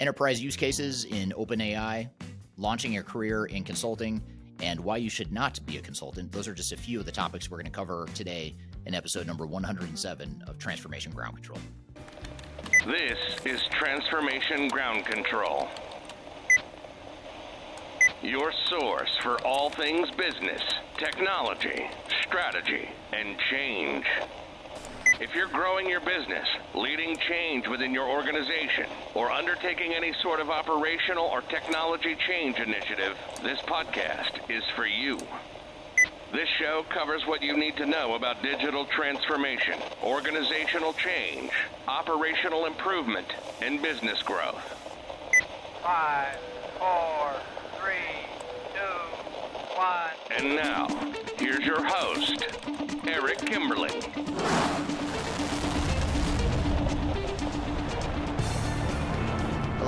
enterprise use cases in OpenAI, launching a career in consulting, and why you should not be a consultant. Those are just a few of the topics we're going to cover today in episode number 107 of Transformation Ground Control. This is Transformation Ground Control. Your source for all things business, technology, strategy, and change. If you're growing your business, leading change within your organization, or undertaking any sort of operational or technology change initiative, this podcast is for you. This show covers what you need to know about digital transformation, organizational change, operational improvement, and business growth. Five, four, three, two, one. And now, here's your host, Eric Kimberling.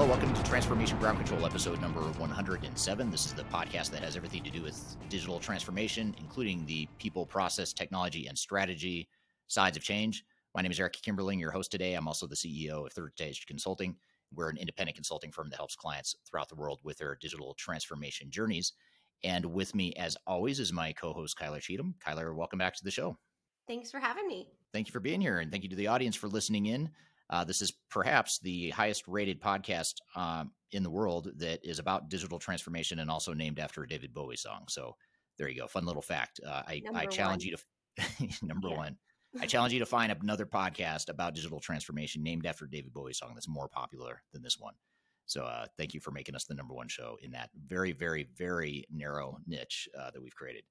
Hello, welcome to Transformation Ground Control, episode number 107. This is the podcast that has everything to do with digital transformation, including the people, process, technology, and strategy sides of change. My name is Eric Kimberling, your host today. I'm also the CEO of Third Stage Consulting. We're an independent consulting firm that helps clients throughout the world with their digital transformation journeys. And with me, as always, is my co host, Kyler Cheatham. Kyler, welcome back to the show. Thanks for having me. Thank you for being here, and thank you to the audience for listening in. Uh, this is perhaps the highest rated podcast um, in the world that is about digital transformation and also named after a David Bowie song. So there you go. Fun little fact. Uh, I, I challenge one. you to, number yeah. one, I challenge you to find another podcast about digital transformation named after a David Bowie song that's more popular than this one. So uh, thank you for making us the number one show in that very, very, very narrow niche uh, that we've created.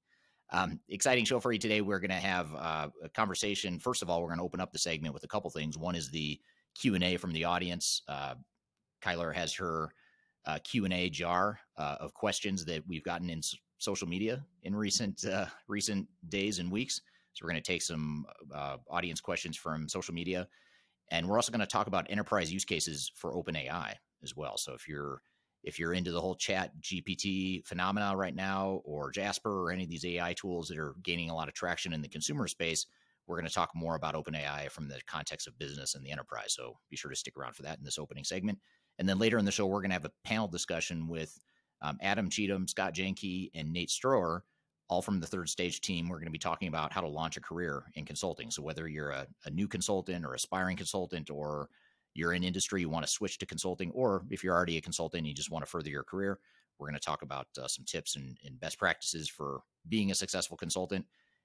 Um, exciting show for you today. We're going to have uh, a conversation. First of all, we're going to open up the segment with a couple things. One is the Q and A from the audience. Uh, Kyler has her uh, Q and A jar uh, of questions that we've gotten in s- social media in recent uh, recent days and weeks. So we're going to take some uh, audience questions from social media, and we're also going to talk about enterprise use cases for OpenAI as well. So if you're if you're into the whole chat GPT phenomena right now, or Jasper, or any of these AI tools that are gaining a lot of traction in the consumer space, we're going to talk more about OpenAI from the context of business and the enterprise. So be sure to stick around for that in this opening segment. And then later in the show, we're going to have a panel discussion with um, Adam Cheatham, Scott Janke, and Nate Stroer, all from the third stage team. We're going to be talking about how to launch a career in consulting. So whether you're a, a new consultant or aspiring consultant or you're in industry, you want to switch to consulting, or if you're already a consultant, and you just want to further your career, we're going to talk about uh, some tips and, and, best practices for being a successful consultant.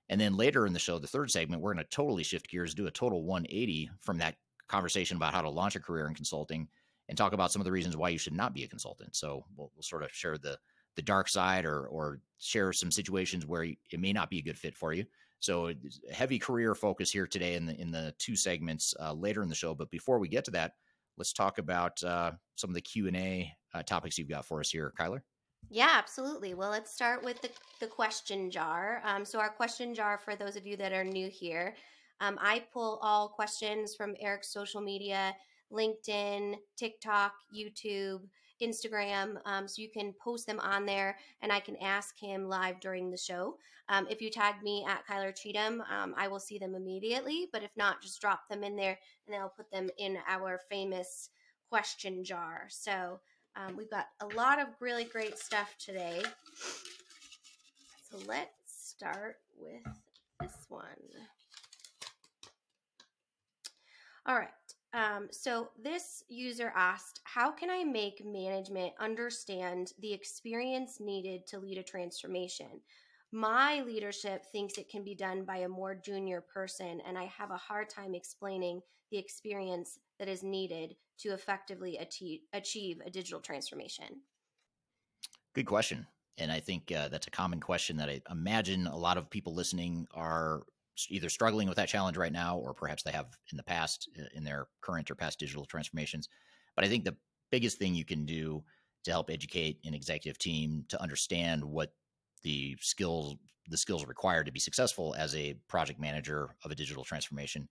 And then later in the show, the third segment, we're going to totally shift gears, do a total 180 from that conversation about how to launch a career in consulting and talk about some of the reasons why you should not be a consultant. So we'll, we'll sort of share the the dark side or or share some situations where it may not be a good fit for you. So heavy career focus here today in the in the two segments uh, later in the show. But before we get to that, let's talk about uh, some of the Q and A uh, topics you've got for us here, Kyler. Yeah, absolutely. Well, let's start with the, the question jar. Um, so, our question jar, for those of you that are new here, um, I pull all questions from Eric's social media LinkedIn, TikTok, YouTube, Instagram. Um, so you can post them on there and I can ask him live during the show. Um, if you tag me at Kyler Cheatham, um, I will see them immediately. But if not, just drop them in there and I'll put them in our famous question jar. So um, we've got a lot of really great stuff today. So let's start with this one. All right. Um, so this user asked, how can I make management understand the experience needed to lead a transformation? My leadership thinks it can be done by a more junior person, and I have a hard time explaining the experience that is needed to effectively achieve a digital transformation. Good question. And I think uh, that's a common question that I imagine a lot of people listening are either struggling with that challenge right now, or perhaps they have in the past in their current or past digital transformations. But I think the biggest thing you can do to help educate an executive team to understand what the skills the skills required to be successful as a project manager of a digital transformation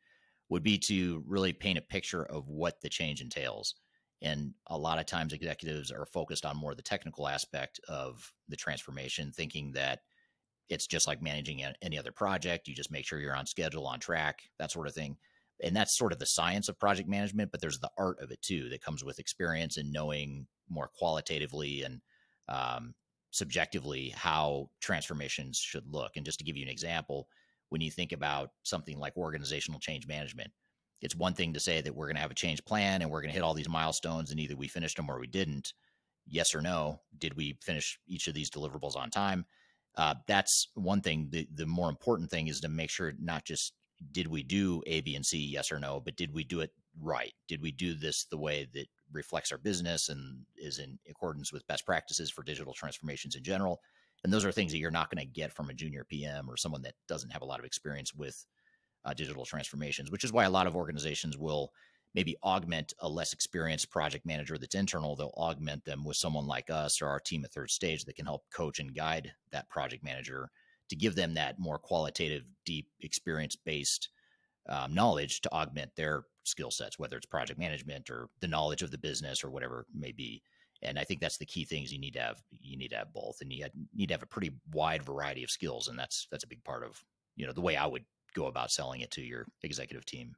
would be to really paint a picture of what the change entails. And a lot of times executives are focused on more the technical aspect of the transformation, thinking that it's just like managing any other project. You just make sure you're on schedule, on track, that sort of thing. and that's sort of the science of project management but there's the art of it too that comes with experience and knowing more qualitatively and um, subjectively how transformations should look and just to give you an example when you think about something like organizational change management it's one thing to say that we're going to have a change plan and we're going to hit all these milestones and either we finished them or we didn't yes or no did we finish each of these deliverables on time uh, that's one thing the, the more important thing is to make sure not just did we do A, B, and C, yes or no, but did we do it right? Did we do this the way that reflects our business and is in accordance with best practices for digital transformations in general? And those are things that you're not going to get from a junior PM or someone that doesn't have a lot of experience with uh, digital transformations, which is why a lot of organizations will maybe augment a less experienced project manager that's internal. They'll augment them with someone like us or our team at third stage that can help coach and guide that project manager to give them that more qualitative, deep, experience based um, knowledge to augment their skill sets, whether it's project management or the knowledge of the business or whatever it may be. And I think that's the key things you need to have. You need to have both, and you need to have a pretty wide variety of skills, and that's that's a big part of you know the way I would go about selling it to your executive team.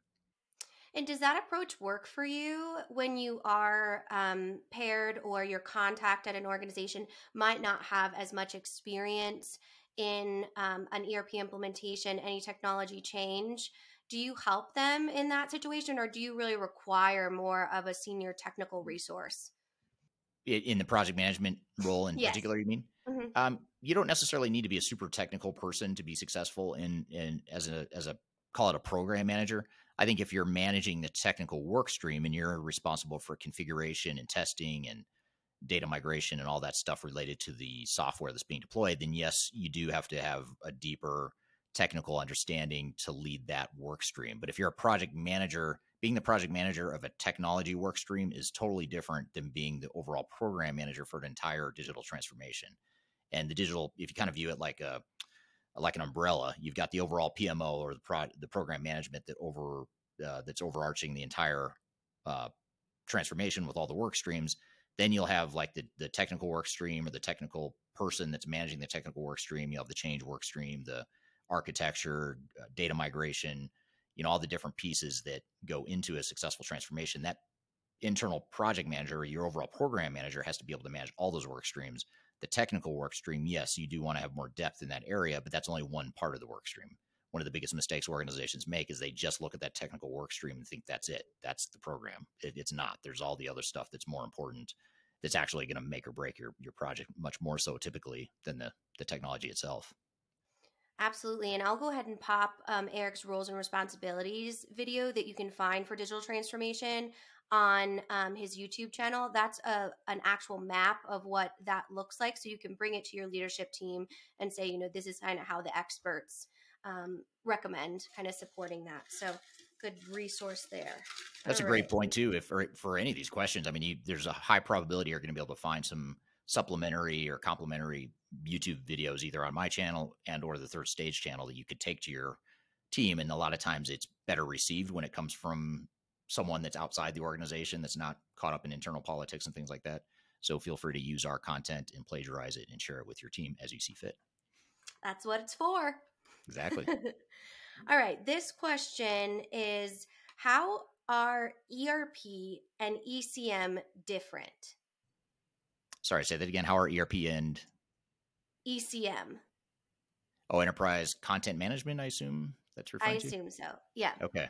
And does that approach work for you when you are um, paired or your contact at an organization might not have as much experience in um, an ERP implementation, any technology change, do you help them in that situation or do you really require more of a senior technical resource? In the project management role in yes. particular, you mean? Mm-hmm. Um, you don't necessarily need to be a super technical person to be successful in, in as a as a call it a program manager. I think if you're managing the technical work stream and you're responsible for configuration and testing and data migration and all that stuff related to the software that's being deployed, then yes, you do have to have a deeper technical understanding to lead that work stream. But if you're a project manager, being the project manager of a technology work stream is totally different than being the overall program manager for an entire digital transformation. And the digital, if you kind of view it like a like an umbrella, you've got the overall PMO or the pro, the program management that over uh, that's overarching the entire uh, transformation with all the work streams then you'll have like the, the technical work stream or the technical person that's managing the technical work stream. You have the change work stream, the architecture, uh, data migration, you know, all the different pieces that go into a successful transformation. That internal project manager or your overall program manager has to be able to manage all those work streams. The technical work stream, yes, you do want to have more depth in that area, but that's only one part of the work stream. One of the biggest mistakes organizations make is they just look at that technical work stream and think that's it. That's the program. It, it's not. There's all the other stuff that's more important that's actually going to make or break your your project much more so typically than the the technology itself. Absolutely. And I'll go ahead and pop um, Eric's roles and responsibilities video that you can find for digital transformation on um, his YouTube channel. That's a, an actual map of what that looks like. So you can bring it to your leadership team and say, you know, this is kind of how the experts um, recommend kind of supporting that. So good resource there. That's All a great right. point too. If for, for any of these questions, I mean, you, there's a high probability you're going to be able to find some supplementary or complementary YouTube videos either on my channel and or the third stage channel that you could take to your team. And a lot of times it's better received when it comes from someone that's outside the organization that's not caught up in internal politics and things like that. So feel free to use our content and plagiarize it and share it with your team as you see fit. That's what it's for. Exactly. All right. This question is How are ERP and ECM different? Sorry, say that again. How are ERP and ECM? Oh, enterprise content management, I assume that's referring I to? assume so. Yeah. Okay.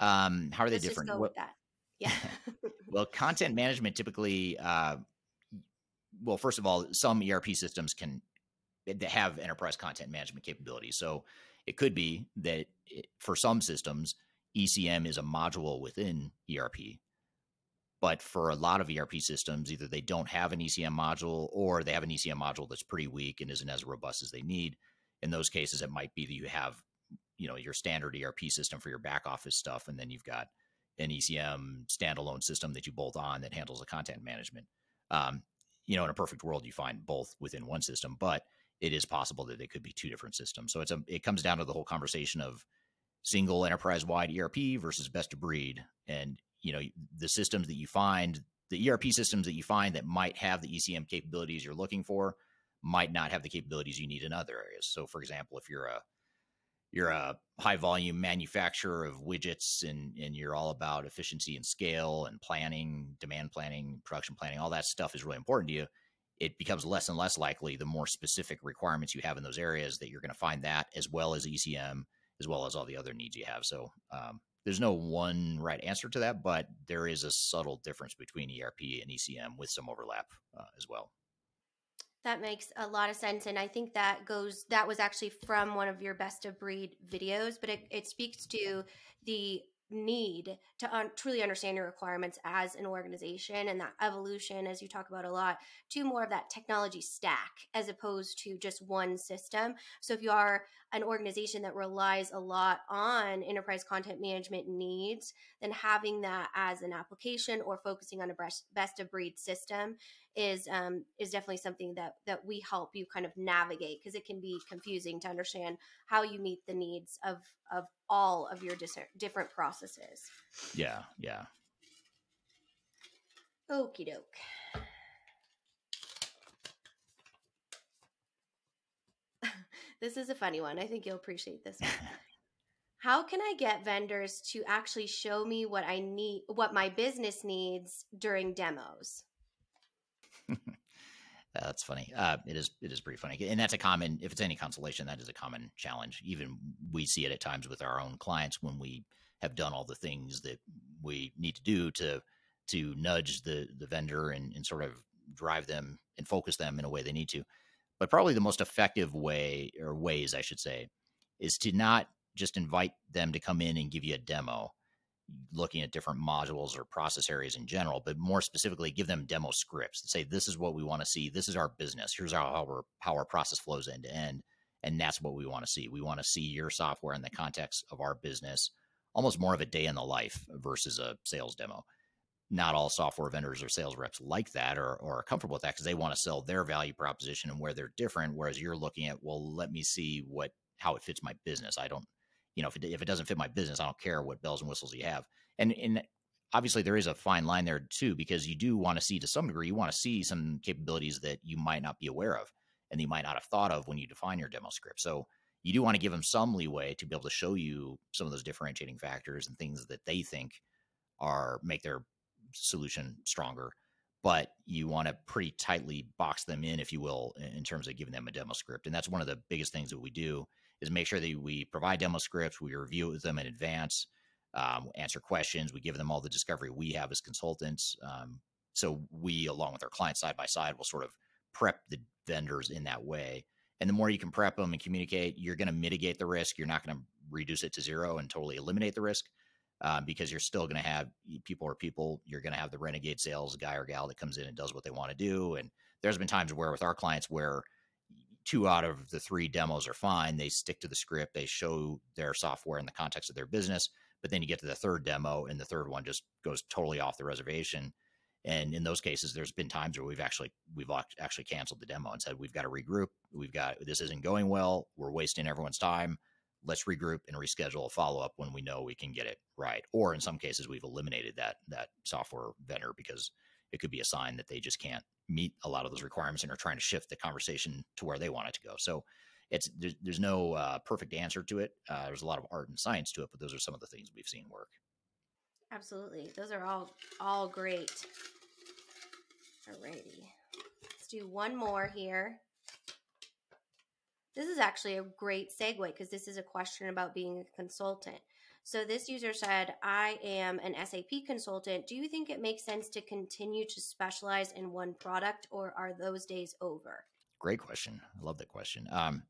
Um, how are they Let's different? Just go with that. Yeah. well, content management typically, uh, well, first of all, some ERP systems can have enterprise content management capabilities. So it could be that it, for some systems, ECM is a module within ERP. But for a lot of ERP systems, either they don't have an ECM module or they have an ECM module that's pretty weak and isn't as robust as they need. In those cases, it might be that you have, you know, your standard ERP system for your back office stuff, and then you've got an ECM standalone system that you bolt on that handles the content management. Um, you know, in a perfect world, you find both within one system, but it is possible that they could be two different systems. So it's a it comes down to the whole conversation of single enterprise wide ERP versus best of breed. And you know the systems that you find, the ERP systems that you find that might have the ECM capabilities you're looking for, might not have the capabilities you need in other areas. So, for example, if you're a you're a high volume manufacturer of widgets and and you're all about efficiency and scale and planning, demand planning, production planning, all that stuff is really important to you. It becomes less and less likely the more specific requirements you have in those areas that you're going to find that as well as ECM, as well as all the other needs you have. So um, there's no one right answer to that, but there is a subtle difference between ERP and ECM with some overlap uh, as well. That makes a lot of sense. And I think that goes, that was actually from one of your best of breed videos, but it, it speaks to the need to un- truly understand your requirements as an organization and that evolution as you talk about a lot to more of that technology stack as opposed to just one system so if you are an organization that relies a lot on enterprise content management needs then having that as an application or focusing on a best, best of breed system is um, is definitely something that that we help you kind of navigate because it can be confusing to understand how you meet the needs of of all of your dis- different processes. Yeah, yeah. Okie doke. this is a funny one. I think you'll appreciate this one. How can I get vendors to actually show me what I need, what my business needs during demos? That's funny. Uh, it is it is pretty funny, and that's a common. If it's any consolation, that is a common challenge. Even we see it at times with our own clients when we have done all the things that we need to do to to nudge the the vendor and, and sort of drive them and focus them in a way they need to. But probably the most effective way or ways I should say is to not just invite them to come in and give you a demo looking at different modules or process areas in general, but more specifically, give them demo scripts and say, this is what we want to see. This is our business. Here's how our, how our process flows end to end. And that's what we want to see. We want to see your software in the context of our business, almost more of a day in the life versus a sales demo. Not all software vendors or sales reps like that or, or are comfortable with that because they want to sell their value proposition and where they're different. Whereas you're looking at, well, let me see what how it fits my business. I don't you know, if it, if it doesn't fit my business, I don't care what bells and whistles you have. And, and obviously there is a fine line there too, because you do want to see to some degree, you want to see some capabilities that you might not be aware of and you might not have thought of when you define your demo script. So you do want to give them some leeway to be able to show you some of those differentiating factors and things that they think are make their solution stronger but you want to pretty tightly box them in if you will in terms of giving them a demo script and that's one of the biggest things that we do is make sure that we provide demo scripts, we review them in advance, um, answer questions, we give them all the discovery we have as consultants. Um, so we, along with our clients side by side, will sort of prep the vendors in that way. And the more you can prep them and communicate, you're going to mitigate the risk. You're not going to reduce it to zero and totally eliminate the risk. Um, because you're still going to have people or people. You're going to have the renegade sales guy or gal that comes in and does what they want to do. And there's been times where with our clients where two out of the three demos are fine. They stick to the script, they show their software in the context of their business. But then you get to the third demo, and the third one just goes totally off the reservation. And in those cases, there's been times where we've actually we've actually canceled the demo and said we've got to regroup. We've got this isn't going well. We're wasting everyone's time. Let's regroup and reschedule a follow up when we know we can get it right. Or in some cases, we've eliminated that that software vendor because it could be a sign that they just can't meet a lot of those requirements and are trying to shift the conversation to where they want it to go. So it's there's, there's no uh, perfect answer to it. Uh, there's a lot of art and science to it, but those are some of the things we've seen work. Absolutely, those are all all great. Alrighty, let's do one more here. This is actually a great segue because this is a question about being a consultant. So this user said, I am an SAP consultant. Do you think it makes sense to continue to specialize in one product or are those days over? Great question. I love that question. Um,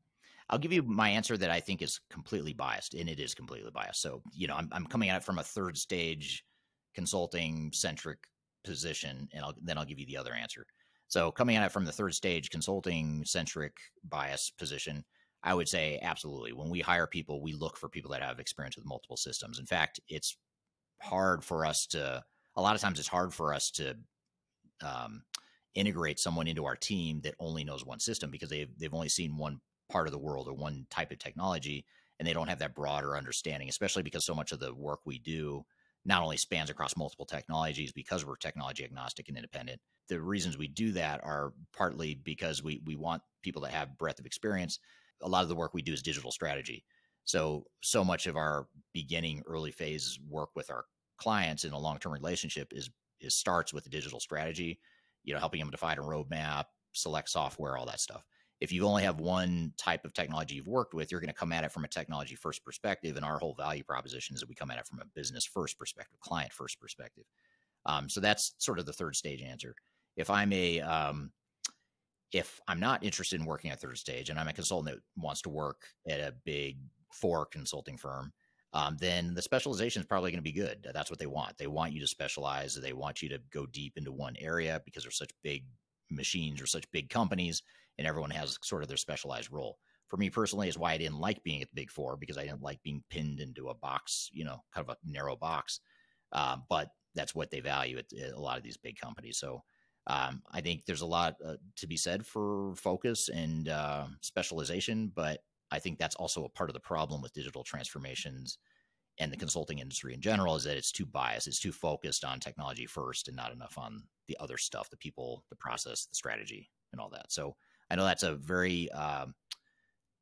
I'll give you my answer that I think is completely biased, and it is completely biased. So, you know, I'm, I'm coming at it from a third stage consulting centric position, and I'll, then I'll give you the other answer. So, coming at it from the third stage consulting centric bias position, I would say absolutely. When we hire people, we look for people that have experience with multiple systems. In fact, it's hard for us to, a lot of times, it's hard for us to um, integrate someone into our team that only knows one system because they've, they've only seen one part of the world or one type of technology and they don't have that broader understanding, especially because so much of the work we do not only spans across multiple technologies because we're technology agnostic and independent. The reasons we do that are partly because we we want people to have breadth of experience, a lot of the work we do is digital strategy. So, so much of our beginning early phase work with our clients in a long term relationship is is starts with a digital strategy, you know, helping them define a roadmap, select software, all that stuff. If you only have one type of technology you've worked with, you're going to come at it from a technology first perspective. And our whole value proposition is that we come at it from a business first perspective, client first perspective. Um, so that's sort of the third stage answer. If I'm a um, if I'm not interested in working at third stage and I'm a consultant that wants to work at a big four consulting firm, um, then the specialization is probably going to be good. That's what they want. They want you to specialize. They want you to go deep into one area because they're such big machines or such big companies, and everyone has sort of their specialized role. For me personally, is why I didn't like being at the big four because I didn't like being pinned into a box, you know, kind of a narrow box. Um, but that's what they value at, at, a lot of these big companies. So um, I think there's a lot uh, to be said for focus and uh, specialization, but I think that's also a part of the problem with digital transformations and the consulting industry in general is that it's too biased. It's too focused on technology first and not enough on the other stuff, the people, the process, the strategy, and all that. So I know that's a very um,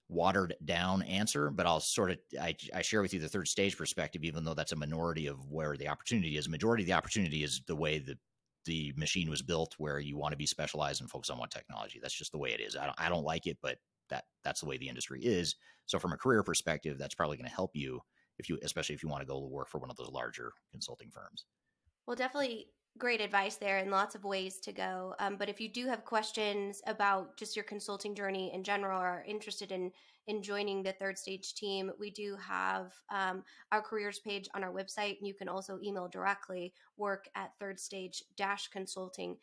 watered down answer, but I'll sort of I, I, share with you the third stage perspective, even though that's a minority of where the opportunity is. Majority of the opportunity is the way the the machine was built, where you want to be specialized and focus on one technology. That's just the way it is. I don't, I don't like it, but that that's the way the industry is. So from a career perspective, that's probably going to help you if you, especially if you want to go to work for one of those larger consulting firms. Well, definitely great advice there and lots of ways to go. Um, but if you do have questions about just your consulting journey in general or are interested in in joining the third stage team, we do have um, our careers page on our website. And you can also email directly work at third stage dash consulting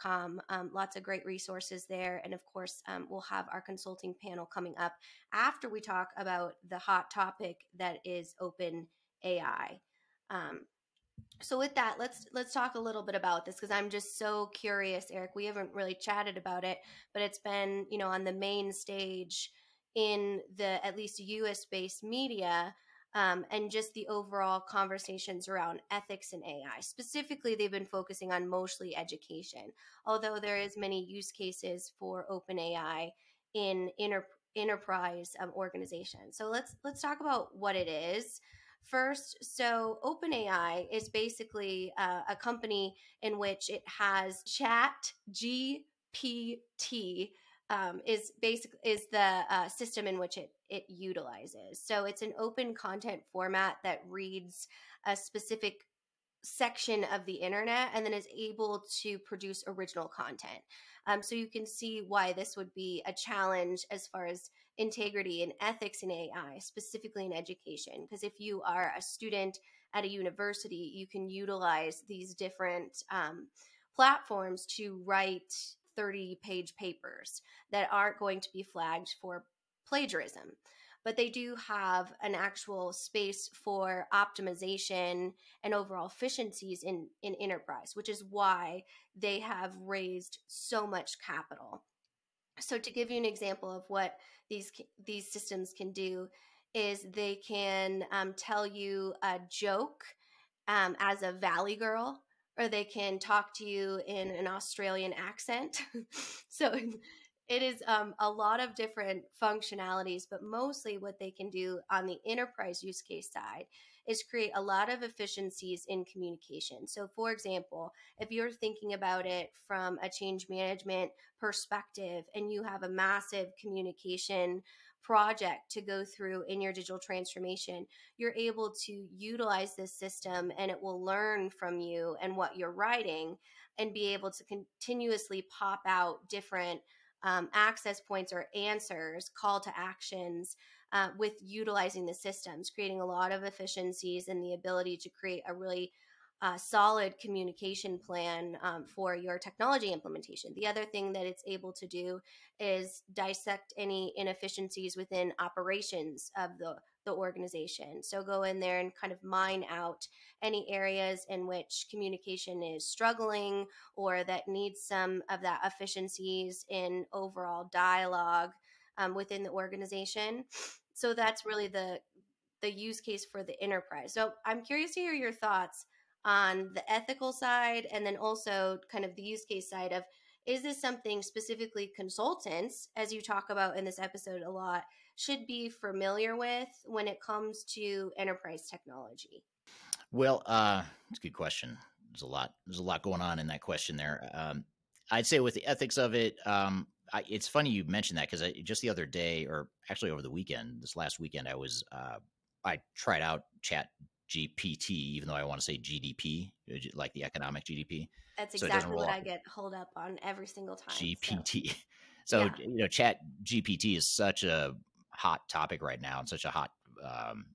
com. Um, lots of great resources there. And of course, um, we'll have our consulting panel coming up after we talk about the hot topic that is open AI. Um, so with that, let's let's talk a little bit about this because I'm just so curious, Eric. We haven't really chatted about it, but it's been you know on the main stage in the at least U.S. based media um, and just the overall conversations around ethics and AI. Specifically, they've been focusing on mostly education, although there is many use cases for open AI in inter- enterprise um, organizations. So let's let's talk about what it is. First, so OpenAI is basically uh, a company in which it has Chat GPT um, is basic is the uh, system in which it it utilizes. So it's an open content format that reads a specific section of the internet and then is able to produce original content. Um, so you can see why this would be a challenge as far as integrity and ethics in AI, specifically in education. Because if you are a student at a university, you can utilize these different um, platforms to write 30 page papers that aren't going to be flagged for plagiarism. But they do have an actual space for optimization and overall efficiencies in, in enterprise, which is why they have raised so much capital. So, to give you an example of what these these systems can do, is they can um, tell you a joke um, as a valley girl or they can talk to you in an Australian accent. so it is um, a lot of different functionalities, but mostly what they can do on the enterprise use case side is create a lot of efficiencies in communication. So, for example, if you're thinking about it from a change management perspective and you have a massive communication project to go through in your digital transformation, you're able to utilize this system and it will learn from you and what you're writing and be able to continuously pop out different um, access points or answers, call to actions uh, with utilizing the systems, creating a lot of efficiencies and the ability to create a really uh, solid communication plan um, for your technology implementation. The other thing that it's able to do is dissect any inefficiencies within operations of the, the organization. So go in there and kind of mine out any areas in which communication is struggling or that needs some of that efficiencies in overall dialogue um, within the organization. So that's really the the use case for the enterprise. So I'm curious to hear your thoughts on the ethical side and then also kind of the use case side of is this something specifically consultants, as you talk about in this episode a lot, should be familiar with when it comes to enterprise technology? Well, uh, it's a good question. There's a lot. There's a lot going on in that question there. Um, I'd say with the ethics of it, um, I, it's funny you mentioned that because just the other day, or actually over the weekend, this last weekend, I was uh, I tried out Chat GPT, even though I want to say GDP, uh, like the economic GDP. That's exactly so what I get hold up on every single time. GPT. So, so yeah. you know, Chat GPT is such a hot topic right now and such a hot um,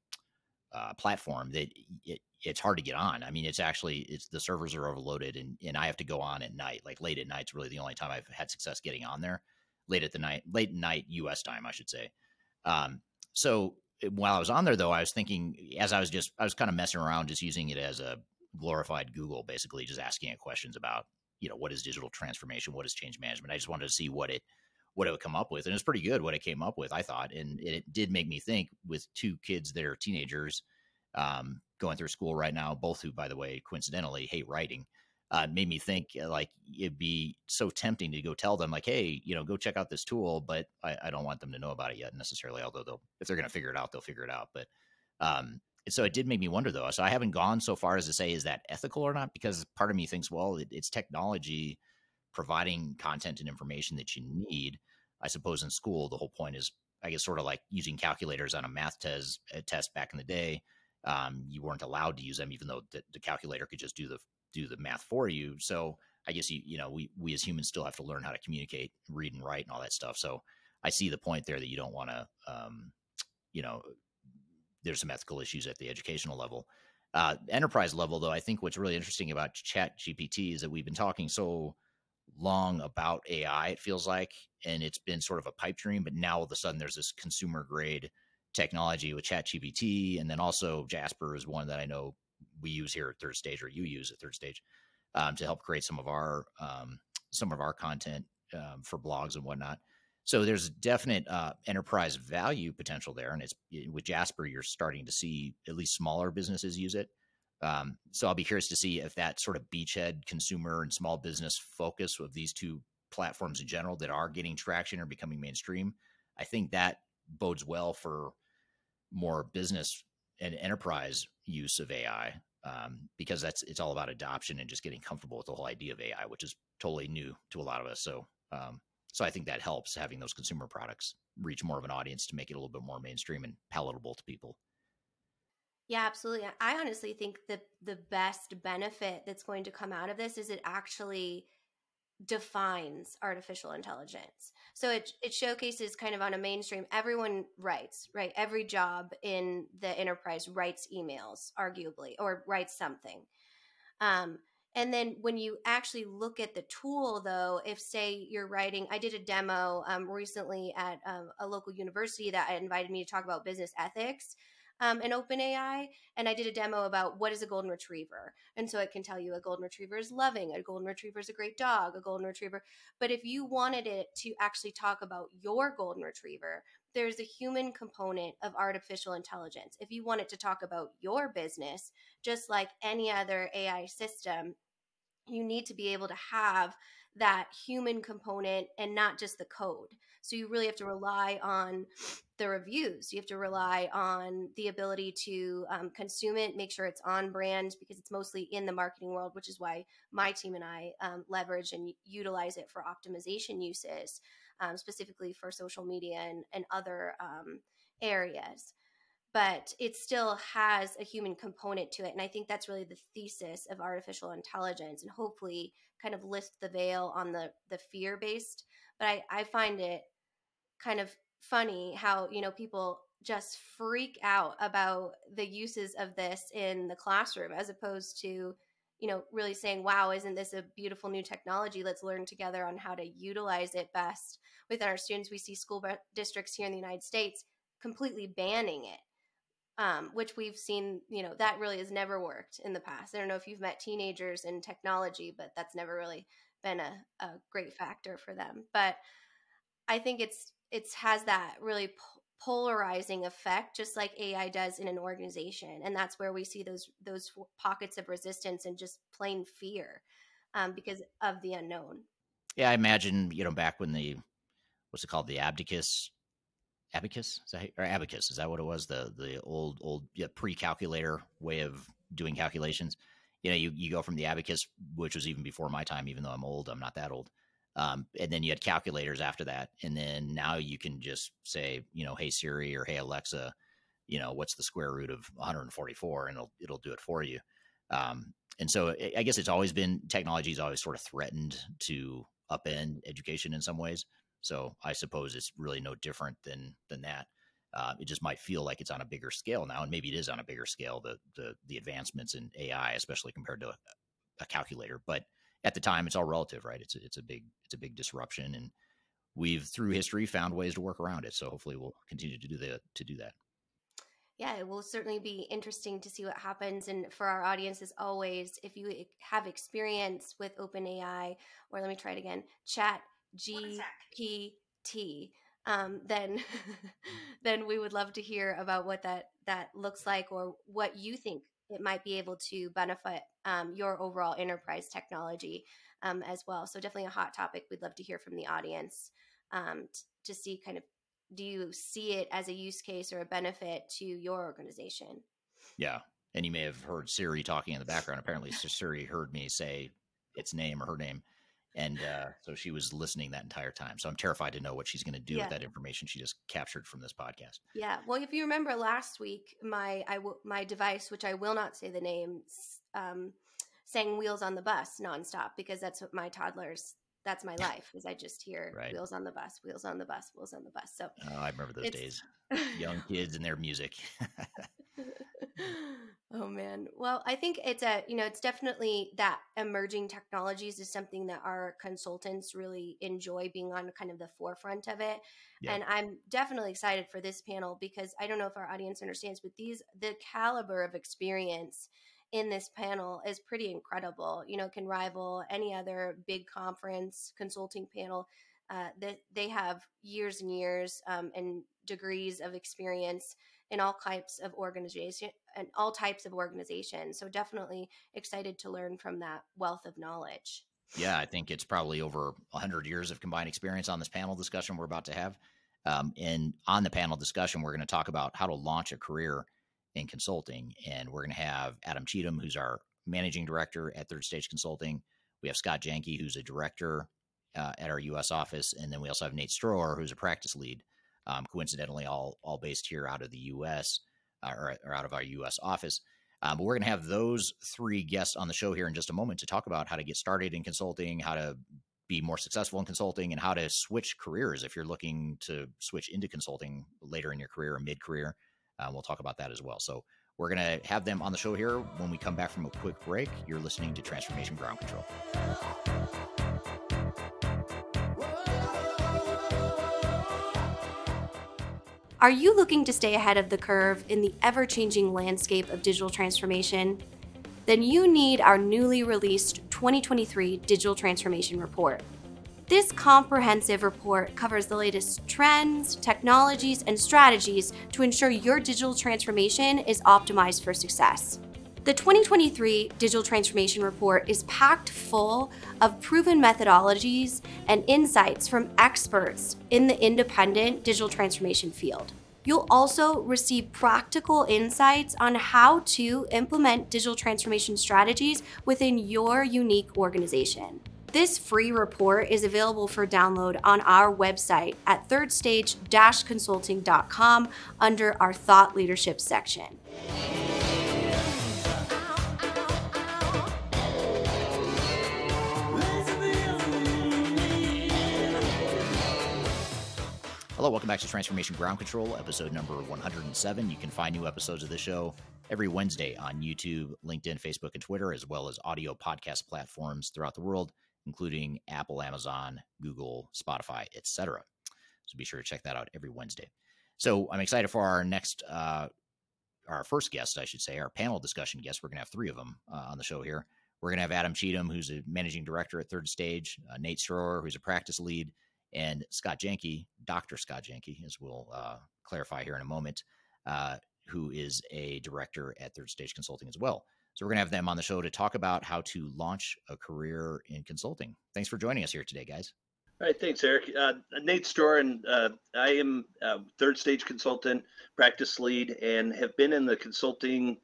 uh, platform that it, it's hard to get on. I mean, it's actually it's the servers are overloaded, and and I have to go on at night, like late at night. It's really the only time I've had success getting on there. Late at the night, late night U.S. time, I should say. Um, so while I was on there, though, I was thinking as I was just I was kind of messing around, just using it as a glorified Google, basically just asking it questions about you know what is digital transformation, what is change management. I just wanted to see what it what it would come up with, and it's pretty good what it came up with. I thought, and it did make me think with two kids that are teenagers um, going through school right now, both who, by the way, coincidentally hate writing uh, made me think uh, like it'd be so tempting to go tell them like, hey, you know, go check out this tool, but I, I don't want them to know about it yet necessarily. Although they'll, if they're going to figure it out, they'll figure it out. But um, so it did make me wonder though. So I haven't gone so far as to say is that ethical or not, because part of me thinks, well, it, it's technology providing content and information that you need. I suppose in school, the whole point is, I guess, sort of like using calculators on a math test, a test back in the day. Um, you weren't allowed to use them, even though the, the calculator could just do the do the math for you. So I guess you you know we we as humans still have to learn how to communicate, read and write, and all that stuff. So I see the point there that you don't want to, um, you know, there's some ethical issues at the educational level. Uh, enterprise level, though, I think what's really interesting about Chat GPT is that we've been talking so long about AI. It feels like, and it's been sort of a pipe dream, but now all of a sudden there's this consumer grade technology with Chat GPT, and then also Jasper is one that I know we use here at third stage or you use at third stage um, to help create some of our um, some of our content um, for blogs and whatnot. So there's definite uh, enterprise value potential there and it's with jasper you're starting to see at least smaller businesses use it. Um, so i'll be curious to see if that sort of beachhead consumer and small business focus of these two platforms in general that are getting traction or becoming mainstream i think that bodes well for more business and enterprise use of AI um, because that's it's all about adoption and just getting comfortable with the whole idea of AI, which is totally new to a lot of us. So, um, so I think that helps having those consumer products reach more of an audience to make it a little bit more mainstream and palatable to people. Yeah, absolutely. I honestly think the the best benefit that's going to come out of this is it actually defines artificial intelligence. So it it showcases kind of on a mainstream everyone writes, right? Every job in the enterprise writes emails arguably or writes something. Um and then when you actually look at the tool though, if say you're writing, I did a demo um, recently at um, a local university that invited me to talk about business ethics um, in OpenAI, and I did a demo about what is a golden retriever, and so it can tell you a golden retriever is loving, a golden retriever is a great dog, a golden retriever. But if you wanted it to actually talk about your golden retriever, there's a human component of artificial intelligence. If you want it to talk about your business, just like any other AI system, you need to be able to have that human component and not just the code. So you really have to rely on the reviews. You have to rely on the ability to um, consume it, make sure it's on brand because it's mostly in the marketing world, which is why my team and I um, leverage and utilize it for optimization uses, um, specifically for social media and, and other um, areas but it still has a human component to it. And I think that's really the thesis of artificial intelligence and hopefully kind of lift the veil on the, the fear based. But I, I find it kind of funny how, you know, people just freak out about the uses of this in the classroom as opposed to, you know, really saying, wow, isn't this a beautiful new technology? Let's learn together on how to utilize it best within our students. We see school districts here in the United States completely banning it um, which we've seen, you know, that really has never worked in the past. I don't know if you've met teenagers in technology, but that's never really been a, a great factor for them. But I think it's it's has that really po- polarizing effect, just like AI does in an organization, and that's where we see those those pockets of resistance and just plain fear um, because of the unknown. Yeah, I imagine you know back when the what's it called the abacus abacus? Is that, or abacus is that what it was? The the old old yeah, pre-calculator way of doing calculations? You know you, you go from the abacus which was even before my time even though i'm old i'm not that old um, and then you had calculators after that and then now you can just say you know hey siri or hey alexa you know what's the square root of 144 and it'll it'll do it for you um, and so i guess it's always been technology's always sort of threatened to upend education in some ways so I suppose it's really no different than than that. Uh, it just might feel like it's on a bigger scale now, and maybe it is on a bigger scale. The the the advancements in AI, especially compared to a, a calculator, but at the time, it's all relative, right? It's a, it's a big it's a big disruption, and we've through history found ways to work around it. So hopefully, we'll continue to do the to do that. Yeah, it will certainly be interesting to see what happens. And for our audience, as always, if you have experience with OpenAI, or let me try it again, Chat GPT, um, then then we would love to hear about what that that looks like or what you think it might be able to benefit um, your overall enterprise technology um, as well. So definitely a hot topic. We'd love to hear from the audience um, t- to see kind of do you see it as a use case or a benefit to your organization? Yeah, and you may have heard Siri talking in the background. Apparently, Siri heard me say its name or her name and uh, so she was listening that entire time. So I'm terrified to know what she's going to do yeah. with that information she just captured from this podcast. Yeah. Well, if you remember last week, my I w- my device, which I will not say the name, um, sang "Wheels on the Bus" nonstop because that's what my toddlers. That's my life. Is I just hear right. "Wheels on the Bus," "Wheels on the Bus," "Wheels on the Bus." So oh, I remember those days. Young kids and their music. oh man. Well, I think it's a, you know, it's definitely that emerging technologies is something that our consultants really enjoy being on kind of the forefront of it. Yeah. And I'm definitely excited for this panel because I don't know if our audience understands, but these the caliber of experience in this panel is pretty incredible. You know, can rival any other big conference consulting panel. Uh, that they have years and years um, and degrees of experience in all types of organization and all types of organizations. So definitely excited to learn from that wealth of knowledge. Yeah, I think it's probably over 100 years of combined experience on this panel discussion we're about to have. Um, and on the panel discussion, we're going to talk about how to launch a career in consulting. And we're going to have Adam Cheatham, who's our managing director at Third Stage Consulting. We have Scott Janke, who's a director uh, at our U.S. office, and then we also have Nate Strower, who's a practice lead um, coincidentally all all based here out of the U.S. Uh, or, or, out of our U.S. office. Um, but we're going to have those three guests on the show here in just a moment to talk about how to get started in consulting, how to be more successful in consulting, and how to switch careers if you're looking to switch into consulting later in your career or mid career. Uh, we'll talk about that as well. So we're going to have them on the show here when we come back from a quick break. You're listening to Transformation Ground Control. Are you looking to stay ahead of the curve in the ever changing landscape of digital transformation? Then you need our newly released 2023 Digital Transformation Report. This comprehensive report covers the latest trends, technologies, and strategies to ensure your digital transformation is optimized for success. The 2023 Digital Transformation Report is packed full of proven methodologies and insights from experts in the independent digital transformation field. You'll also receive practical insights on how to implement digital transformation strategies within your unique organization. This free report is available for download on our website at thirdstage consulting.com under our thought leadership section. Hello, welcome back to Transformation Ground Control, episode number 107. You can find new episodes of the show every Wednesday on YouTube, LinkedIn, Facebook, and Twitter, as well as audio podcast platforms throughout the world, including Apple, Amazon, Google, Spotify, etc. So be sure to check that out every Wednesday. So I'm excited for our next, uh, our first guest, I should say, our panel discussion guest. We're going to have three of them uh, on the show here. We're going to have Adam Cheatham, who's a managing director at Third Stage, uh, Nate Strower, who's a practice lead, and Scott Janke, Dr. Scott Janke, as we'll uh, clarify here in a moment, uh, who is a director at Third Stage Consulting as well. So we're going to have them on the show to talk about how to launch a career in consulting. Thanks for joining us here today, guys. All right, thanks, Eric. Uh, Nate Storr, and uh, I am a third stage consultant, practice lead, and have been in the consulting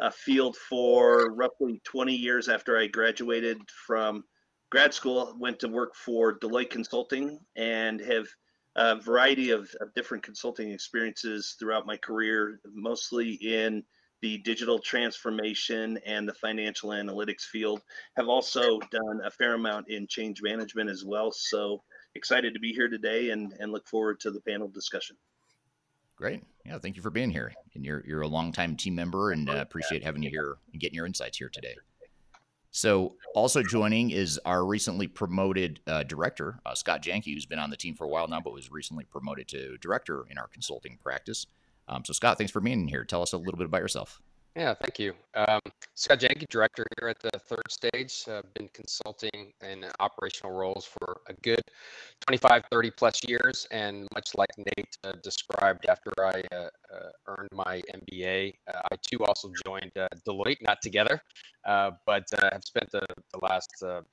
uh, field for roughly 20 years after I graduated from grad school. Went to work for Deloitte Consulting and have a variety of, of different consulting experiences throughout my career, mostly in the digital transformation and the financial analytics field. Have also done a fair amount in change management as well. So excited to be here today and, and look forward to the panel discussion. Great. Yeah, thank you for being here. And you're you're a longtime team member, and uh, appreciate having you here and getting your insights here today. So, also joining is our recently promoted uh, director, uh, Scott Janke, who's been on the team for a while now, but was recently promoted to director in our consulting practice. Um, so, Scott, thanks for being here. Tell us a little bit about yourself. Yeah, thank you. Um, Scott Janke, director here at the third stage. Uh, been consulting in operational roles for a good 25, 30 plus years. And much like Nate uh, described after I uh, uh earned my MBA, uh, I too also joined Deloitte, not together, but have spent the, the last 20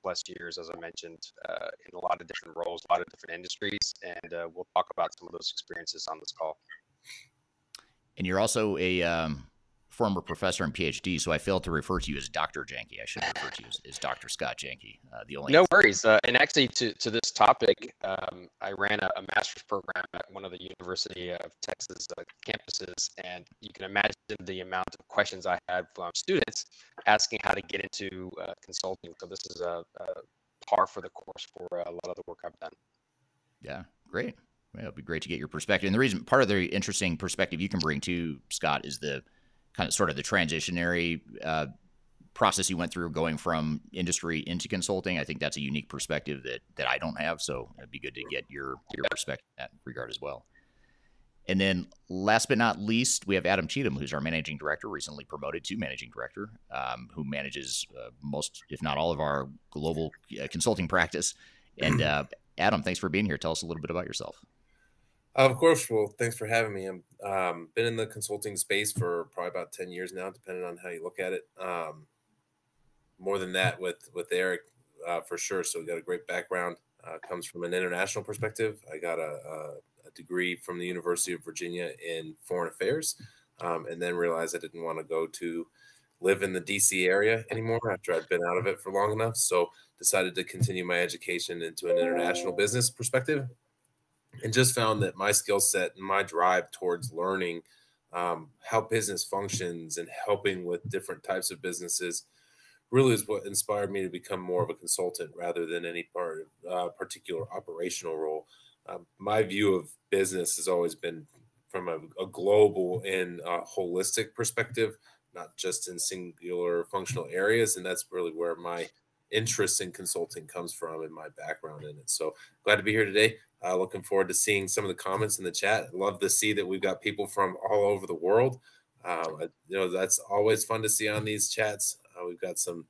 plus years, as I mentioned, in a lot of different roles, a lot of different industries. And we'll talk about some of those experiences on this call. And you're also a um, former professor and PhD, so I failed to refer to you as Dr. Janke. I should refer to you as, as Dr. Scott Janke. Uh, the only no worries. Uh, and actually, to, to this topic, um, I ran a, a, master's program at one of the University of Texas uh, campuses, and you can imagine the amount of questions I had from students asking how to get into uh, consulting. So this is a, a par for the course for a lot of the work I've done. Yeah, great. Well, it'd be great to get your perspective. And the reason, part of the interesting perspective you can bring to Scott is the kind of sort of the transitionary uh, process you went through going from industry into consulting. I think that's a unique perspective that that I don't have. So it'd be good to get your your perspective in that regard as well. And then last but not least, we have Adam Cheatham, who's our managing director, recently promoted to managing director, um, who manages uh, most, if not all, of our global uh, consulting practice. And uh, Adam, thanks for being here. Tell us a little bit about yourself. Of course. Well, thanks for having me. I've um, been in the consulting space for probably about 10 years now, depending on how you look at it. Um, more than that with, with Eric, uh, for sure. So we got a great background. Uh, comes from an international perspective. I got a, a, a, degree from the University of Virginia in foreign affairs, um, and then realized I didn't want to go to live in the DC area anymore after I'd been out of it for long enough. So decided to continue my education into an international business perspective and just found that my skill set and my drive towards learning um, how business functions and helping with different types of businesses really is what inspired me to become more of a consultant rather than any part uh, particular operational role. Uh, my view of business has always been from a, a global and uh, holistic perspective, not just in singular functional areas, and that's really where my interest in consulting comes from and my background in it. So glad to be here today. Uh, looking forward to seeing some of the comments in the chat. Love to see that we've got people from all over the world. Um, you know, that's always fun to see on these chats. Uh, we've got some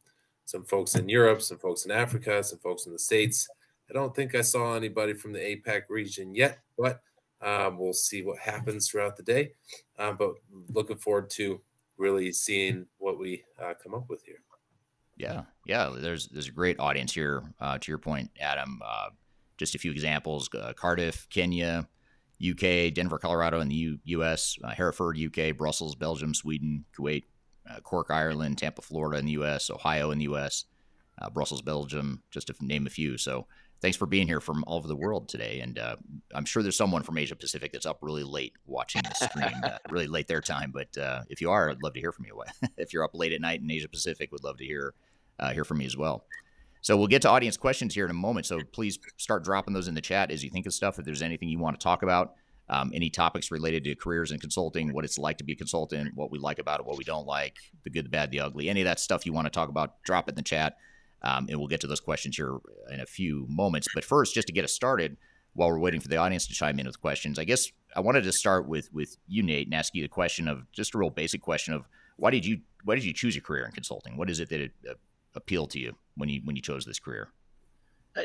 some folks in Europe, some folks in Africa, some folks in the States. I don't think I saw anybody from the APAC region yet, but um, we'll see what happens throughout the day. Um, but looking forward to really seeing what we uh, come up with here. Yeah, yeah. There's there's a great audience here. Uh, to your point, Adam. Uh, just a few examples: uh, Cardiff, Kenya, UK, Denver, Colorado, in the U- U.S., uh, Hereford, UK, Brussels, Belgium, Sweden, Kuwait, uh, Cork, Ireland, Tampa, Florida, in the U.S., Ohio, in the U.S., uh, Brussels, Belgium, just to name a few. So. Thanks for being here from all over the world today, and I'm sure there's someone from Asia Pacific that's up really late watching the stream, really late their time. But if you are, I'd love to hear from you. if you're up late at night in Asia Pacific, would love to hear uh, hear from me as well. So we'll get to audience questions here in a moment. So please start dropping those in the chat as you think of stuff. If there's anything you want to talk about, um, any topics related to careers in consulting, what it's like to be a consultant, what we like about it, what we don't like, the good, the bad, the ugly, any of that stuff you want to talk about, drop it in the chat. Um, and we'll get to those questions here in a few moments. But first, just to get us started, while we're waiting for the audience to chime in with questions, I guess I wanted to start with with you, Nate, and ask you the question of just a real basic question of why did you why did you choose a career in consulting? What is it that appeal to you when you when you chose this career?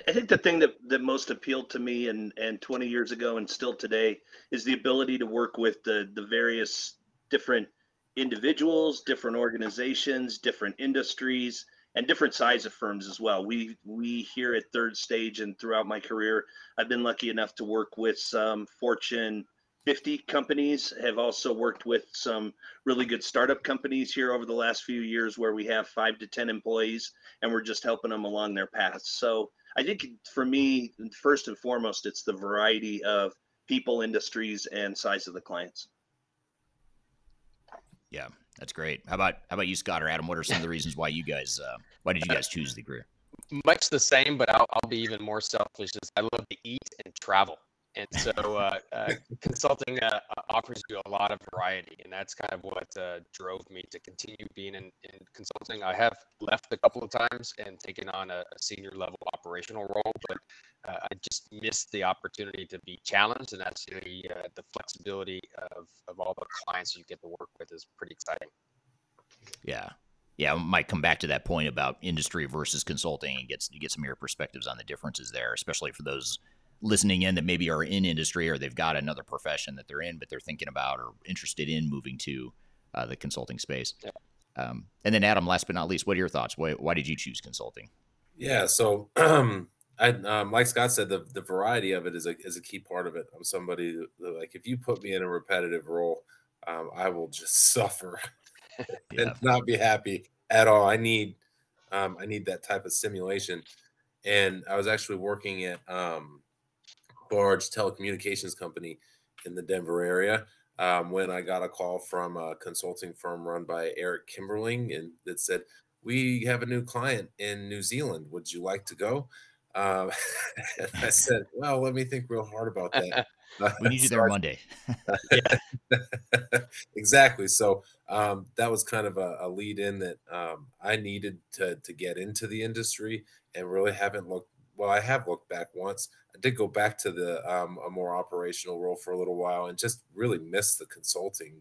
I think the thing that, that most appealed to me and, and 20 years ago and still today is the ability to work with the, the various different individuals, different organizations, different industries, and different size of firms as well. We we here at Third Stage and throughout my career, I've been lucky enough to work with some Fortune 50 companies. Have also worked with some really good startup companies here over the last few years, where we have five to ten employees, and we're just helping them along their paths. So I think for me, first and foremost, it's the variety of people, industries, and size of the clients. Yeah, that's great. How about how about you, Scott or Adam? What are some of the reasons why you guys uh, why did you guys choose the career? Much the same, but I'll, I'll be even more selfish. Is I love to eat and travel. And so uh, uh, consulting uh, offers you a lot of variety, and that's kind of what uh, drove me to continue being in, in, consulting. I have left a couple of times and taken on a, a senior level operational role, but uh, I just missed the opportunity to be challenged, and that's the uh, the flexibility of, of all the clients you get to work with is pretty exciting. Yeah, yeah, I might come back to that point about industry versus consulting and get get some of your perspectives on the differences there, especially for those listening in that maybe are in industry or they've got another profession that they're in, but they're thinking about or interested in moving to uh, the consulting space. Yeah. Um, and then, Adam, last but not least, what are your thoughts? Why, why did you choose consulting? Yeah, so um, I, um, like Scott said, the, the variety of it is a, is a key part of it. I'm somebody that, like if you put me in a repetitive role, um, I will just suffer yeah. and not be happy at all. I need um, I need that type of simulation. And I was actually working at um, large telecommunications company in the Denver area um, when I got a call from a consulting firm run by Eric Kimberling and that said, "We have a new client in New Zealand. Would you like to go?" Um, I said, "Well, let me think real hard about that." we need you there Monday. exactly. So um, that was kind of a, a lead in that um, I needed to to get into the industry and really haven't looked. Well, I have looked back once. I did go back to the um, a more operational role for a little while and just really missed the consulting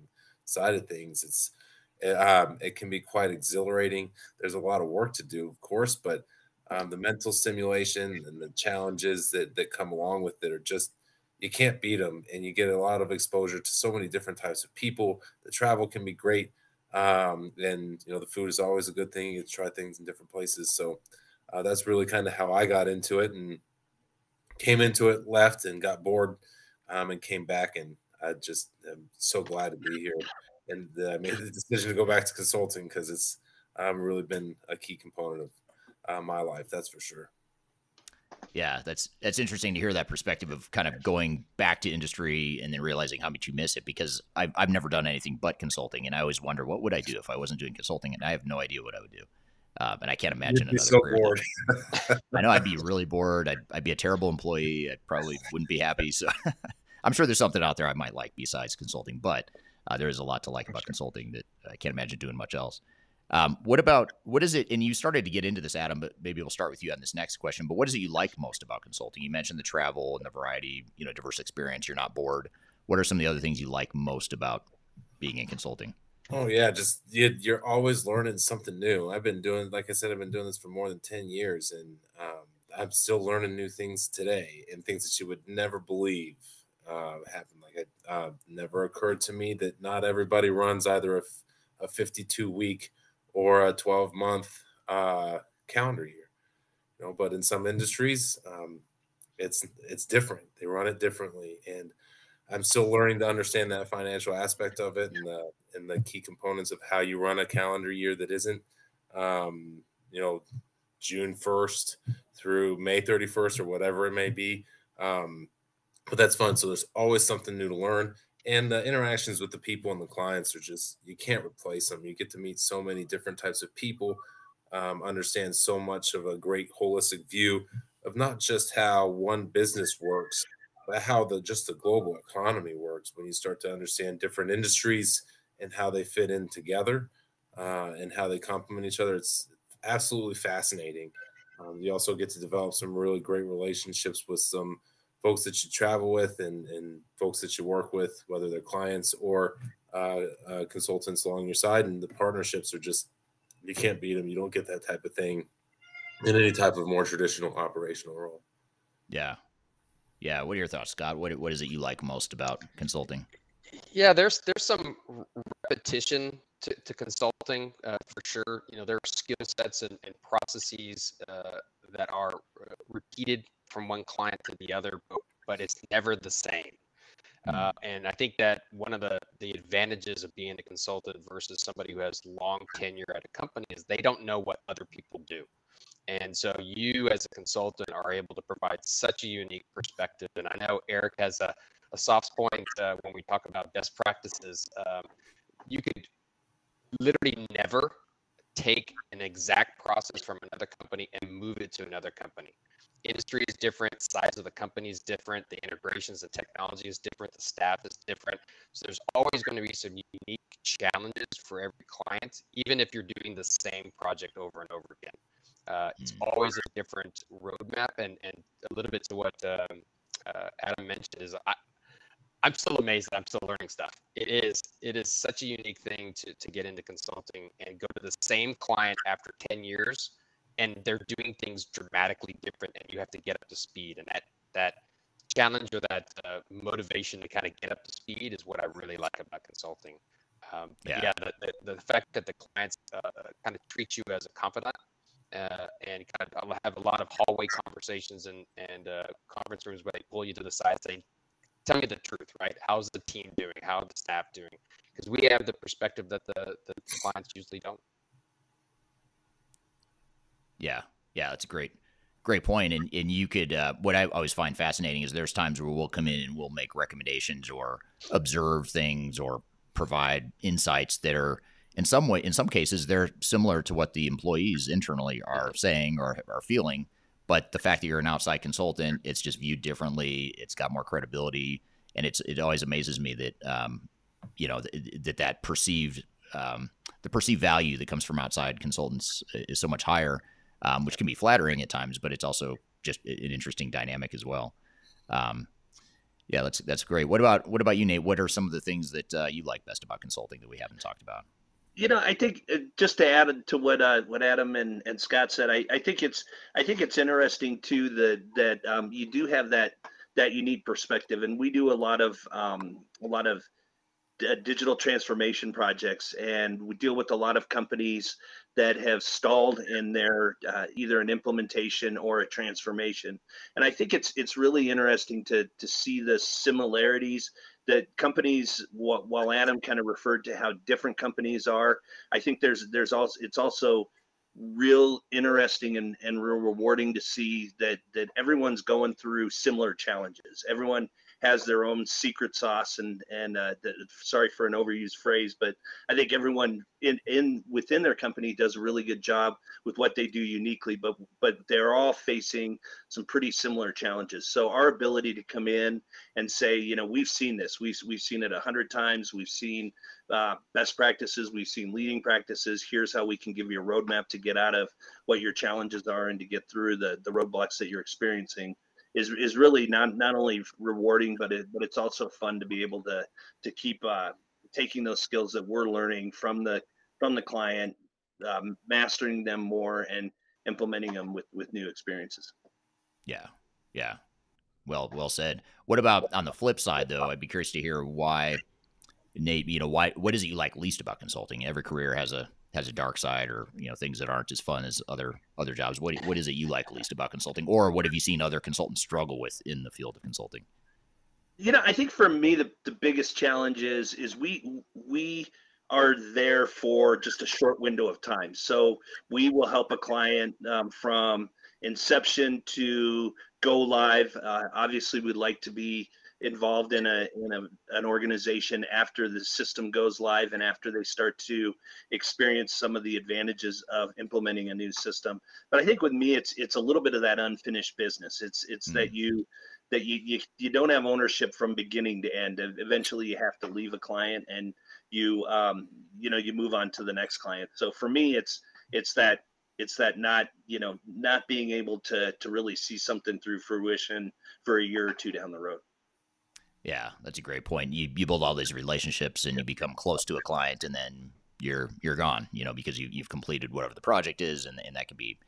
side of things. It's it, um, it can be quite exhilarating. There's a lot of work to do, of course, but um, the mental stimulation and the challenges that that come along with it are just you can't beat them, and you get a lot of exposure to so many different types of people. The travel can be great, um, and you know the food is always a good thing. You try things in different places, so uh, that's really kind of how I got into it and came into it, left, and got bored, um, and came back. And I just am so glad to be here. And I made the decision to go back to consulting because it's um, really been a key component of uh, my life. That's for sure. Yeah, that's that's interesting to hear that perspective of kind of going back to industry and then realizing how much you miss it because I've, I've never done anything but consulting and I always wonder what would I do if I wasn't doing consulting and I have no idea what I would do. Um, and I can't imagine another so bored. I know I'd be really bored. I'd, I'd be a terrible employee. I probably wouldn't be happy. So I'm sure there's something out there I might like besides consulting, but uh, there is a lot to like about consulting that I can't imagine doing much else. Um, what about what is it? And you started to get into this, Adam, but maybe we'll start with you on this next question. But what is it you like most about consulting? You mentioned the travel and the variety, you know, diverse experience. You're not bored. What are some of the other things you like most about being in consulting? Oh yeah, just you, are always learning something new. I've been doing, like I said, I've been doing this for more than ten years, and um, I'm still learning new things today and things that you would never believe uh, happen. Like it uh, never occurred to me that not everybody runs either a, a 52 week or a 12 month uh, calendar year. You know, but in some industries, um, it's it's different. They run it differently, and I'm still learning to understand that financial aspect of it and the and the key components of how you run a calendar year that isn't, um, you know, June 1st through May 31st or whatever it may be. Um, but that's fun. So there's always something new to learn. And the interactions with the people and the clients are just, you can't replace them. You get to meet so many different types of people, um, understand so much of a great holistic view of not just how one business works, how the just the global economy works when you start to understand different industries and how they fit in together uh, and how they complement each other. It's absolutely fascinating. Um, you also get to develop some really great relationships with some folks that you travel with and, and folks that you work with, whether they're clients or uh, uh, consultants along your side. And the partnerships are just, you can't beat them. You don't get that type of thing in any type of more traditional operational role. Yeah. Yeah. What are your thoughts, Scott? What, what is it you like most about consulting? Yeah, there's there's some repetition to, to consulting uh, for sure. You know, there are skill sets and, and processes uh, that are uh, repeated from one client to the other, but, but it's never the same. Mm. Uh, and I think that one of the, the advantages of being a consultant versus somebody who has long tenure at a company is they don't know what other people do. And so you as a consultant are able to provide such a unique perspective. And I know Eric has a, a soft point uh, when we talk about best practices. Um, you could literally never take an exact process from another company and move it to another company. Industry is different, size of the company is different, the integrations and technology is different, the staff is different. So there's always going to be some unique challenges for every client, even if you're doing the same project over and over again. Uh, it's mm. always a different roadmap, and and a little bit to what um, uh, Adam mentioned is I, I'm still amazed that I'm still learning stuff. It is it is such a unique thing to to get into consulting and go to the same client after 10 years and they're doing things dramatically different and you have to get up to speed and that that challenge or that uh, motivation to kind of get up to speed is what I really like about consulting. Um, yeah, yeah the, the, the, fact that the clients uh, kind of treat you as a confidant uh, and kind of have a lot of hallway conversations and and uh, conference rooms where they pull you to the side saying, tell me the truth, right? How's the team doing? How are the staff doing? Because we have the perspective that the, the clients usually don't. Yeah, yeah, that's a great, great point. And and you could uh, what I always find fascinating is there's times where we'll come in and we'll make recommendations or observe things or provide insights that are in some way in some cases they're similar to what the employees internally are saying or are feeling but the fact that you're an outside consultant, it's just viewed differently. It's got more credibility, and it's it always amazes me that um, you know th- that that perceived um, the perceived value that comes from outside consultants is so much higher, um, which can be flattering at times, but it's also just an interesting dynamic as well. Um, yeah, that's that's great. What about what about you, Nate? What are some of the things that uh, you like best about consulting that we haven't talked about? You know, I think uh, just to add to what uh, what Adam and, and Scott said, I, I think it's I think it's interesting too that that um, you do have that that unique perspective, and we do a lot of um, a lot of d- digital transformation projects, and we deal with a lot of companies that have stalled in their uh, either an implementation or a transformation, and I think it's it's really interesting to to see the similarities that companies while adam kind of referred to how different companies are i think there's there's also it's also real interesting and, and real rewarding to see that that everyone's going through similar challenges. Everyone has their own secret sauce and and uh, the, sorry for an overused phrase but i think everyone in in within their company does a really good job with what they do uniquely but but they're all facing some pretty similar challenges. So our ability to come in and say you know we've seen this we've, we've seen it a hundred times we've seen uh, best practices we've seen leading practices here's how we can give you a roadmap to get out of what your challenges are and to get through the the roadblocks that you're experiencing is is really not not only rewarding, but it but it's also fun to be able to to keep uh, taking those skills that we're learning from the from the client, um, mastering them more, and implementing them with with new experiences. Yeah, yeah. Well, well said. What about on the flip side, though? I'd be curious to hear why, Nate. You know, why? What is it you like least about consulting? Every career has a has a dark side or you know things that aren't as fun as other other jobs what what is it you like least about consulting? Or what have you seen other consultants struggle with in the field of consulting? You know i think for me the, the biggest challenge is is we we are there for just a short window of time. So we will help a client um, from inception to go live. Uh, obviously we'd like to be involved in a in a, an organization after the system goes live and after they start to experience some of the advantages of implementing a new system. But i think with me it's it's a little bit of that unfinished business. It's it's mm-hmm. that you that you, you you don't have ownership from beginning to end. Eventually you have to leave a client and you um you know you move on to the next client. So for me it's it's that it's that not you know not being able to to really see something through fruition for a year or two down the road yeah, that's a great point. You you build all these relationships and you become close to a client, and then you're you're gone. You know, because you you've completed whatever the project is, and and that can be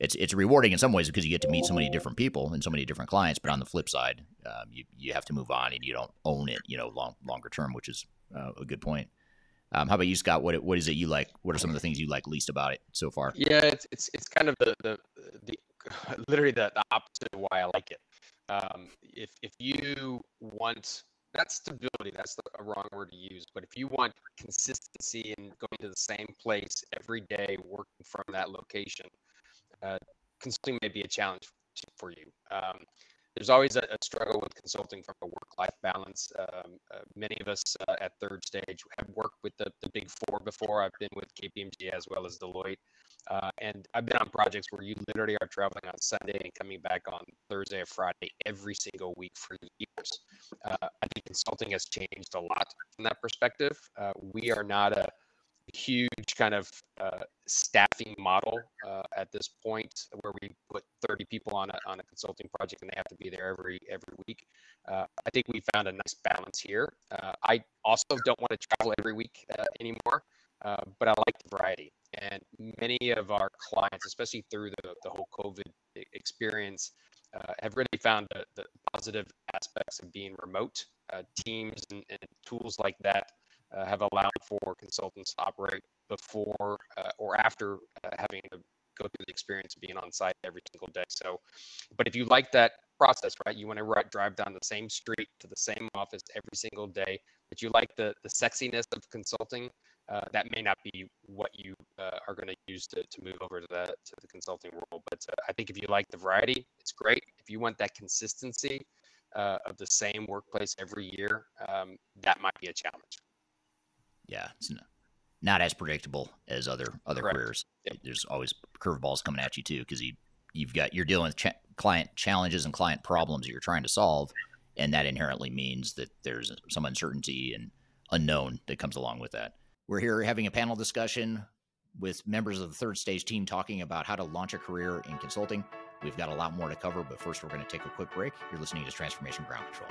it's it's rewarding in some ways because you get to meet so many different people and so many different clients. But on the flip side, um, you you have to move on and you don't own it, you know, long longer term, which is uh, a good point. Um, how about you, Scott? What what is it you like? What are some of the things you like least about it so far? Yeah, it's it's it's kind of the the the literally the, the opposite of why I like it. Um, if if you want not stability, that's the, a wrong word to use, but if you want consistency and going to the same place every day, working from that location, uh, consulting may be a challenge for you. Um, there's always a, a, struggle with consulting from a work-life balance. Um, uh, many of us uh, at third stage have worked with the, the big four before. I've been with KPMG as well as Deloitte. Uh, and I've been on projects where you literally are traveling on Sunday and coming back on Thursday or Friday every single week for years. Uh, I think consulting has changed a lot from that perspective. Uh, we are not a huge kind of uh, staffing model uh, at this point where we put 30 people on a, on a consulting project and they have to be there every every week. Uh, I think we found a nice balance here. Uh, I also don't want to travel every week uh, anymore, uh, but I like the variety. And many of our clients, especially through the, the whole COVID experience, have really found the, the, positive aspects of being remote. teams and, and tools like that uh, have allowed for consultants to operate before uh, or after uh, having to go through the experience of being on site every single day. So, but if you like that process, right, you want to drive down the same street to the same office every single day, but you like the the sexiness of consulting, uh, that may not be what you uh, are going to use to, move over to the to the consulting world. But uh, I think if you like the variety, it's great. If you want that consistency of the same workplace every year, um, that might be a challenge yeah, it's not as predictable as other other Correct. careers. Yep. There's always curveballs coming at you too because you you've got you're dealing with ch- client challenges and client problems that you're trying to solve, and that inherently means that there's some uncertainty and unknown that comes along with that. We're here having a panel discussion with members of the third stage team talking about how to launch a career in consulting. We've got a lot more to cover, but first we're going to take a quick break. You're listening to Transformation Ground Control.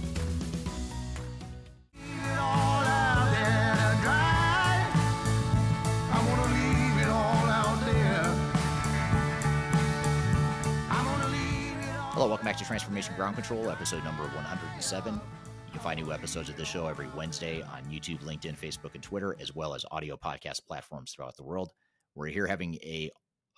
back to Transformation Ground Control, episode number 107. You can find new episodes of this show every Wednesday on YouTube, LinkedIn, Facebook, and Twitter, as well as audio podcast platforms throughout the world. We're here having a,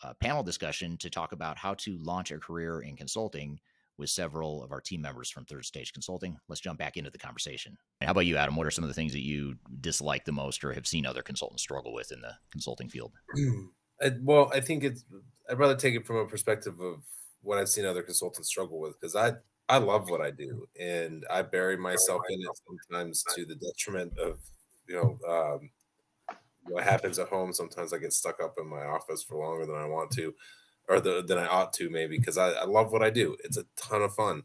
a panel discussion to talk about how to launch a career in consulting with several of our team members from Third Stage Consulting. Let's jump back into the conversation. How about you, Adam? What are some of the things that you dislike the most or have seen other consultants struggle with in the consulting field? well, I think it's, I'd rather take it from a perspective of what I've seen other consultants struggle with because I I love what I do and I bury myself in it sometimes to the detriment of you know um, what happens at home. Sometimes I get stuck up in my office for longer than I want to, or the, than I ought to maybe because I, I love what I do. It's a ton of fun.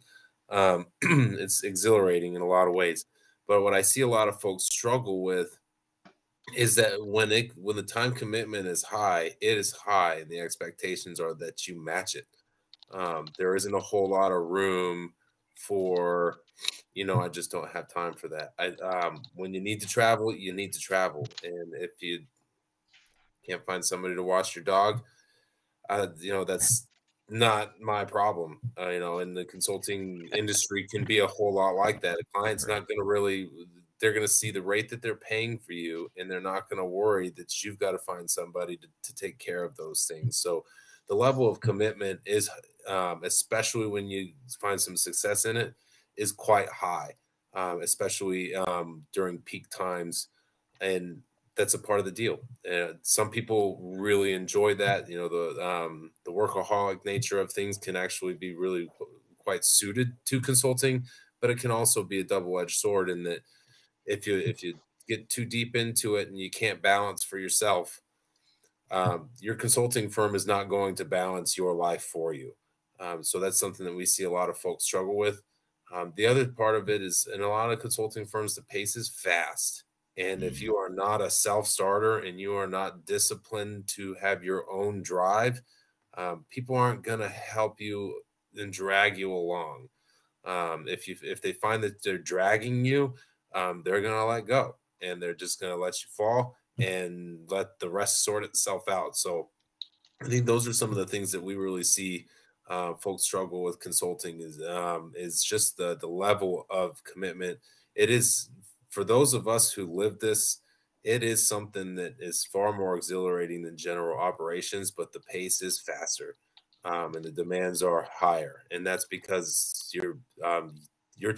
Um, it's exhilarating in a lot of ways. But what I see a lot of folks struggle with is that when it when the time commitment is high, it is high. And the expectations are that you match it um, there isn't a whole lot of room for you know i just don't have time for that. I um, when you need to travel you need to travel. And if you can't find somebody to watch your dog uh, you know that's not my problem. Uh, you know and the consulting industry can be a whole lot like that. A client's not going to really they're going to see the rate that they're paying for you and they're not going to worry that you've got to find somebody to, to take care of those things. So the level of commitment is um, especially when you find some success in it, is quite high. um, especially um, during peak times, and that's a part of the deal. Uh, some people really enjoy that. You know, the um, the workaholic nature of things can actually be really quite suited to consulting, but it can also be a double edged sword in that if you if you get too deep into it and you can't balance for yourself, um, your consulting firm is not going to balance your life for you. Um, so that's something that we see a lot of folks struggle with. Um, the other part of it is in a lot of consulting firms, the pace is fast. And if mm. you are not a self starter and you are not disciplined to have your own drive, um, people aren't going to help you and drag you along. Um, if you if they find that they're dragging you, um, they're going to let go and they're just going to let you fall and let the rest sort itself out. So I think those are some of the things that we really see uh, folks struggle with consulting is um, is just the the level of commitment. It is for those of us who live this. It is something that is far more exhilarating than general operations, but the pace is faster um, and the demands are higher, and that's because your um, your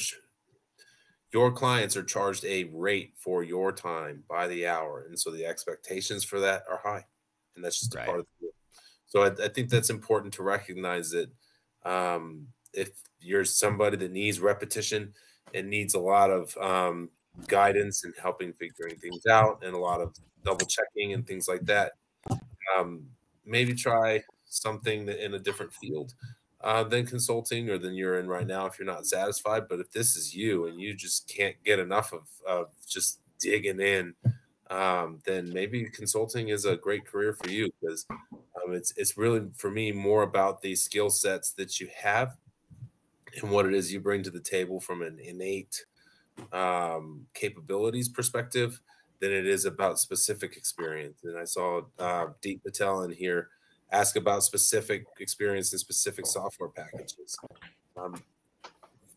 your clients are charged a rate for your time by the hour, and so the expectations for that are high, and that's just right. a part of the. So I, I, think that's important to recognize that um, if you're somebody that needs repetition and needs a lot of um, guidance and helping figuring things out and a lot of double checking and things like that, um, maybe try something in a different field uh, than consulting or than you're in right now if you're not satisfied. But if this is you and you just can't get enough of, of just digging in um, then maybe consulting is a great career for you because um, it's it's really for me more about the skill sets that you have and what it is you bring to the table from an innate um, capabilities perspective than it is about specific experience. And I saw uh, Deep Patel in here ask about specific experience and specific software packages. Um,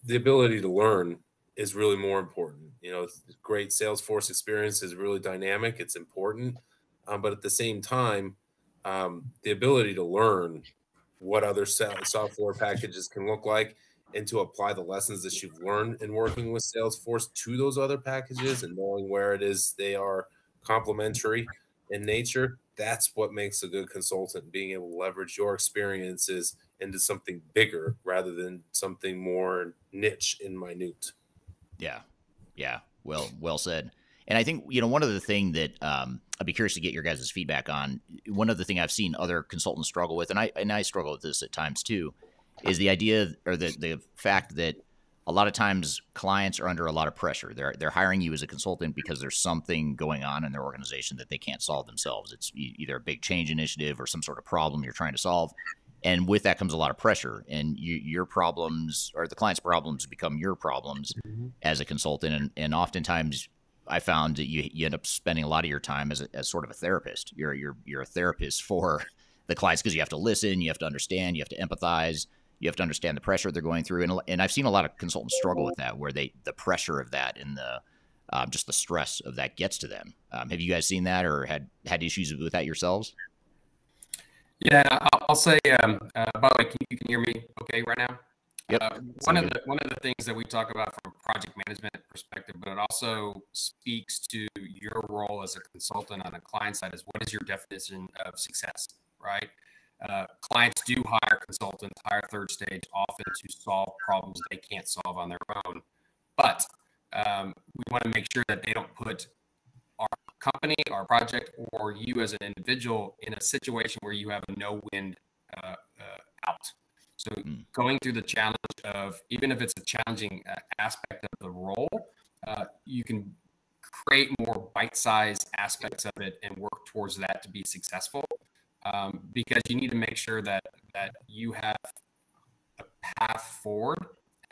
the ability to learn is really more important. You know, great Salesforce experience is really dynamic. It's important, um, but at the same time, um, the ability to learn what other software packages can look like and to apply the lessons that you've learned in working with Salesforce to those other packages and knowing where it is they are complementary in nature. That's what makes a good consultant, being able to leverage your experiences into something bigger rather than something more niche and minute. Yeah, yeah. Well, well said. And I think you know one of the thing that um, I'd be curious to get your guys' feedback on. One of the thing I've seen other consultants struggle with, and I and I struggle with this at times too, is the idea or the the fact that a lot of times clients are under a lot of pressure. They're they're hiring you as a consultant because there's something going on in their organization that they can't solve themselves. It's either a big change initiative or some sort of problem you're trying to solve and with that comes a lot of pressure and you, your problems or the client's problems become your problems mm-hmm. as a consultant and, and oftentimes i found that you, you end up spending a lot of your time as, a, as sort of a therapist. You're, you're, you're a therapist for the clients because you have to listen you have to understand you have to empathize you have to understand the pressure they're going through and, and i've seen a lot of consultants struggle with that where they the pressure of that and the um, just the stress of that gets to them. Um, have you guys seen that or had had issues with that yourselves yeah, I'll, I'll say. Um, uh, by the way, can, you can hear me okay right now? Yep. Uh, one of the one of the things that we talk about from a project management perspective, but it also speaks to your role as a consultant on the client side is what is your definition of success, right? Uh, clients do hire consultants, hire third stage often to solve problems they can't solve on their own, but um, we want to make sure that they don't put company, our project, or you as an individual in a situation where you have a no win uh, uh, out. So mm. going through the challenge of even if it's a challenging uh, aspect of the role, uh, you can create more bite-sized aspects of it and work towards that to be successful. Um, because you need to make sure that that you have a path forward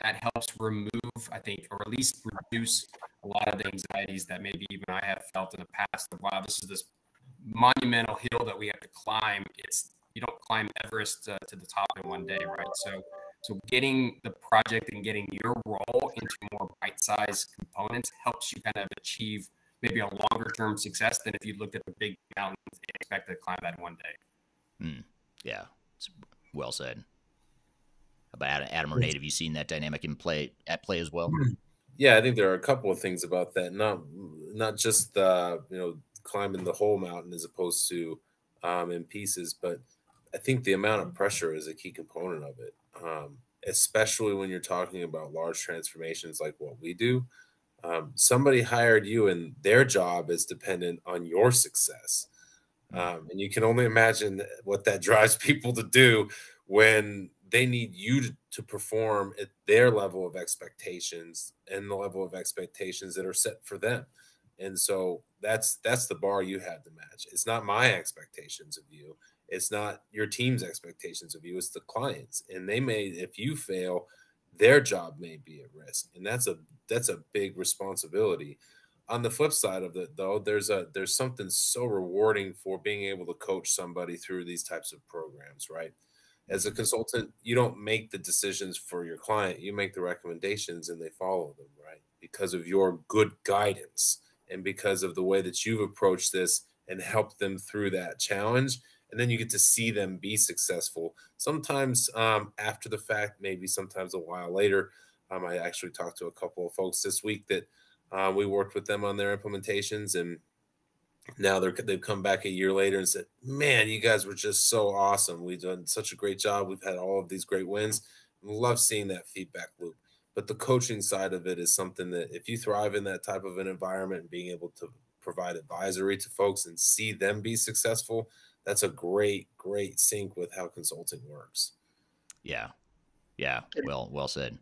that helps remove, I think, or at least reduce a lot of the anxieties that maybe even I have felt in the past. Of, wow, this is this monumental hill that we have to climb. It's you don't climb Everest uh, to the top in one day, right? So, so getting the project and getting your role into more bite-sized components helps you kind of achieve maybe a longer-term success than if you looked at the big mountains and expected to climb that in one day. Mm, yeah, it's well said. About Adam or Nate, have you seen that dynamic in play at play as well? Yeah, I think there are a couple of things about that. Not not just the you know climbing the whole mountain as opposed to um, in pieces, but I think the amount of pressure is a key component of it, um, especially when you're talking about large transformations like what we do. Um, somebody hired you, and their job is dependent on your success. Um, and you can only imagine what that drives people to do when they need you to, to perform at their level of expectations and the level of expectations that are set for them. And so that's that's the bar you have to match. It's not my expectations of you. It's not your team's expectations of you. It's the clients. And they may, if you fail, their job may be at risk. And that's a that's a big responsibility. On the flip side of it though, there's a there's something so rewarding for being able to coach somebody through these types of programs, right? As a consultant, you don't make the decisions for your client. You make the recommendations and they follow them, right? Because of your good guidance and because of the way that you've approached this and helped them through that challenge and then you get to see them be successful sometimes um, after the fact maybe sometimes a while later um, i actually talked to a couple of folks this week that uh, we worked with them on their implementations and now they're they've come back a year later and said man you guys were just so awesome. We've done such a great job. We've had all of these great wins. We love seeing that feedback loop. But the coaching side of it is something that if you thrive in that type of an environment and being able to provide advisory to folks and see them be successful that's a great great sync with how consulting works. Yeah. Yeah. Well well said.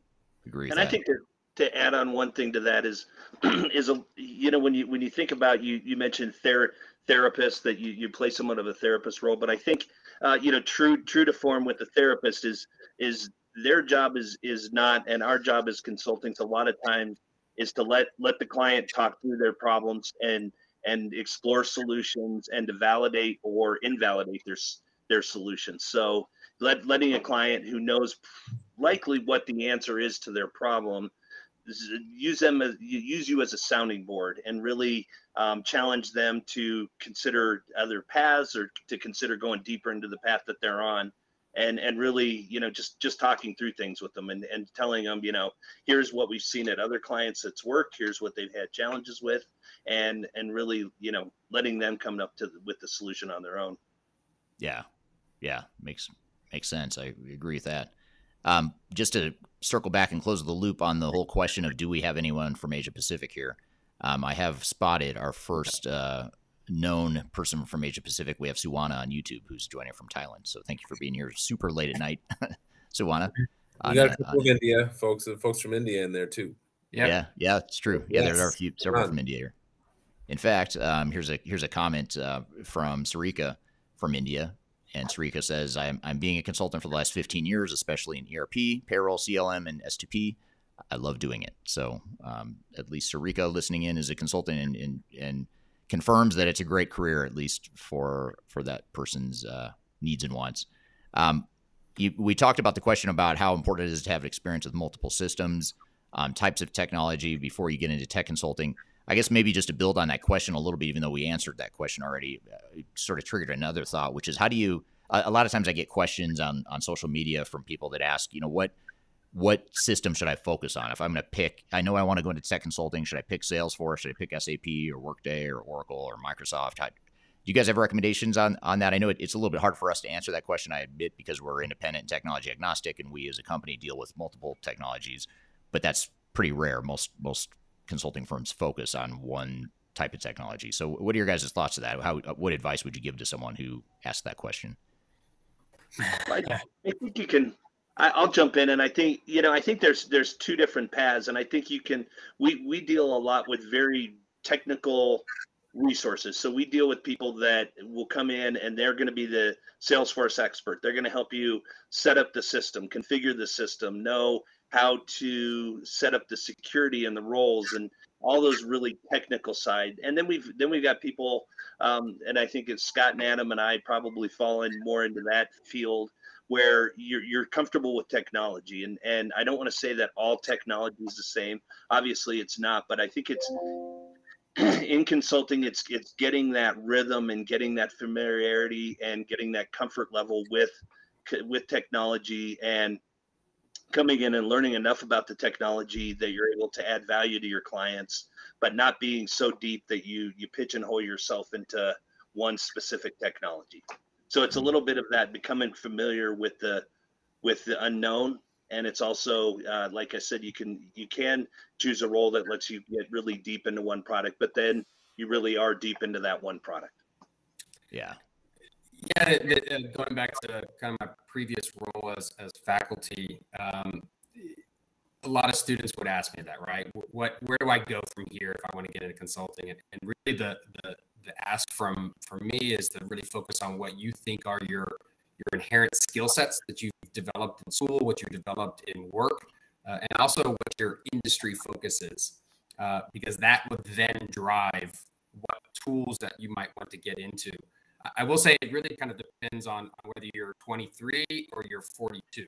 Agree and i that. think that to add on one thing to that is is a you know when you when you think about you you mentioned ther- therapists that you you play somewhat of a therapist role but i think uh, you know true true to form with the therapist is is their job is is not and our job as consultants a lot of times is to let let the client talk through their problems and and explore solutions and to validate or invalidate their their solutions. So let, letting a client who knows likely what the answer is to their problem use them as you use you as a sounding board and really um, challenge them to consider other paths or to consider going deeper into the path that they're on and and really you know just just talking through things with them and, and telling them you know here's what we've seen at other clients that's worked here's what they've had challenges with and and really you know letting them come up to the, with the solution on their own. Yeah. Yeah. Makes makes sense. I agree with that. Um, just to circle back and close the loop on the whole question of do we have anyone from asia pacific here um, i have spotted our first uh, known person from Asia Pacific. We have Suwana on YouTube who's joining from Thailand. So thank you for being here super late at night, Suwana. We got a couple of India folks, folks from India in there too. Yeah, yeah, yeah it's true. Yeah, yes. there are a few several from India here. In fact, um, here's a here's a comment uh, from Sarika from India, and Sarika says, I'm, I'm being a consultant for the last 15 years, especially in ERP, payroll, CLM, and S2P. I love doing it. So um, at least Sarika listening in is a consultant and, and, and confirms that it's a great career, at least for for that person's uh, needs and wants. Um, you, we talked about the question about how important it is to have experience with multiple systems, um, types of technology before you get into tech consulting. I guess maybe just to build on that question a little bit, even though we answered that question already, uh, sort of triggered another thought, which is how do you? A, a lot of times I get questions on on social media from people that ask, you know, what what system should I focus on? If I'm going to pick, I know I want to go into tech consulting. Should I pick Salesforce? Should I pick SAP or Workday or Oracle or Microsoft? How, do you guys have recommendations on on that? I know it, it's a little bit hard for us to answer that question. I admit because we're independent and technology agnostic, and we as a company deal with multiple technologies, but that's pretty rare. Most most consulting firms focus on one type of technology. So, what are your guys' thoughts of that? How uh, what advice would you give to someone who asked that question? I, think you can I, will jump in, and I think you know I think there's there's two different paths, and I think you can we we deal a lot with very technical resources. So we deal with people that will come in and they're going to be the Salesforce expert. They're going to help you set up the system, configure the system, know how to set up the security and the roles and all those really technical side. And then we've then we've got people, um, and I think it's Scott and Adam and I probably fall in more into that field where you're, you're comfortable with technology and and i don't want to say that all technology is the same obviously it's not but i think it's in consulting it's it's getting that rhythm and getting that familiarity and getting that comfort level with with technology and coming in and learning enough about the technology that you're able to add value to your clients, but not being so deep that you you pigeonhole yourself into one specific technology. So it's a little bit of that becoming familiar with the with the unknown, and it's also uh, like I said, you can you can choose a role that lets you get really deep into one product, but then you really are deep into that one product. Yeah. Yeah, uh, going back to kind of my previous role as, as faculty, um, a lot of students would ask me that, right? What, where do I go from here if I want to get into consulting? And, and really, the, the the ask from from me is to really focus on what you think are your your inherent skill sets that you've developed in school, what you've developed in work, uh, and also what your industry focus is, uh, because that would then drive what tools that you might want to get into. I will say it really kind of depends on whether you're 23 or you're 42,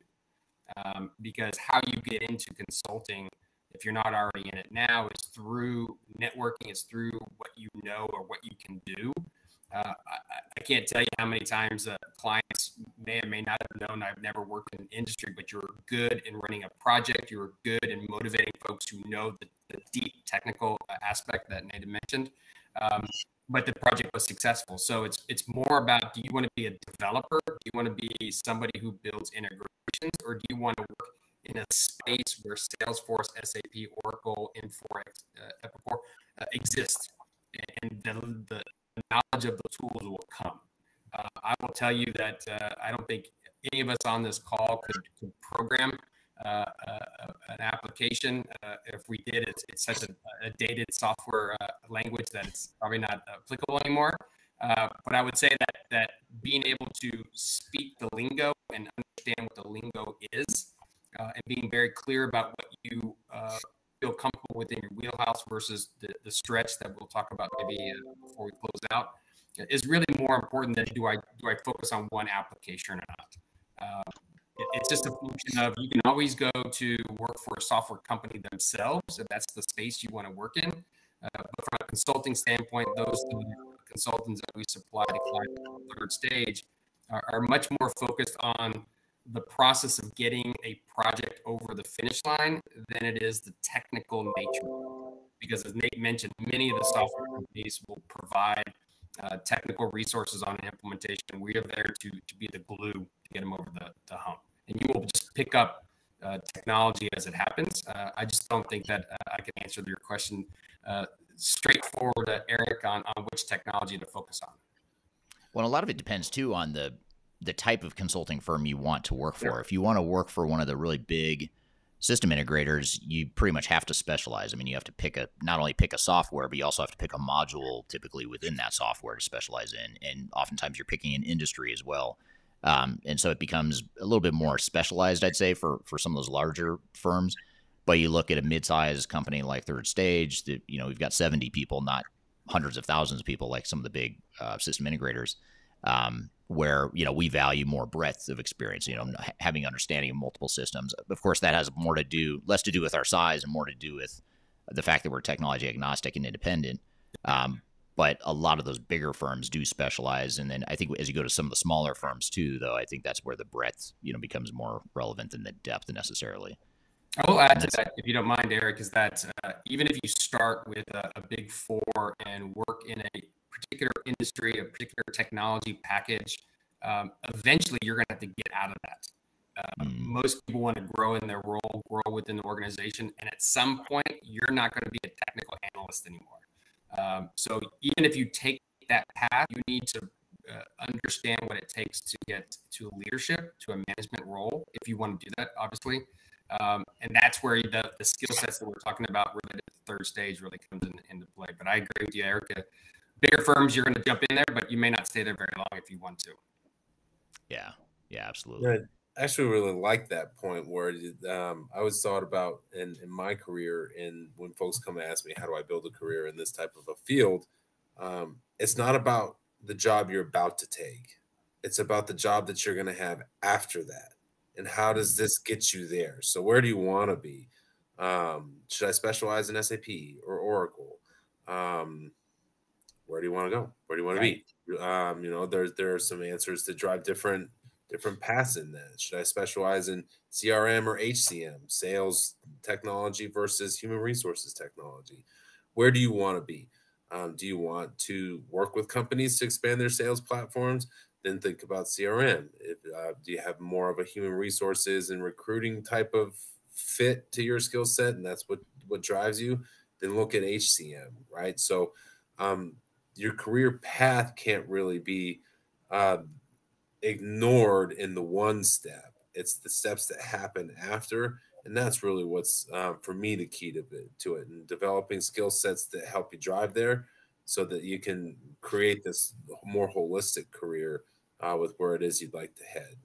um, because how you get into consulting, if you're not already in it now, is through networking, it's through what you know or what you can do. Uh, I, I, can't tell you how many times uh, clients may or may not have known I've never worked in industry, but you're good in running a project. You're good in motivating folks who know the, the deep technical uh, aspect that Nate mentioned. Um, but the project was successful. So it's it's more about do you want to be a developer? Do you want to be somebody who builds integrations, or do you want to work in a space where Salesforce, SAP, Oracle, Infor, uh, Epicor uh, exist, and the, the, knowledge of the tools will come. Uh, I will tell you that uh, I don't think any of us on this call could, could program uh, uh, an application. Uh, if we did, it's, it's such a, a dated software language that it's probably not applicable anymore. but I would say that that being able to speak the lingo and understand what the lingo is, and being very clear about what you feel comfortable within your wheelhouse versus the, the stretch that we'll talk about maybe before we close out is really more important than do I do I focus on one application or not. Uh, it's just a function of you can always go to work for a software company themselves if that's the space you want to work in. Uh, but from a consulting standpoint, those consultants that we supply to clients the third stage are, are much more focused on the process of getting a project over the finish line than it is the technical nature. Because as Nate mentioned, many of the software companies will provide uh, technical resources on an implementation. We are there to, to be the glue to get them over the, the hump. And you will just pick up uh, technology as it happens. Uh, I just don't think that uh, I can answer your question uh, straightforward, Eric, on, on which technology to focus on. Well, a lot of it depends too on the the type of consulting firm you want to work for. Sure. If you want to work for one of the really big system integrators, you pretty much have to specialize. I mean, you have to pick a not only pick a software, but you also have to pick a module typically within that software to specialize in. And oftentimes you're picking an industry as well. Um, and so it becomes a little bit more specialized, I'd say, for for some of those larger firms. But you look at a mid-sized company like Third Stage, that you know we've got 70 people, not hundreds of thousands of people like some of the big uh, system integrators. Um, where you know we value more breadth of experience you know having understanding of multiple systems. Of course that has more to do less to do with our size and more to do with the fact that we're technology agnostic and independent. Um, but a lot of those bigger firms do specialize. And then i think as you go to some of the smaller firms too though i think that's where the breadth you know becomes more relevant than the depth necessarily. I will add to that, if you don't mind, Eric, is that uh, even if you start with a, a, big four and work in a particular industry, a particular technology package, um, eventually you're going to have to get out of that. Uh, mm. Most people want to grow in their role, grow within the organization, and at some point, you're not going to be a technical analyst anymore. Um, so even if you take that path, you need to uh, understand what it takes to get to leadership, to a management role, if you want to do that, obviously. Um, and that's where the, the skill sets that we're talking about related to the third stage really comes in, into play. But I agree with you, Erica bigger firms, you're going to jump in there, but you may not stay there very long if you want to. Yeah, yeah, absolutely. Yeah, I actually really like that point where um, I was thought about in, in my career, and when folks come and ask me, how do I build a career in this type of a field? Um, it's not about the job you're about to take. It's about the job that you're going to have after that. And how does this get you there? So, where do you want to be? Um, should I specialize in SAP or Oracle? Um, where do you want to go? Where do you want to be? Um, you know, there's there are some answers that drive different different paths in that? Should I specialize in CRM or HCM, sales technology versus human resources technology? Where do you want to be? Um, do you want to work with companies to expand their sales platforms? Then think about CRM. If, uh, do you have more of a human resources and recruiting type of fit to your skill set, and that's what what drives you? Then look at HCM, right? So um, your career path can't really be uh, ignored in the one step. It's the steps that happen after, and that's really what's uh, for me the key to to it, and developing skill sets that help you drive there, so that you can create this more holistic career uh, with where it is you'd like to head.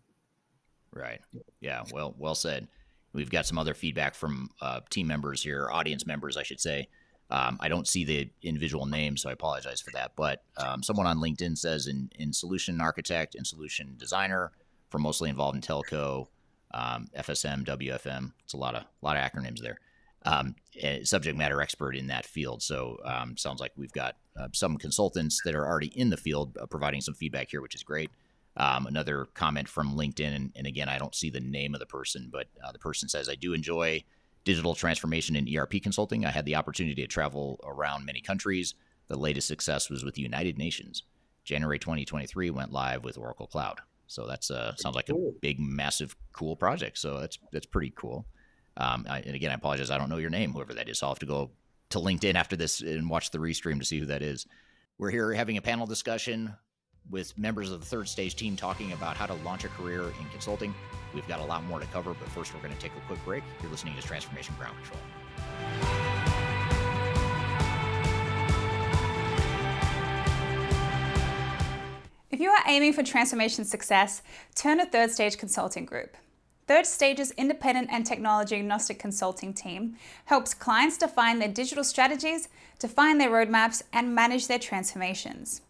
Right. Yeah. Well, well said. We've got some other feedback from uh, team members here, audience members, I should say. Um, I don't see the individual name, so I apologize for that. But um, someone on LinkedIn says in, in solution architect and solution designer for mostly involved in telco, um, FSM, WFM. It's a lot of a lot of acronyms there. Um, subject matter expert in that field. So um, sounds like we've got uh, some consultants that are already in the field uh, providing some feedback here, which is great. Um, another comment from LinkedIn, and, and, again, I don't see the name of the person, but uh, the person says, I do enjoy digital transformation and ERP consulting. I had the opportunity to travel around many countries. The latest success was with the United Nations. January 2023 went live with Oracle Cloud. So that's uh, sounds like a big, massive, cool project. So that's that's pretty cool. Um, I, and again, I apologize. I don't know your name, whoever that is. So I'll have to go to LinkedIn after this and watch the restream to see who that is. We're here having a panel discussion with members of the third stage team talking about how to launch a career in consulting. We've got a lot more to cover, but first we're going to take a quick break. You're listening to Transformation Ground Control. If you are aiming for transformation success, turn to Third Stage Consulting Group. Third Stage's independent and technology agnostic consulting team helps clients define their digital strategies, define their roadmaps, and manage their transformations.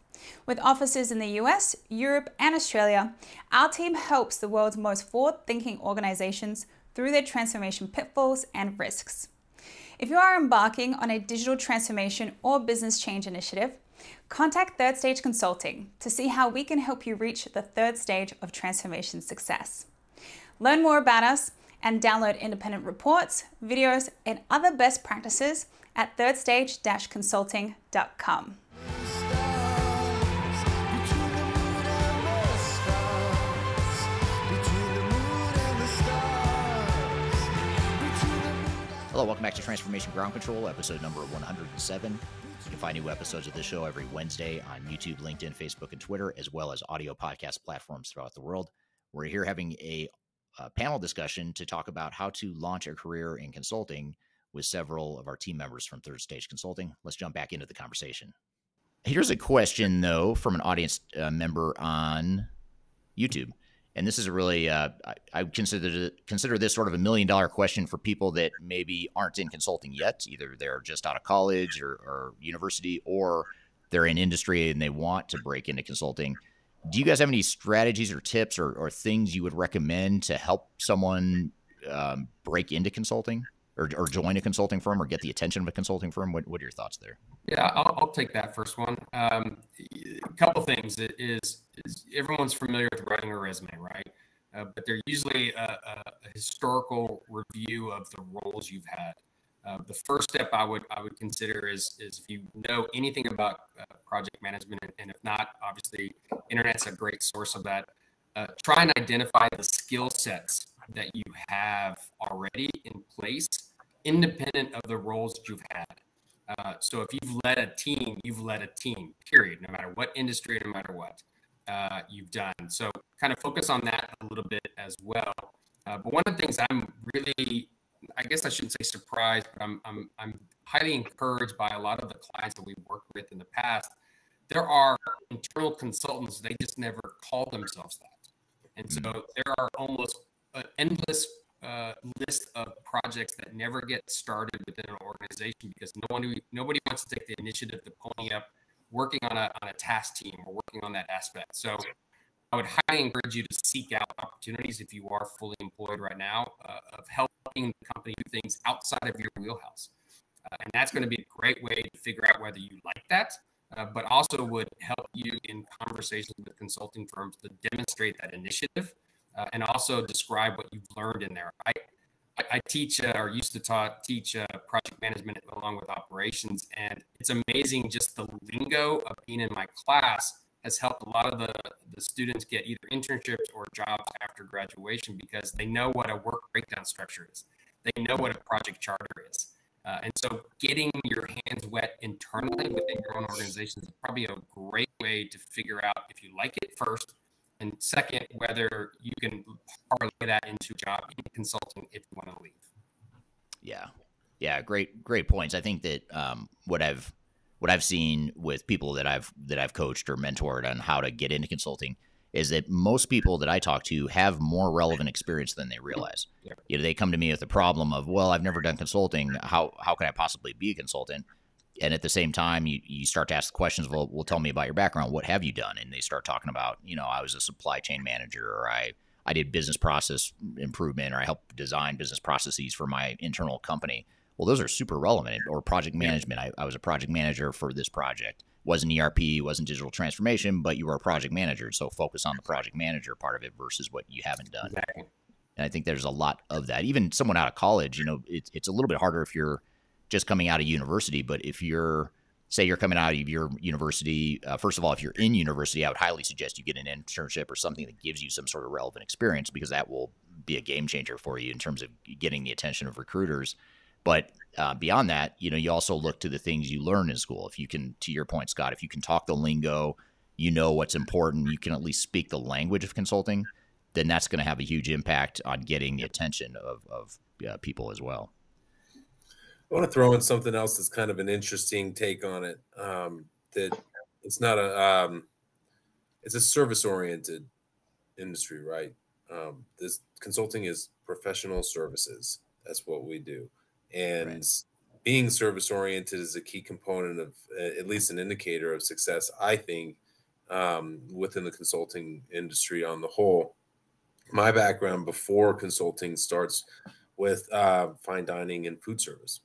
With offices in the US, Europe, and Australia, our team helps the world's most forward thinking organizations through their transformation pitfalls and risks. If you are embarking on a digital transformation or business change initiative, contact Third Stage Consulting to see how we can help you reach the third stage of transformation success. Learn more about us and download independent reports, videos, and other best practices at thirdstage-consulting.com. Hello, welcome back to Transformation Ground Control, episode number 107. You can find new episodes of this show every Wednesday on YouTube, LinkedIn, Facebook, and Twitter, as well as audio podcast platforms throughout the world. We're here having a, a panel discussion to talk about how to launch a career in consulting with several of our team members from Third Stage Consulting. Let's jump back into the conversation. Here's a question, though, from an audience uh, member on YouTube and this is a really uh, I, I, consider consider this sort of a million dollar question for people that maybe aren't in consulting yet. Either they're just out of college or, or university, or they're in industry and they want to break into consulting. Do you guys have any strategies or tips or, or things you would recommend to help someone um, break into consulting? Or, or, join a consulting firm or get the attention of a consulting firm? What, what are your thoughts there? Yeah, I'll, I'll take that first one. Um, a couple things is everyone's familiar with writing a resume, right? Uh, but they're usually a, a, historical review of the roles you've had. Uh, the first step I would I would consider is is if you know anything about uh, project management, and if not, obviously, internet's a great source of that. Uh, try and identify the skill sets that you have already in place, independent of the roles that you've had. Uh, so if you've led a team, you've led a team. Period. No matter what industry, no matter what uh, you've done. So kind of focus on that a little bit as well. Uh, but one of the things I'm really, I guess I shouldn't say surprised, but I'm, I'm, I'm highly encouraged by a lot of the clients that we've worked with in the past. There are internal consultants, they just never call themselves that. And so mm. there are almost an endless uh, list of projects that never get started within an organization because no one nobody wants to take the initiative to pony up working on a, on a task team or working on that aspect. So I would highly encourage you to seek out opportunities if you are fully employed right now uh, of helping the company do things outside of your wheelhouse. Uh, and that's going to be a great way to figure out whether you like that, uh, but also would help you in conversations with consulting firms to demonstrate that initiative uh, and also describe what you've learned in there. I, teach uh, or used to taught, teach uh, project management along with operations, and it's amazing just the lingo of being in my class has helped a lot of the, the students get either internships or jobs after graduation because they know what a work breakdown structure is. They know what a project charter is. Uh, and so getting your hands wet internally within your own organization is probably a great way to figure out if you like it first and second, whether you can parlay that into a job in consulting if you want to leave. Yeah, yeah, great, great points. I think that um, what I've what I've seen with people that I've that I've coached or mentored on how to get into consulting is that most people that I talk to have more relevant experience than they realize. You know, they come to me with the problem of, well, I've never done consulting. How how can I possibly be a consultant? And at the same time you, you start to ask the questions well, well tell me about your background. What have you done? And they start talking about you know i was a supply chain manager or i i did business process improvement or i helped design business processes for my internal company. Well those are super relevant or project management. I, I was a project manager for this project. Wasn't erp wasn't digital transformation but you were a project manager so focus on the project manager part of it versus what you haven't done. Exactly. and i think there's a lot of that. Even someone out of college you know it, it's a little bit harder if you're just coming out of university. But if you're, say, you're coming out of your university, uh, first of all, if you're in university, I would highly suggest you get an internship or something that gives you some sort of relevant experience because that will be a game changer for you in terms of getting the attention of recruiters. But uh, beyond that, you know, you also look to the things you learn in school. If you can, to your point, Scott, if you can talk the lingo, you know what's important, you can at least speak the language of consulting, then that's going to have a huge impact on getting the attention of, of uh, people as well. I want to throw in something else that's kind of an interesting take on it. Um, that it's not a um, it's a service oriented industry, right? Um, this consulting is professional services. That's what we do, and right. being service oriented is a key component of at least an indicator of success. I think um, within the consulting industry on the whole. My background before consulting starts with uh, fine dining and food service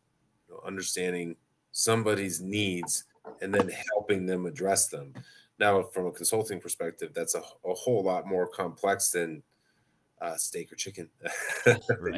know, understanding somebody's needs and then helping them address them. Now, from a consulting perspective, that's a, a whole lot more complex than uh, steak or chicken,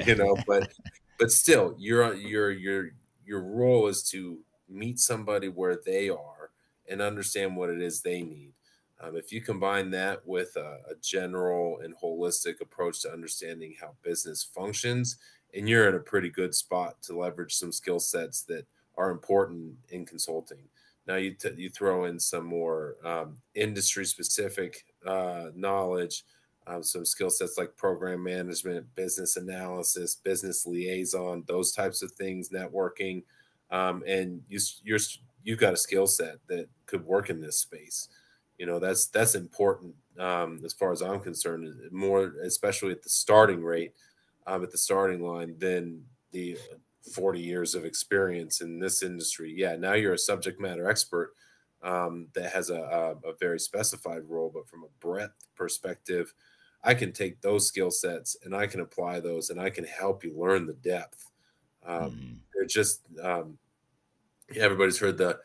you know. But but still, your your your your role is to meet somebody where they are and understand what it is they need. Um, if you combine that with a, a, general and holistic approach to understanding how business functions and you're in a pretty good spot to leverage some skill sets that are important in consulting. Now you t- you throw in some more um, industry specific uh, knowledge, um, some skill sets like program management, business analysis, business liaison, those types of things, networking, um, and you you're you've got a skill set that could work in this space. You know that's that's important um, as far as I'm concerned. More especially at the starting rate um, at the starting line than the 40 years of experience in this industry. Yeah, now you're a subject matter expert um, that has a, a, a, very specified role, but from a breadth perspective, I can take those skill sets and I can apply those and I can help you learn the depth. Um, mm. They're just, um, everybody's heard the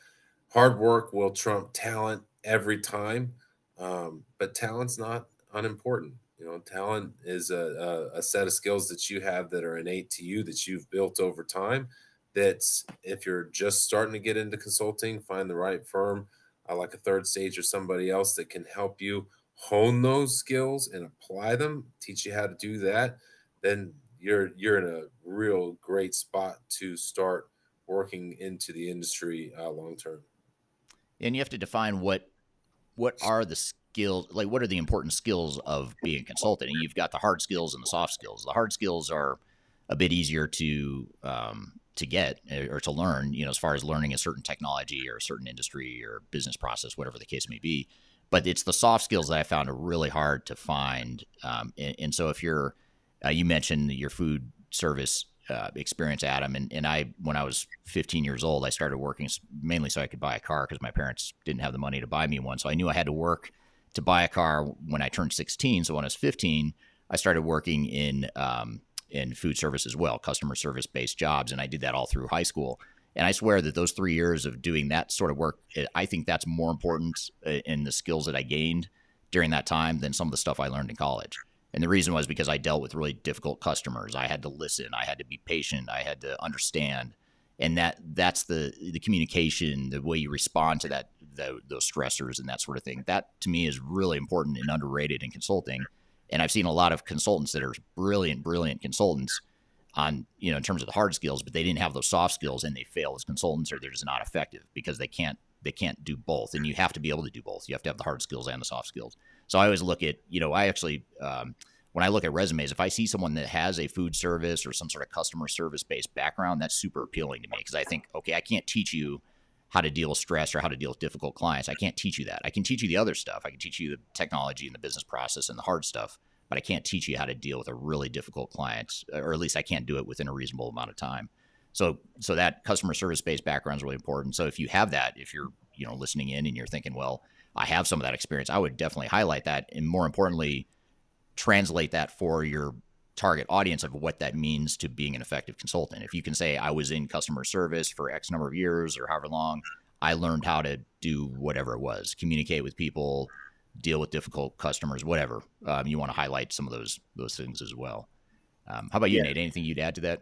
hard work will trump talent every time, um, but talent's not unimportant. You know, talent is a, a, a, set of skills that you have that are innate to you that you've built over time. That if you're just starting to get into consulting, find the right firm uh, like a third stage or somebody else that can help you hone those skills and apply them, teach you how to do that. Then you're you're in a real great spot to start working into the industry uh, long term. And you have to define what what are the skills like what are the important skills of being a consultant and you've got the hard skills and the soft skills. The hard skills are a bit easier to um, to get eh, or to learn you know as far as learning a certain technology or a certain industry or business process whatever the case may be. But it's the soft skills that i found are really hard to find um, and, and, so if you're uh, you mentioned your food service uh, experience adam and, and i when i was 15 years old i started working mainly so i could buy a car because my parents didn't have the money to buy me one so i knew i had to work to buy a car when I turned 16. So when I was 15, I started working in um, in food service as well, customer service based jobs, and I did that all through high school. And I swear that those three years of doing that sort of work, I think that's more important uh, in the skills that I gained during that time than some of the stuff I learned in college. And the reason was because I dealt with really difficult customers. I had to listen. I had to be patient. I had to understand. And that that's the the communication, the way you respond to that the, those stressors and that sort of thing. That to me is really important and underrated in consulting. And I've seen a lot of consultants that are brilliant, brilliant consultants on you know in terms of the hard skills, but they didn't have those soft skills and they fail as consultants or they're just not effective because they can't they can't do both. And you have to be able to do both. You have to have the hard skills and the soft skills. So I always look at, you know, I actually, um, when I look at resumes, if I see someone that has a food service or some sort of customer service based background, that's super appealing to me because I think, okay, I can't teach you how to deal with stress or how to deal with difficult clients. I can't teach you that. I can teach you the other stuff. I can teach you the technology and the business process and the hard stuff, but I can't teach you how to deal with a really difficult client, or at least I can't do it within a reasonable amount of time. So, so that customer service based background is really important. So if you have that, if you're, you know, listening in and you're thinking, well, I have some of that experience, I would definitely highlight that. And more importantly, translate that for your target audience of what that means to being an effective consultant. If you can say, I was in customer service for X number of years or however long, I learned how to do whatever it was, communicate with people, deal with difficult customers, whatever. Um, you want to highlight some of those those things as well. Um, how about you, yeah. Nate? Anything you'd add to that?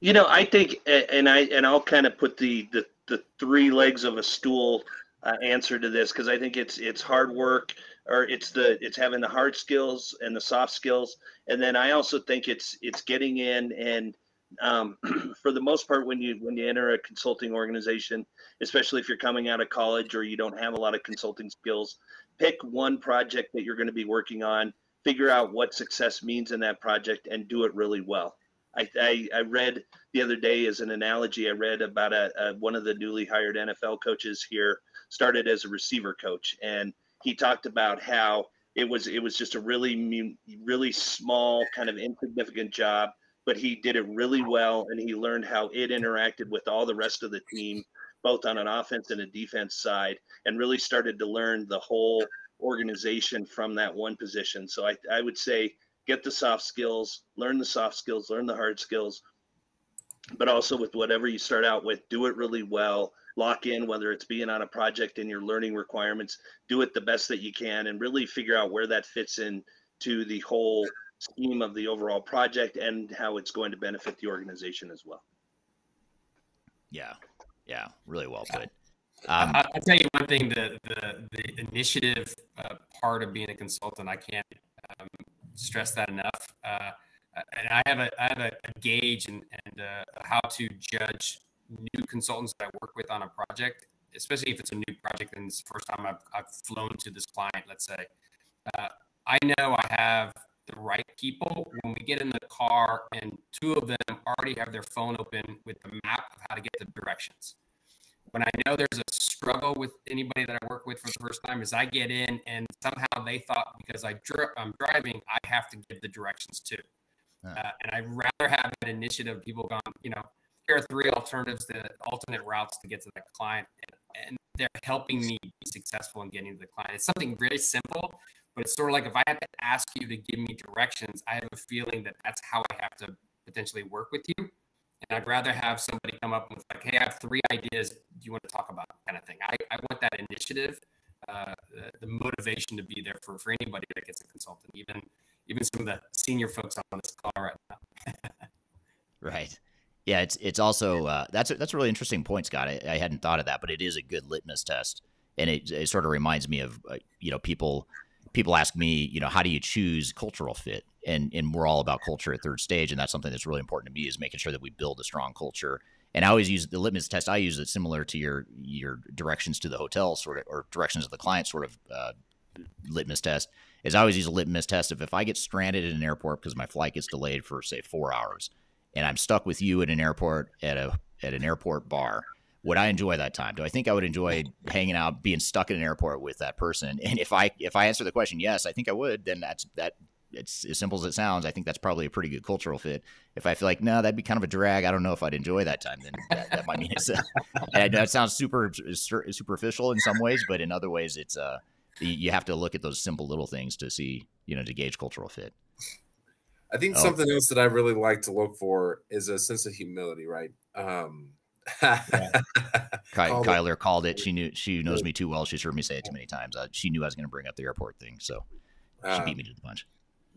You know, I think, and I and I'll kind of put the the, the three legs of a stool uh, answer to this because I think it's it's hard work or it's the it's having the hard skills and the soft skills, and then I also think it's it's getting in and um, for the most part when you when you enter a consulting organization, especially if you're coming out of college or you don't have a lot of consulting skills, pick one project that you're going to be working on, figure out what success means in that project, and do it really well. I, I, I, read the other day as an analogy. I read about a, a, one of the newly hired NFL coaches here started as a receiver coach, and he talked about how it was it was just a really really small kind of insignificant job, but he did it really well, and he learned how it interacted with all the rest of the team, both on an offense and a defense side, and really started to learn the whole organization from that one position. So I, I would say get the soft skills, learn the soft skills, learn the hard skills, but also with whatever you start out with, do it really well. Lock in whether it's being on a project and your learning requirements, do it the best that you can, and really figure out where that fits in to the whole scheme of the overall project and how it's going to benefit the organization as well. Yeah, yeah, really well put. Um, I'll tell you one thing: the the, the initiative uh, part of being a consultant, I can't um, stress that enough. Uh, and I have a I have a, a gauge and and uh, how to judge new consultants that I work with on a project, especially if it's a new project and it's the first time I've, I've flown to this client. Let's say uh, I know I have the right people when we get in the car and two of them already have their phone open with the map of how to get the directions when I know there's a struggle with anybody that I work with for the first time is I get in and somehow they thought because I dri- I'm driving, I have to give the directions too. Uh, and I'd rather have an initiative. People gone, you know, are three alternatives, the alternate routes to get to that client, and, and they're helping me be successful in getting to the client. It's something very simple, but it's sort of like if I have to ask you to give me directions, I have a feeling that that's how I have to potentially work with you. And I'd rather have somebody come up with like, hey, I have three ideas. Do you want to talk about kind of thing? I, I want that initiative, uh, the, the, motivation to be there for, for anybody that gets a consultant, even even some of the senior folks on this call right now. right. Yeah, it's it's also uh, that's a, that's a really interesting point, Scott. I, I, hadn't thought of that, but it is a good litmus test, and it, it sort of reminds me of uh, you know people people ask me, you know, how do you choose cultural fit? and and we're all about culture at third stage and that's something that's really important to me is making sure that we build a strong culture and i always use the litmus test i use it similar to your your directions to the hotel sort of or directions to the client sort of uh, litmus test is i always use a litmus test of if i get stranded at an airport because my flight gets delayed for say four hours and i'm stuck with you at an airport at a at an airport bar would I enjoy that time? Do I think I would enjoy hanging out, being stuck in an airport with that person? And if I if I answer the question yes, I think I would. Then that's that it's as simple as it sounds. I think that's probably a pretty good cultural fit. If I feel like no, that'd be kind of a drag. I don't know if I'd enjoy that time. Then that, that might mean it's. Uh, and that sounds super superficial in some ways, but in other ways, it's uh, you have to look at those simple little things to see, you know, to gauge cultural fit. I think oh. something else that I really like to look for is a sense of humility, right? Um, yeah. Ky- Kyler called it. She knew she knows me too well. She's heard me say it too many times. Uh, she knew I was going to bring up the airport thing, so she beat um, me to the punch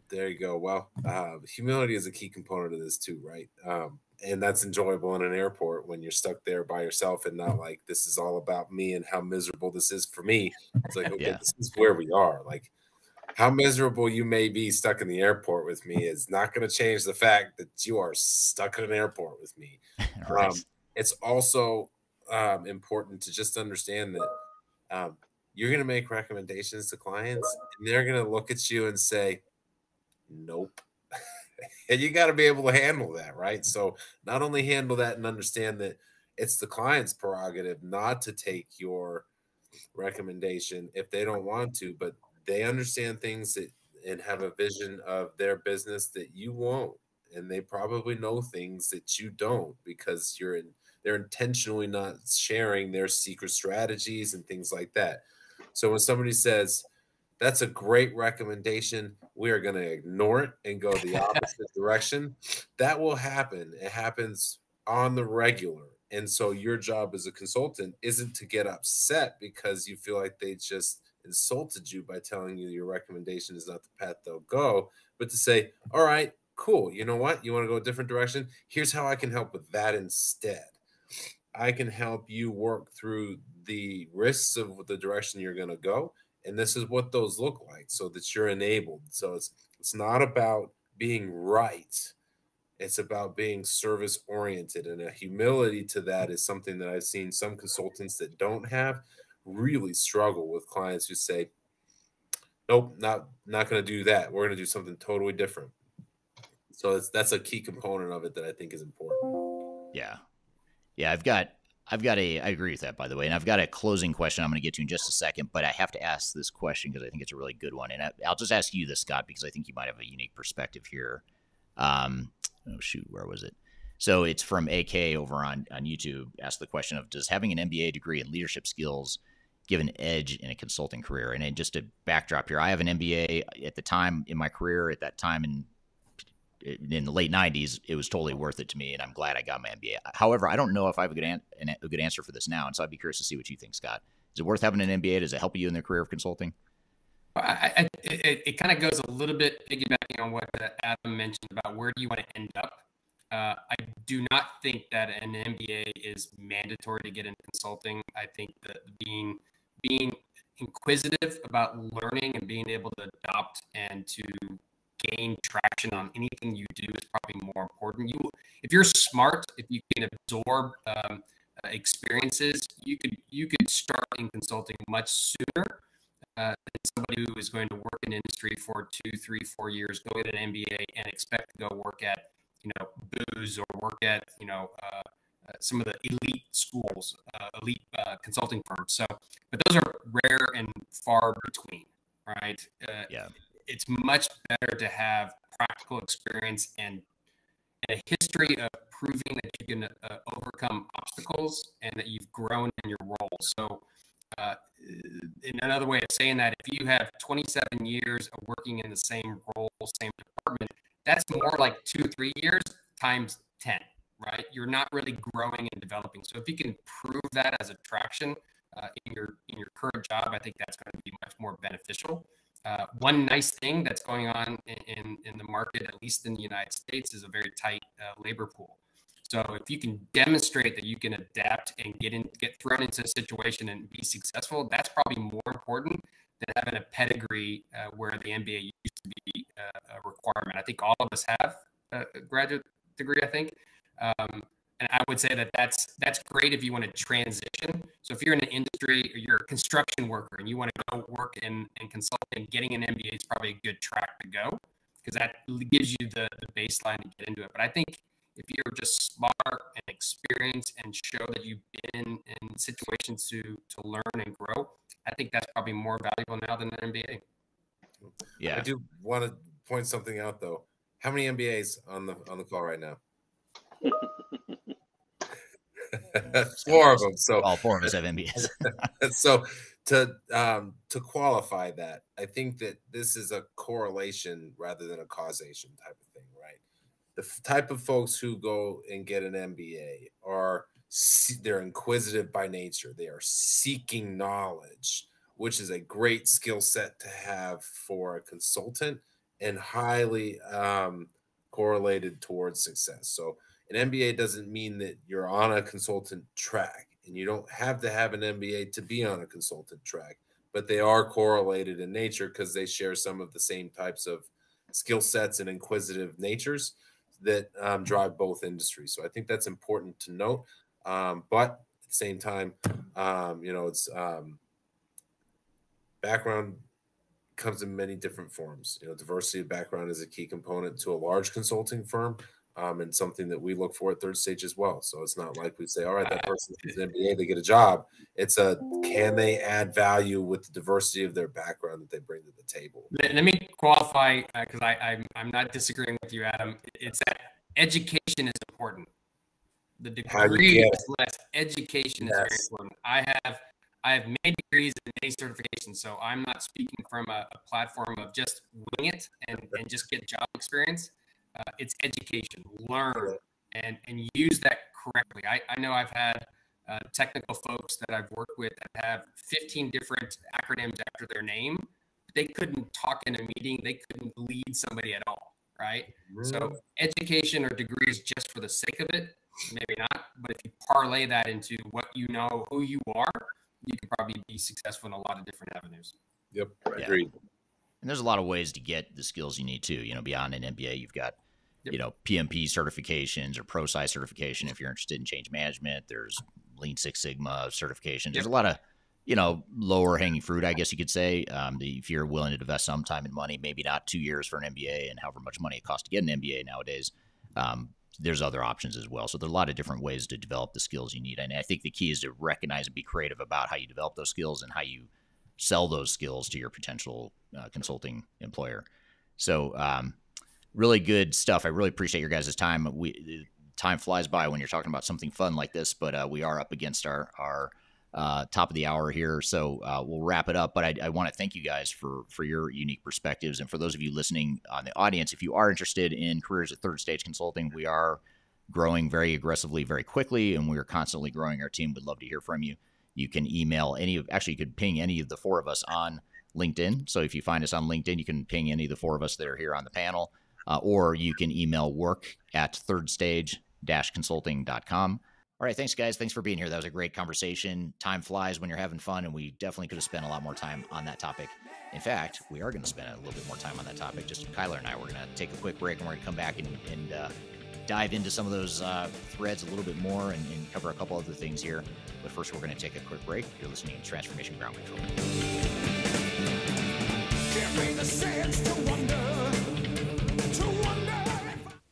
there you go. Well, uh, humility is a key component of this too, right? Um, and that's enjoyable in an airport when you're stuck there by yourself and not like this is all about me and how miserable this is for me. It's like okay, yeah. this is where we are. Like how miserable you may be stuck in the airport with me is not going to change the fact that you are stuck in an airport with me. right. um, it's also um, important to just understand that um, you're going to make recommendations to clients and they're going to look at you and say, nope. and you got to be able to handle that, right? So, not only handle that and understand that it's the client's prerogative not to take your recommendation if they don't want to, but they understand things that and have a vision of their business that you won't and they probably know things that you don't because you're in they're intentionally not sharing their secret strategies and things like that. So when somebody says that's a great recommendation we are going to ignore it and go the opposite direction that will happen. It happens on the regular. And so your job as a consultant isn't to get upset because you feel like they just insulted you by telling you your recommendation is not the path they'll go, but to say, all right, cool. You know what? You want to go a different direction? Here's how I can help with that instead. I can help you work through the risks of the direction you're going to go. And this is what those look like so that you're enabled. So it's it's not about being right. It's about being service oriented. And a humility to that is something that I've seen some consultants that don't have really struggle with clients who say, "Nope, not not going to do that. We're going to do something totally different." So it's, that's a key component of it that I think is important. Yeah, yeah. I've got I've got a I agree with that by the way, and I've got a closing question I'm going to get to in just a second. But I have to ask this question because I think it's a really good one, and I, will just ask you this, Scott, because I think you might have a unique perspective here. Um, oh shoot, where was it? So it's from AK over on on YouTube. Ask the question of Does having an MBA degree in leadership skills give an edge in a consulting career. And just a backdrop here, I have an MBA at the time in my career. At that time in in the late '90s, it was totally worth it to me, and I'm glad I got my MBA. However, I don't know if I have a good an- a good answer for this now, and so I'd be curious to see what you think, Scott. Is it worth having an MBA? Does it help you in the career of consulting? I, I, it, it kind of goes a little bit piggybacking on what Adam mentioned about where do you want to end up. Uh, I do not think that an MBA is mandatory to get into consulting. I think that being being inquisitive about learning and being able to adopt and to gain traction on anything you do is probably more important. You, if you're smart, if you can absorb um, uh, experiences, you could you could start in consulting much sooner uh, than somebody who is going to work in industry for two, three, four years, go get an MBA, and expect to go work at you know Booz or work at you know uh, uh, some of the elite schools, uh, elite uh, consulting firms. So, but those are rare and far between, right? yeah. It's much better to have practical experience and, and a history of proving that you can uh, overcome obstacles and that you've grown in your role. So, uh, in another way of saying that, if you have 27 years of working in the same role, same department, that's more like two, three years times 10 right? You're not really growing and developing. So if you can prove that as attraction uh, in your in your current job, I think that's going to be much more beneficial. Uh, one nice thing that's going on in, in, the market, at least in the United States, is a very tight uh, labor pool. So if you can demonstrate that you can adapt and get in, get thrown into a situation and be successful, that's probably more important than having a pedigree uh, where the MBA used to be uh, a requirement. I think all of us have a graduate degree. I think, um, and I would say that that's that's great if you want to transition. So if you're in an industry or you're a construction worker and you want to go work in, in consulting, getting an MBA is probably a good track to go because that gives you the, the baseline to get into it. But I think if you're just smart and experienced and show that you've been in situations to to learn and grow, I think that's probably more valuable now than an MBA. Yeah, I do want to point something out though. How many MBAs on the on the call right now? four of them. So all four of us have MBAs. so to um, to qualify that, I think that this is a correlation rather than a causation type of thing, right? The f- type of folks who go and get an MBA are they're inquisitive by nature. They are seeking knowledge, which is a great skill set to have for a consultant and highly um, correlated towards success. So an MBA doesn't mean that you're on a consultant track, and you don't have to have an MBA to be on a consultant track, but they are correlated in nature because they share some of the same types of skill sets and inquisitive natures that um, drive both industries. So I think that's important to note. Um, but at the same time, um, you know, it's um, background comes in many different forms. You know, diversity of background is a key component to a large consulting firm. Um, and something that we look for at third stage as well. So it's not like we say, all right, that person is an MBA, they get a job. It's a can they add value with the diversity of their background that they bring to the table. Let me qualify because uh, I I'm, I'm not disagreeing with you, Adam. It's that education is important. The degree is less. Education yes. is very important. I have I have many degrees and many certifications, so I'm not speaking from a, a platform of just wing it and, and just get job experience. Uh, it's education, learn and and use that correctly. I, I know I've had uh, technical folks that I've worked with that have 15 different acronyms after their name. They couldn't talk in a meeting. They couldn't lead somebody at all, right? So education or degrees just for the sake of it, maybe not. But if you parlay that into what you know, who you are, you can probably be successful in a lot of different avenues. Yep, Yeah. agreed. And there's a lot of ways to get the skills you need too. You know, beyond an MBA, you've got you know PMP certifications or ProSci certification if you're interested in change management. There's Lean Six Sigma certifications. There's a lot of you know lower hanging fruit, I guess you could say. Um, if you're willing to invest some time and money, maybe not two years for an MBA and however much money it costs to get an MBA nowadays. Um, there's other options as well. So there's a lot of different ways to develop the skills you need. And I think the key is to recognize and be creative about how you develop those skills and how you sell those skills to your potential uh, consulting employer. So um, really good stuff. I really appreciate your guys' time. We time flies by when you're talking about something fun like this, but uh, we are up against our our uh, top of the hour here, so uh, we'll wrap it up. But I, I want to thank you guys for for your unique perspectives, and for those of you listening on the audience, if you are interested in careers at Third Stage Consulting, we are growing very aggressively, very quickly, and we are constantly growing our team. We'd love to hear from you. You can email any of actually you could ping any of the four of us on LinkedIn. So if you find us on LinkedIn, you can ping any of the four of us that are here on the panel, uh, or you can email work at thirdstage-consulting.com. All right, thanks, guys. Thanks for being here. That was a great conversation. Time flies when you're having fun, and we definitely could have spent a lot more time on that topic. In fact, we are going to spend a little bit more time on that topic. Just Kyler and I, we're going to take a quick break, and we're going to come back and, and uh, dive into some of those uh, threads a little bit more and, and, cover a couple other things here. But first, we're going to take a quick break. You're listening to Transformation Ground Control.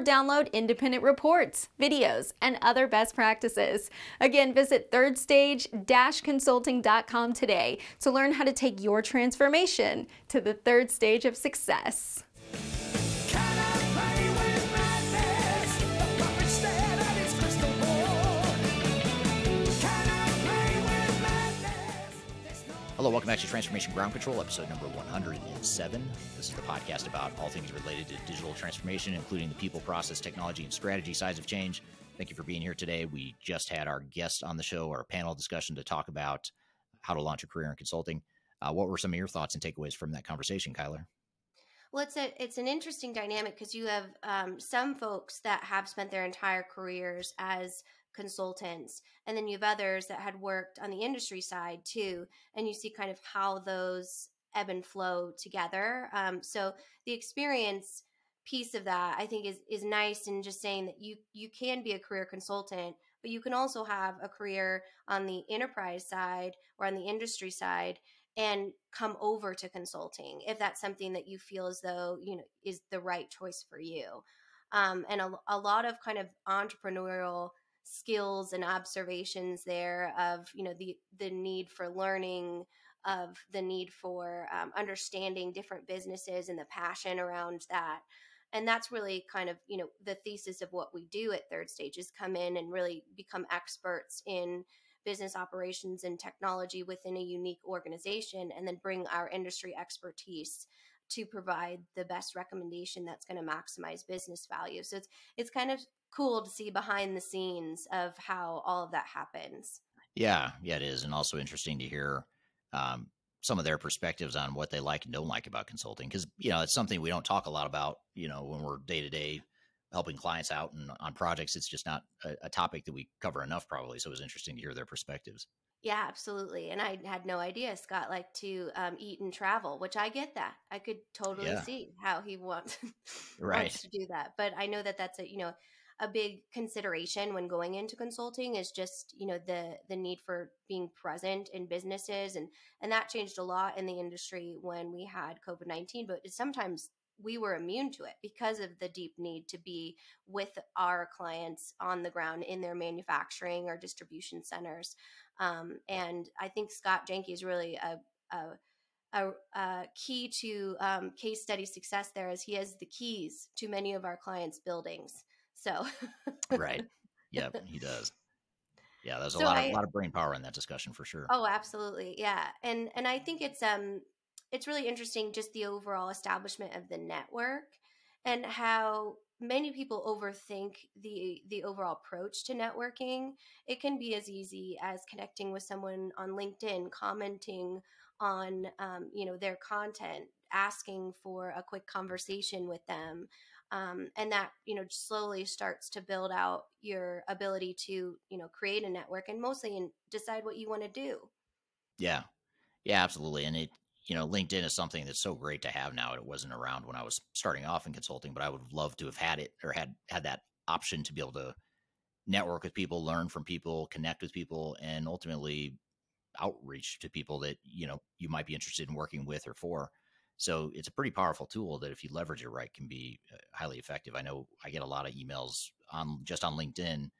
download independent reports, videos, and other best practices. Again, visit thirdstage-consulting.com today to learn how to take your transformation to the third stage of success. Hello, welcome back to Transformation Ground Control, episode number 107. This is the podcast about all things related to digital transformation, including the people, process, technology, and strategy sides of change. Thank you for being here today. We just had our guest on the show, our panel discussion to talk about how to launch a career in consulting. Uh, what were some of your thoughts and takeaways from that conversation, Kyler? Well, it's a it's an interesting dynamic because you have um, some folks that have spent their entire careers as consultants and then you have others that had worked on the industry side too and you see kind of how those ebb and flow together. Um, so the experience piece of that i think is is nice in just saying that you you can be a career consultant but you can also have a career on the enterprise side or on the industry side and come over to consulting if that's something that you feel as though you know is the right choice for you. Um, and a, a lot of kind of entrepreneurial skills and observations there of you know the the need for learning of the need for um, understanding different businesses and the passion around that. And that's really kind of you know the thesis of what we do at third stage is come in and really become experts in business operations and technology within a unique organization and then bring our industry expertise to provide the best recommendation that's going to maximize business value. So it's it's kind of cool to see behind the scenes of how all of that happens yeah yeah it is and also interesting to hear um, some of their perspectives on what they like and don't like about consulting because you know it's something we don't talk a lot about you know when we're day to day helping clients out and on projects it's just not a, a, topic that we cover enough probably so it was interesting to hear their perspectives yeah absolutely and i had no idea scott liked to um, eat and travel which i get that i could totally yeah. see how he wants, right. wants to do that but i know that that's a you know a big consideration when going into consulting is just you know the the need for being present in businesses and and that changed a lot in the industry when we had covid-19 but sometimes we were immune to it because of the deep need to be with our clients on the ground in their manufacturing or distribution centers um, and i think scott janke is really a, a a, a, key to um, case study success there is he has the keys to many of our clients' buildings. So right, yeah, he does. Yeah, there's a so lot of I, lot of brain power in that discussion for sure. Oh, absolutely, yeah, and and I think it's um it's really interesting just the overall establishment of the network and how many people overthink the the overall approach to networking it can be as easy as connecting with someone on linkedin commenting on um, you know their content asking for a quick conversation with them um, and that you know slowly starts to build out your ability to you know create a network and mostly in, decide what you want to do. Yeah. Yeah absolutely and it you know linkedin is something that's so great to have now it wasn't around when i was starting off in consulting but i would love to have had it or had had that option to be able to network with people learn from people connect with people and ultimately outreach to people that you know you might be interested in working with or for so it's a pretty powerful tool that if you leverage it right can be uh, highly effective. I know I get a lot of emails on just on LinkedIn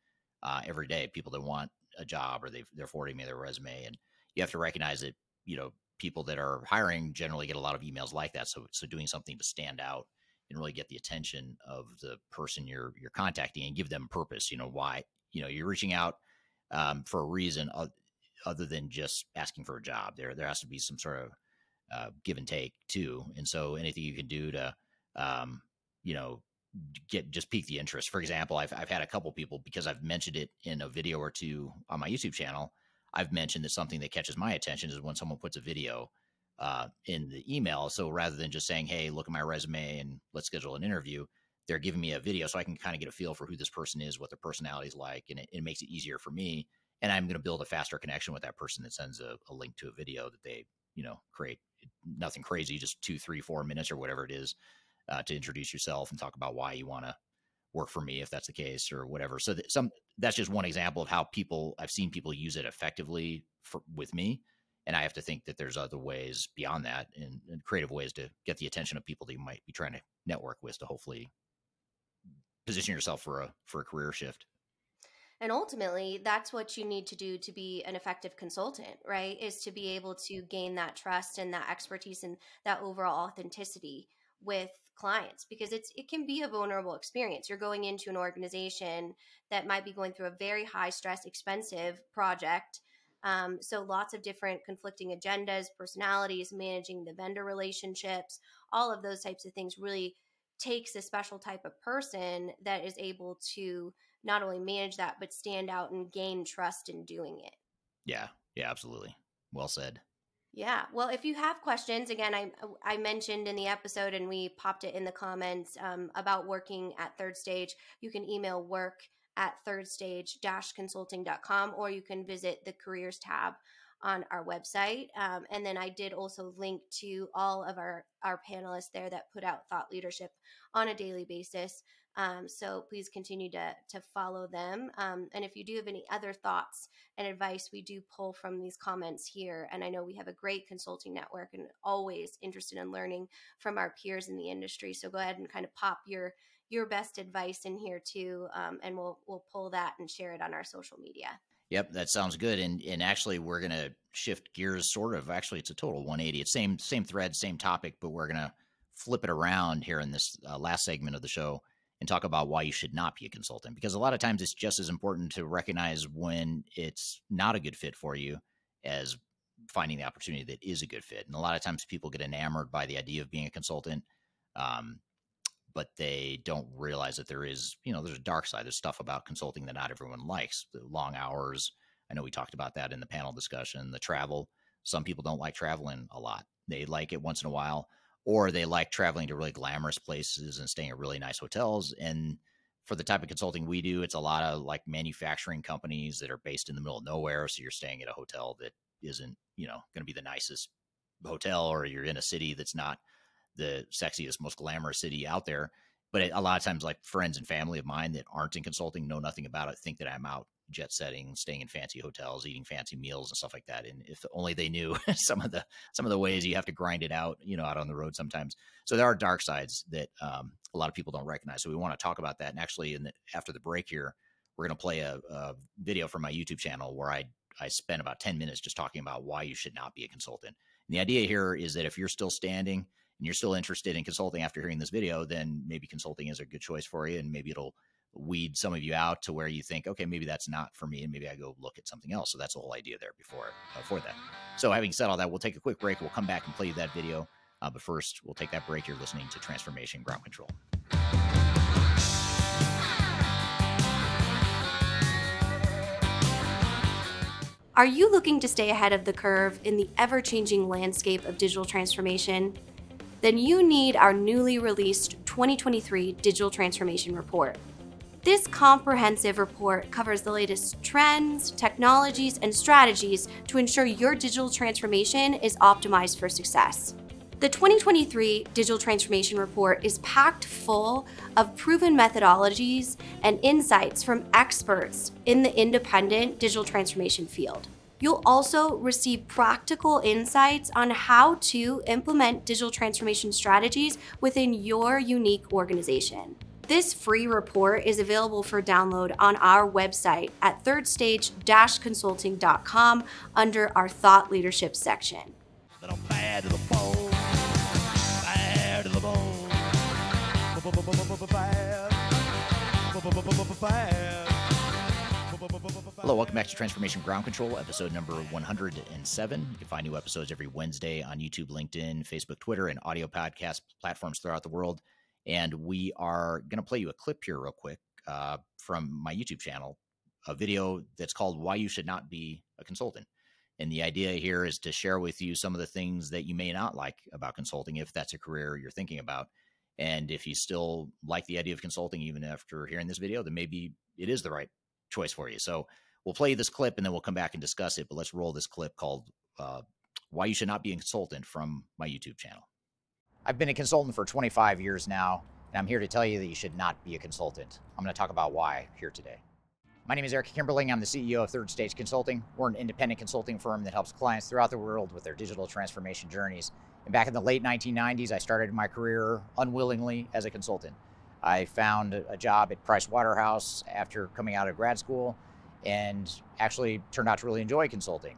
uh, every day, people that want a job or they they're forwarding me their resume, and you have to recognize that you know people that are hiring generally get a lot of emails like that. So so doing something to stand out and really get the attention of the person you're you're contacting and give them purpose. You know why you know you're reaching out um, for a reason other than just asking for a job. There there has to be some sort of uh, give and take too. And so anything you can do to, um, you know, get just pique the interest. For example, I've I've had a couple people because I've mentioned it in a video or two on my YouTube channel. I've mentioned that something that catches my attention is when someone puts a video uh, in the email. So rather than just saying, "Hey, look at my resume and let's schedule an interview," they're giving me a video so I can kind of get a feel for who this person is, what their personality is like, and it, it makes it easier for me. And I'm going to build a faster connection with that person that sends a, a link to a video that they, you know, create nothing crazy, just two, three, four minutes or whatever it is uh, to introduce yourself and talk about why you want to work for me if that's the case or whatever. So some that's just one example of how people I've seen people use it effectively for, with me. And I have to think that there's other ways beyond that and, and creative ways to get the attention of people that you might be trying to network with to hopefully position yourself for a for a career shift. And ultimately, that's what you need to do to be an effective consultant, right? Is to be able to gain that trust and that expertise and that overall authenticity with clients because it's it can be a vulnerable experience. You're going into an organization that might be going through a very high stress, expensive project. Um, so lots of different conflicting agendas, personalities, managing the vendor relationships, all of those types of things really takes a special type of person that is able to not only manage that but stand out and gain trust in doing it. Yeah. Yeah absolutely. Well said. Yeah. Well if you have questions again i i mentioned in the episode and we popped it in the comments um, about working at third stage you can email work at thirdstage-consulting.com or you can visit the careers tab on our website. Um, and then I did also link to all of our, our panelists there that put out thought leadership on a daily basis. Um, so please continue to, to follow them. Um, and if you do have any other thoughts and advice, we do pull from these comments here. And I know we have a great consulting network and always interested in learning from our peers in the industry. So go ahead and kind of pop your your best advice in here too, um, and we'll we'll pull that and share it on our social media. Yep, that sounds good. And and actually, we're gonna shift gears. Sort of. Actually, it's a total 180. It's same same thread, same topic, but we're gonna flip it around here in this uh, last segment of the show and talk about why you should not be a consultant. Because a lot of times, it's just as important to recognize when it's not a good fit for you as finding the opportunity that is a good fit. And a lot of times, people get enamored by the idea of being a consultant. Um, but they don't realize that there is, you know, there's a dark side. There's stuff about consulting that not everyone likes. The long hours. I know we talked about that in the panel discussion. The travel. Some people don't like traveling a lot. They like it once in a while, or they like traveling to really glamorous places and staying at really nice hotels. And for the type of consulting we do, it's a lot of like manufacturing companies that are based in the middle of nowhere. So you're staying at a hotel that isn't, you know, going to be the nicest hotel, or you're in a city that's not the sexiest, most glamorous city out there. But a lot of times, like friends and family of mine that aren't in consulting, know nothing about it, think that I'm out jet setting, staying in fancy hotels, eating fancy meals and stuff like that. And if only they knew some of the some of the ways you have to grind it out, you know, out on the road sometimes. So there are dark sides that um, a lot of people don't recognize. So we want to talk about that. And actually, in the, after the break here, we're going to play a, a video from my YouTube channel where I I spent about ten minutes just talking about why you should not be a consultant. And the idea here is that if you're still standing and you're still interested in consulting after hearing this video, then maybe consulting is a good choice for you, and maybe it'll weed some of you out to where you think, okay, maybe that's not for me, and maybe I go look at something else. So that's the whole idea there before uh, for that. So having said all that, we'll take a quick break. We'll come back and play you that video. Uh, but first, we'll take that break. You're listening to Transformation Ground Control. Are you looking to stay ahead of the curve in the ever changing landscape of digital transformation? then you need our newly released 2023 Digital Transformation Report. This comprehensive report covers the latest trends, technologies, and strategies to ensure your digital transformation is optimized for success. The 2023 Digital Transformation Report is packed full of proven methodologies and insights from experts in the independent digital transformation field. You'll also receive practical insights on how to implement digital transformation strategies within your unique organization. This free report is available for download on our website at thirdstage-consulting.com under our thought leadership section. Hello, welcome back to Transformation Ground Control, episode number 107. You can find new episodes every Wednesday on YouTube, LinkedIn, Facebook, Twitter, and audio podcast platforms throughout the world. And we are going to play you a clip here, real quick, uh, from my YouTube channel, a video that's called Why You Should Not Be a Consultant. And the idea here is to share with you some of the things that you may not like about consulting if that's a career you're thinking about. And if you still like the idea of consulting, even after hearing this video, then maybe it is the right choice for you. So we'll play this clip and then we'll come back and discuss it. But let's roll this clip called uh, Why You Should Not Be a Consultant from my YouTube channel. I've been a consultant for 25 years now, and I'm here to tell you that you should not be a consultant. I'm going to talk about why here today. My name is Eric Kimberling. I'm the CEO of Third Stage Consulting. We're an independent consulting firm that helps clients throughout the world with their digital transformation journeys. And back in the late 1990s, I started my career unwillingly as a consultant. I found a job at Price Waterhouse after coming out of grad school and actually turned out to really enjoy consulting.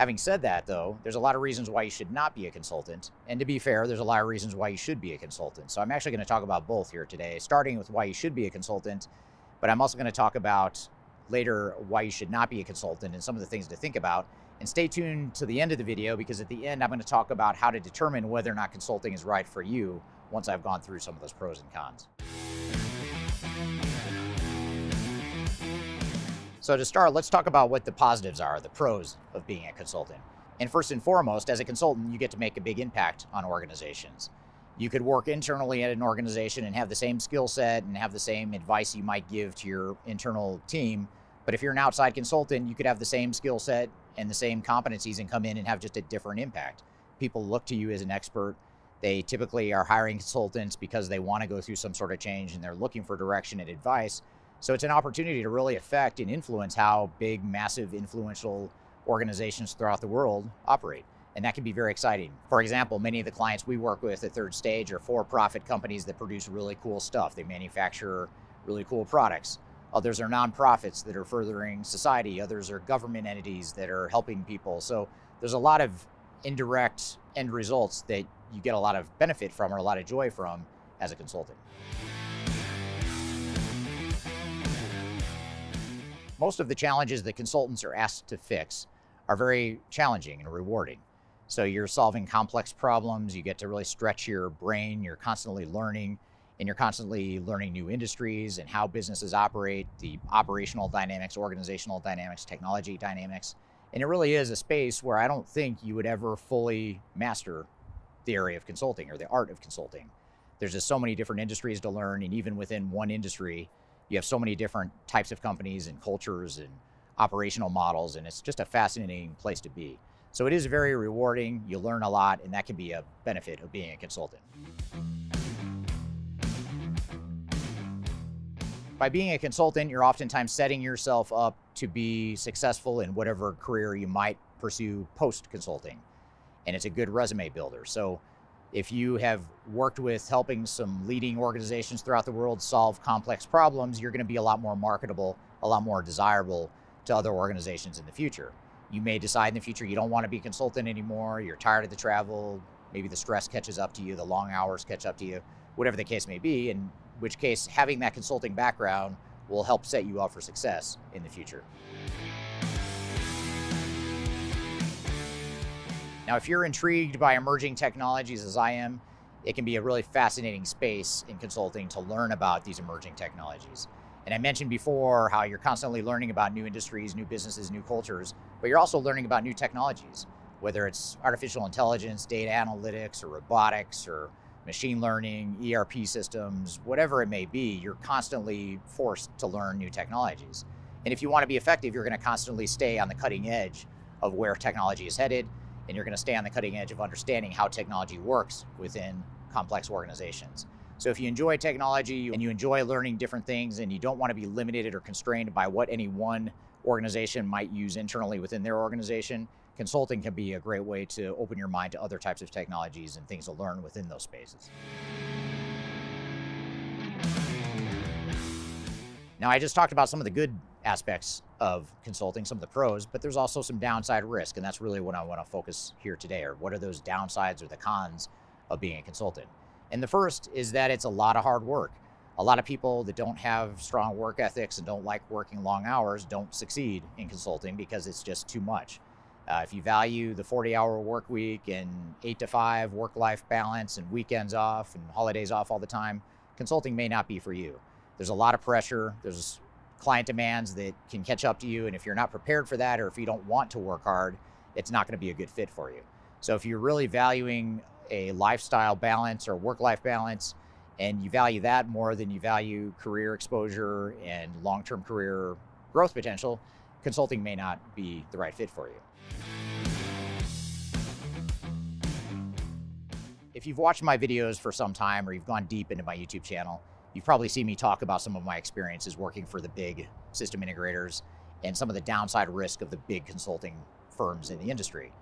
Having said that, though, there's a lot of reasons why you should not be a consultant. And to be fair, there's a lot of reasons why you should be a consultant. So I'm actually going to talk about both here today, starting with why you should be a consultant, but I'm also going to talk about later why you should not be a consultant and some of the things to think about. And stay tuned to the end of the video because at the end, I'm going to talk about how to determine whether or not consulting is right for you once I've gone through some of those pros and cons. So, to start, let's talk about what the positives are, the pros of being a consultant. And first and foremost, as a consultant, you get to make a big impact on organizations. You could work internally at an organization and have the same skill set and have the same advice you might give to your internal team. But if you're an outside consultant, you could have the same skill set and the same competencies and come in and have just a different impact. People look to you as an expert they typically are hiring consultants because they want to go through some sort of change and they're looking for direction and advice. So it's an opportunity to really affect and influence how big, massive, influential organizations throughout the world operate. And that can be very exciting. For example, many of the clients we work with at Third Stage are for profit companies that produce really cool stuff. They manufacture really cool products. Others are nonprofits that are furthering society. Others are government entities that are helping people. So there's a lot of indirect end results that you get a lot of benefit from or a lot of joy from as a consultant. Most of the challenges that consultants are asked to fix are very challenging and rewarding. So you're solving complex problems, you get to really stretch your brain, you're constantly learning, and you're constantly learning new industries and how businesses operate, the operational dynamics, organizational dynamics, technology dynamics. And it really is a space where I don't think you would ever fully master the area of consulting or the art of consulting. There's just so many different industries to learn, and even within one industry, you have so many different types of companies and cultures and operational models, and it's just a fascinating place to be. So it is very rewarding. You learn a lot, and that can be a benefit of being a consultant. By being a consultant, you're oftentimes setting yourself up to be successful in whatever career you might pursue post consulting. And it's a good resume builder. So if you have worked with helping some leading organizations throughout the world solve complex problems, you're going to be a lot more marketable, a lot more desirable to other organizations in the future. You may decide in the future you don't want to be a consultant anymore, you're tired of the travel, maybe the stress catches up to you, the long hours catch up to you, whatever the case may be, in which case having that consulting background will help set you up for success in the future. Now, if you're intrigued by emerging technologies as I am, it can be a really fascinating space in consulting to learn about these emerging technologies. And I mentioned before how you're constantly learning about new industries, new businesses, new cultures, but you're also learning about new technologies, whether it's artificial intelligence, data analytics, or robotics, or machine learning, ERP systems, whatever it may be, you're constantly forced to learn new technologies. And if you want to be effective, you're going to constantly stay on the cutting edge of where technology is headed and you're going to stay on the cutting edge of understanding how technology works within complex organizations. So if you enjoy technology and you enjoy learning different things and you don't want to be limited or constrained by what any one organization might use internally within their organization, consulting can be a great way to open your mind to other types of technologies and things to learn within those spaces. Now, I just talked about some of the good aspects of consulting, some of the pros, but there's also some downside risk. And that's really what I want to focus here today, or what are those downsides or the cons of being a consultant? And the first is that it's a lot of hard work. A lot of people that don't have strong work ethics and don't like working long hours don't succeed in consulting because it's just too much. Uh, if you value the 40 hour work week and eight to five work life balance and weekends off and holidays off all the time, consulting may not be for you. There's a lot of pressure. There's client demands that can catch up to you. And if you're not prepared for that, or if you don't want to work hard, it's not going to be a good fit for you. So if you're really valuing a lifestyle balance or work life balance, and you value that more than you value career exposure and long term career growth potential, consulting may not be the right fit for you. If you've watched my videos for some time or you've gone deep into my YouTube channel, You've probably seen me talk about some of my experiences working for the big system integrators and some of the downside risk of the big consulting firms in the industry.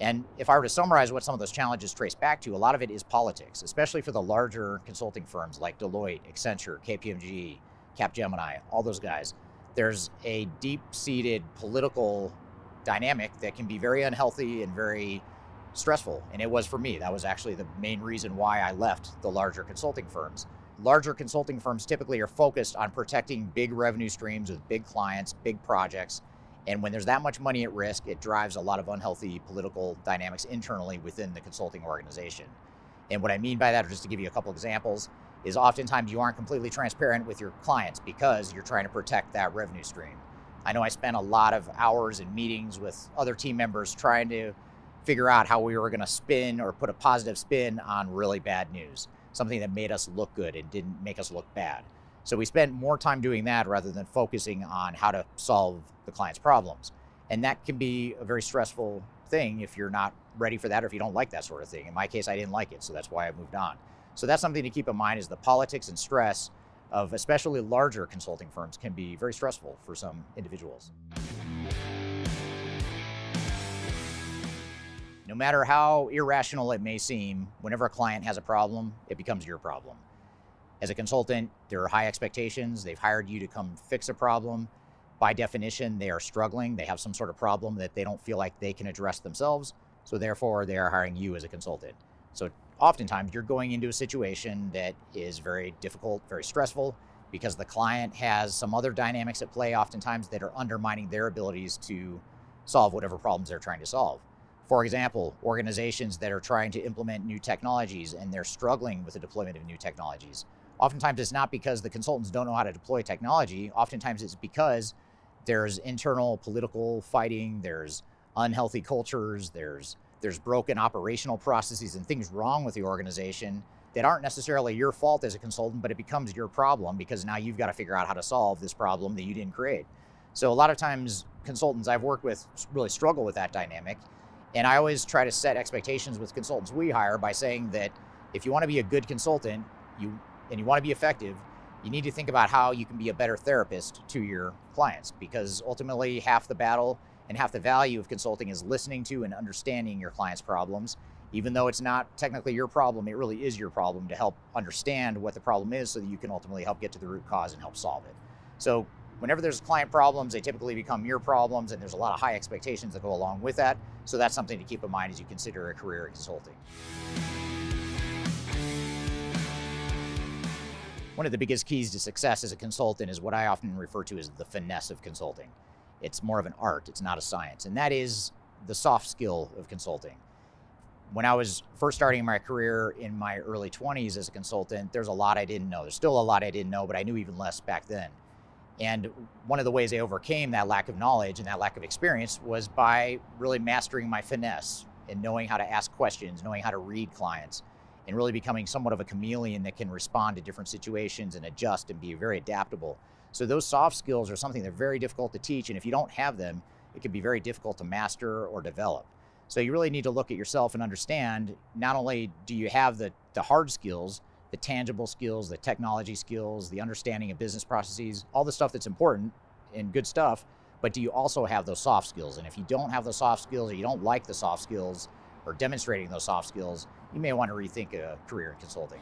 And if I were to summarize what some of those challenges trace back to, a lot of it is politics, especially for the larger consulting firms like Deloitte, Accenture, KPMG, Capgemini, all those guys. There's a deep seated political dynamic that can be very unhealthy and very stressful. And it was for me. That was actually the main reason why I left the larger consulting firms larger consulting firms typically are focused on protecting big revenue streams with big clients, big projects. And when there's that much money at risk, it drives a lot of unhealthy political dynamics internally within the consulting organization. And what I mean by that, just to give you a couple examples, is oftentimes you aren't completely transparent with your clients because you're trying to protect that revenue stream. I know I spent a lot of hours in meetings with other team members trying to figure out how we were going to spin or put a positive spin on really bad news something that made us look good and didn't make us look bad. So we spent more time doing that rather than focusing on how to solve the client's problems. And that can be a very stressful thing if you're not ready for that or if you don't like that sort of thing. In my case, I didn't like it, so that's why I moved on. So that's something to keep in mind is the politics and stress of especially larger consulting firms can be very stressful for some individuals. No matter how irrational it may seem, whenever a client has a problem, it becomes your problem. As a consultant, there are high expectations. They've hired you to come fix a problem. By definition, they are struggling. They have some sort of problem that they don't feel like they can address themselves. So, therefore, they are hiring you as a consultant. So, oftentimes, you're going into a situation that is very difficult, very stressful, because the client has some other dynamics at play, oftentimes, that are undermining their abilities to solve whatever problems they're trying to solve. For example, organizations that are trying to implement new technologies and they're struggling with the deployment of new technologies. Oftentimes, it's not because the consultants don't know how to deploy technology. Oftentimes, it's because there's internal political fighting, there's unhealthy cultures, there's there's broken operational processes and things wrong with the organization that aren't necessarily your fault as a consultant, but it becomes your problem because now you've got to figure out how to solve this problem that you didn't create. So a lot of times consultants I've worked with really struggle with that dynamic. And I always try to set expectations with consultants we hire by saying that if you want to be a good consultant, you and you want to be effective, you need to think about how you can be a better therapist to your clients because ultimately half the battle and half the value of consulting is listening to and understanding your clients' problems. Even though it's not technically your problem, it really is your problem to help understand what the problem is so that you can ultimately help get to the root cause and help solve it. So, whenever there's client problems, they typically become your problems, and there's a lot of high expectations that go along with that. So, that's something to keep in mind as you consider a career in consulting. One of the biggest keys to success as a consultant is what I often refer to as the finesse of consulting. It's more of an art, it's not a science, and that is the soft skill of consulting. When I was first starting my career in my early 20s as a consultant, there's a lot I didn't know. There's still a lot I didn't know, but I knew even less back then. And one of the ways I overcame that lack of knowledge and that lack of experience was by really mastering my finesse and knowing how to ask questions, knowing how to read clients, and really becoming somewhat of a chameleon that can respond to different situations and adjust and be very adaptable. So those soft skills are something that are very difficult to teach, and if you don't have them, it can be very difficult to master or develop. So you really need to look at yourself and understand not only do you have the, the hard skills, the tangible skills, the technology skills, the understanding of business processes, all the stuff that's important and good stuff, but do you also have those soft skills? And if you don't have those soft skills or you don't like the soft skills or demonstrating those soft skills, you may want to rethink a career in consulting.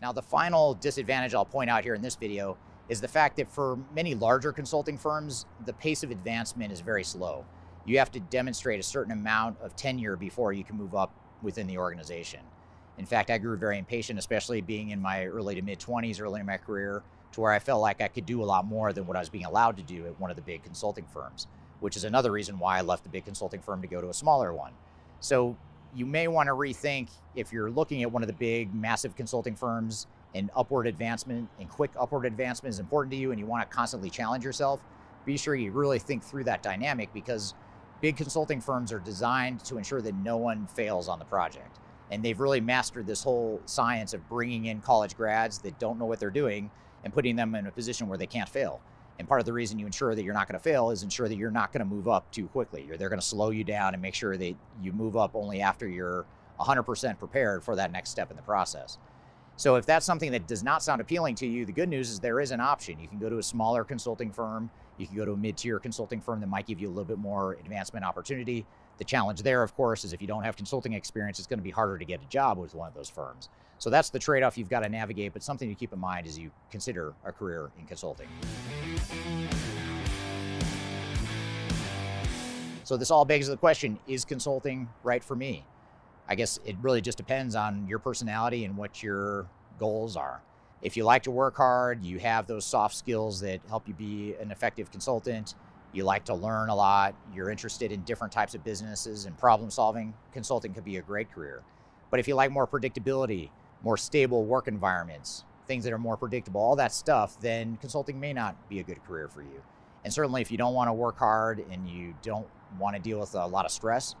Now, the final disadvantage I'll point out here in this video is the fact that for many larger consulting firms, the pace of advancement is very slow. You have to demonstrate a certain amount of tenure before you can move up within the organization. In fact, I grew very impatient, especially being in my early to mid 20s, early in my career, to where I felt like I could do a lot more than what I was being allowed to do at one of the big consulting firms, which is another reason why I left the big consulting firm to go to a smaller one. So you may want to rethink if you're looking at one of the big, massive consulting firms and upward advancement and quick upward advancement is important to you and you want to constantly challenge yourself, be sure you really think through that dynamic because big consulting firms are designed to ensure that no one fails on the project. And they've really mastered this whole science of bringing in college grads that don't know what they're doing and putting them in a position where they can't fail. And part of the reason you ensure that you're not going to fail is ensure that you're not going to move up too quickly. Or they're going to slow you down and make sure that you move up only after you're 100% prepared for that next step in the process. So if that's something that does not sound appealing to you, the good news is there is an option. You can go to a smaller consulting firm. You can go to a mid-tier consulting firm that might give you a little bit more advancement opportunity. The challenge there, of course, is if you don't have consulting experience, it's going to be harder to get a job with one of those firms. So that's the trade off you've got to navigate, but something to keep in mind as you consider a career in consulting. So this all begs the question is consulting right for me? I guess it really just depends on your personality and what your goals are. If you like to work hard, you have those soft skills that help you be an effective consultant, you like to learn a lot, you're interested in different types of businesses and problem solving, consulting could be a great career. But if you like more predictability, more stable work environments, things that are more predictable, all that stuff, then consulting may not be a good career for you. And certainly, if you don't want to work hard and you don't want to deal with a lot of stress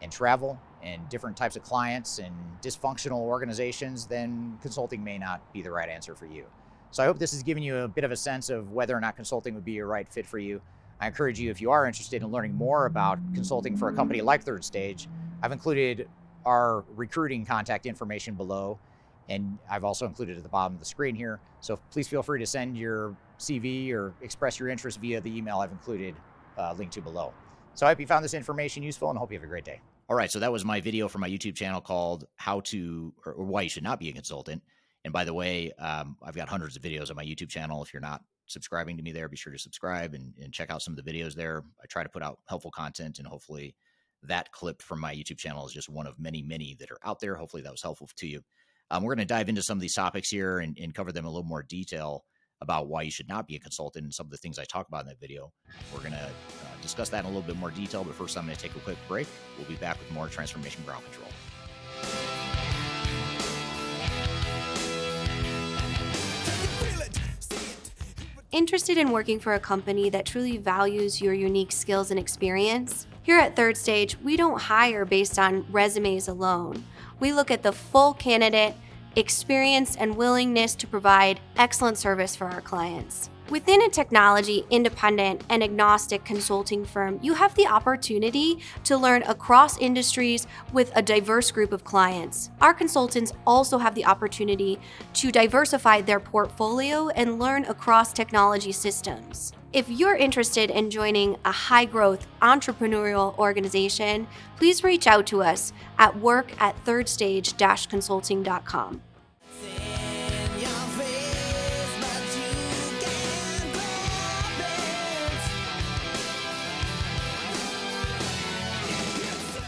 and travel and different types of clients and dysfunctional organizations, then consulting may not be the right answer for you. So I hope this has given you a bit of a sense of whether or not consulting would be a right fit for you. I encourage you, if you are interested in learning more about consulting for a company like Third Stage, I've included our recruiting contact information below and I've also included at the bottom of the screen here. So please feel free to send your CV or express your interest via the email I've included uh, linked to below. So I hope you found this information useful and hope you have a great day. All right, so that was my video for my YouTube channel called "How to or, or Why You Should Not Be a Consultant." And by the way, um, I've got hundreds of videos on my YouTube channel. If you're not subscribing to me there, be sure to subscribe and, and check out some of the videos there. I try to put out helpful content, and hopefully, that clip from my YouTube channel is just one of many, many that are out there. Hopefully, that was helpful to you. Um, we're going to dive into some of these topics here and, and cover them in a little more detail about why you should not be a consultant and some of the things I talk about in that video. We're going to uh, discuss that in a little bit more detail, but first I'm going to take a quick break. We'll be back with more Transformation Ground Control. Interested in working for a company that truly values your unique skills and experience? Here at Third Stage, we don't hire based on resumes alone. We look at the full candidate, experience, and willingness to provide excellent service for our clients. Within a technology independent and agnostic consulting firm, you have the opportunity to learn across industries with a diverse group of clients. Our consultants also have the opportunity to diversify their portfolio and learn across technology systems. If you're interested in joining a high growth entrepreneurial organization, please reach out to us at work at thirdstage consulting.com.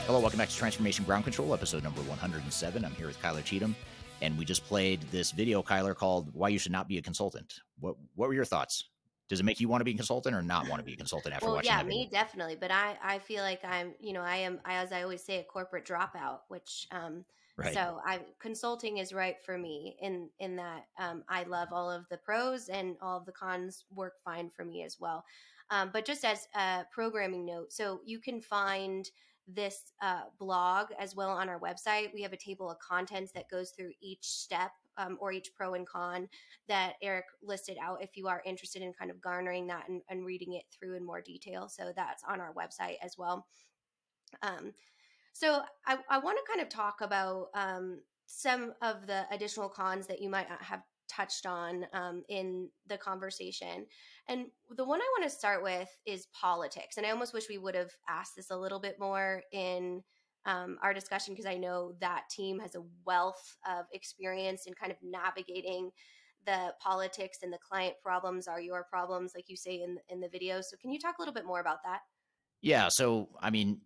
Hello, welcome back to Transformation Ground Control, episode number 107. I'm here with Kyler Cheatham, and we just played this video, Kyler, called "Why You Should Not Be a Consultant." What What were your thoughts? Does it make you want to be a consultant or not want to be a consultant after well, watching yeah, me definitely. But I, I feel like I'm, you know, I am, as I always say, a corporate dropout. Which, um, Right. so I consulting is right for me in in that um, I love all of the pros and all of the cons work fine for me as well. Um, but just as a programming note, so you can find this uh, blog as well on our website. We have a table of contents that goes through each step um, or each pro and con that Eric listed out if you are interested in kind of garnering that and, and reading it through in more detail. So that's on our website as well. Um, so I, I want to kind of talk about um, some of the additional cons that you might not have touched on um, in the conversation. And the one I want to start with is politics. And I almost wish we would have asked this a little bit more in um, our discussion because I know that team has a wealth of experience in kind of navigating the politics and the client problems are your problems, like you say in in the video. So can you talk a little bit more about that? Yeah. So, I mean,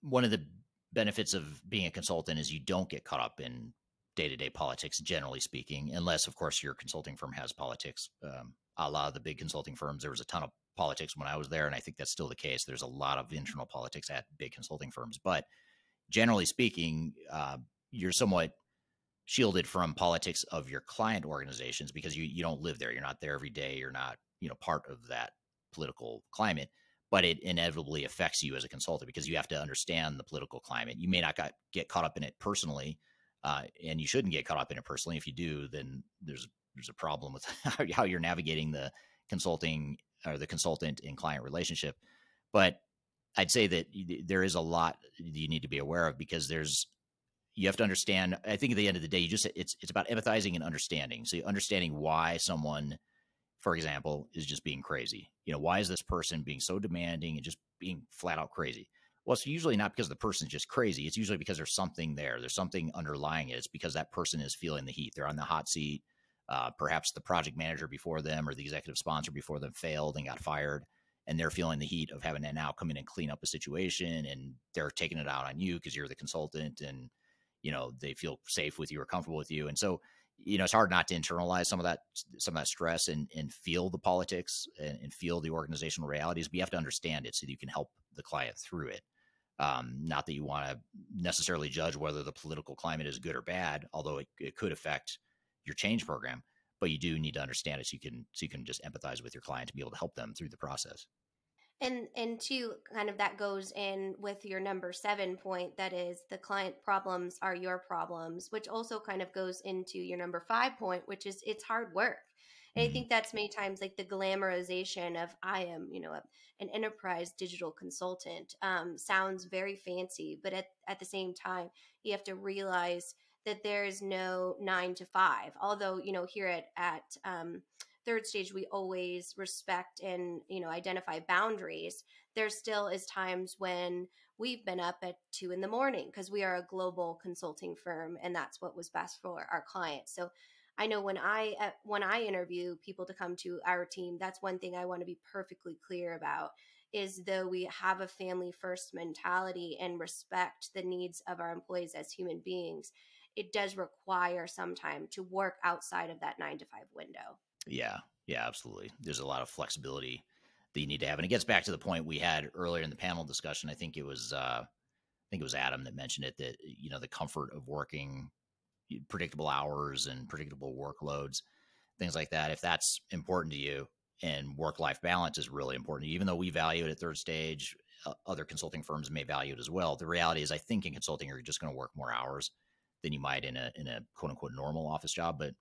one of the benefits of being a consultant is you don't get caught up in day to day politics, generally speaking, unless, of course, your consulting firm has politics. Um, a lot of the big consulting firms, there was a ton of politics when I was there, and I think that's still the case. There's a lot of internal politics at big consulting firms, but generally speaking, uh, you're somewhat shielded from politics of your client organizations because you you don't live there. You're not there every day. You're not you know part of that political climate. But it inevitably affects you as a consultant because you have to understand the political climate. You may not got, get caught up in it personally, uh, and you shouldn't get caught up in it personally. If you do, then there's there's a problem with how, you're navigating the consulting or the consultant and client relationship. But I'd say that there is a lot you need to be aware of because there's you have to understand. I think at the end of the day, you just it's it's about empathizing and understanding. So understanding why someone, for example, is just being crazy. You know, why is this person being so demanding and just being flat out crazy? Well, it's usually not because the person's just crazy. It's usually because there's something there. There's something underlying it. It's because that person is feeling the heat. They're on the hot seat. Uh, perhaps the project manager before them or the executive sponsor before them failed and got fired and they're feeling the heat of having to now come in and clean up a situation and they're taking it out on you because you're the consultant and you know they feel safe with you or comfortable with you and so you know it's hard not to internalize some of that some of that stress and and feel the politics and, and feel the organizational realities but you have to understand it so that you can help the client through it um, not that you want to necessarily judge whether the political climate is good or bad although it, it could affect your change program but you do need to understand it so you can so you can just empathize with your client to be able to help them through the process And and two, kind of that goes in with your number seven point. That is, the client problems are your problems, which also kind of goes into your number five point, which is it's hard work. And I think that's many times like the glamorization of I am, you know, a, an enterprise digital consultant um, sounds very fancy, but at, at the same time, you have to realize that there is no nine to five. Although, you know, here at, at um, third stage we always respect and you know identify boundaries. There still is times when we've been up at two in the morning because we are a global consulting firm and that's what was best for our clients. So i know when i uh, when i interview people to come to our team that's one thing i want to be perfectly clear about is though we have a family first mentality and respect the needs of our employees as human beings it does require some time to work outside of that nine to five window. Yeah, yeah, absolutely. There's a lot of flexibility that you need to have, and it gets back to the point we had earlier in the panel discussion. I think it was, uh, I think it was Adam that mentioned it that you know the comfort of working predictable hours and predictable workloads, things like that. If that's important to you, and work life balance is really important, even though we value it at third stage. Uh, other consulting firms may value it as well. The reality is, I think in consulting, you're just going to work more hours than you might in a in a quote unquote normal office job. But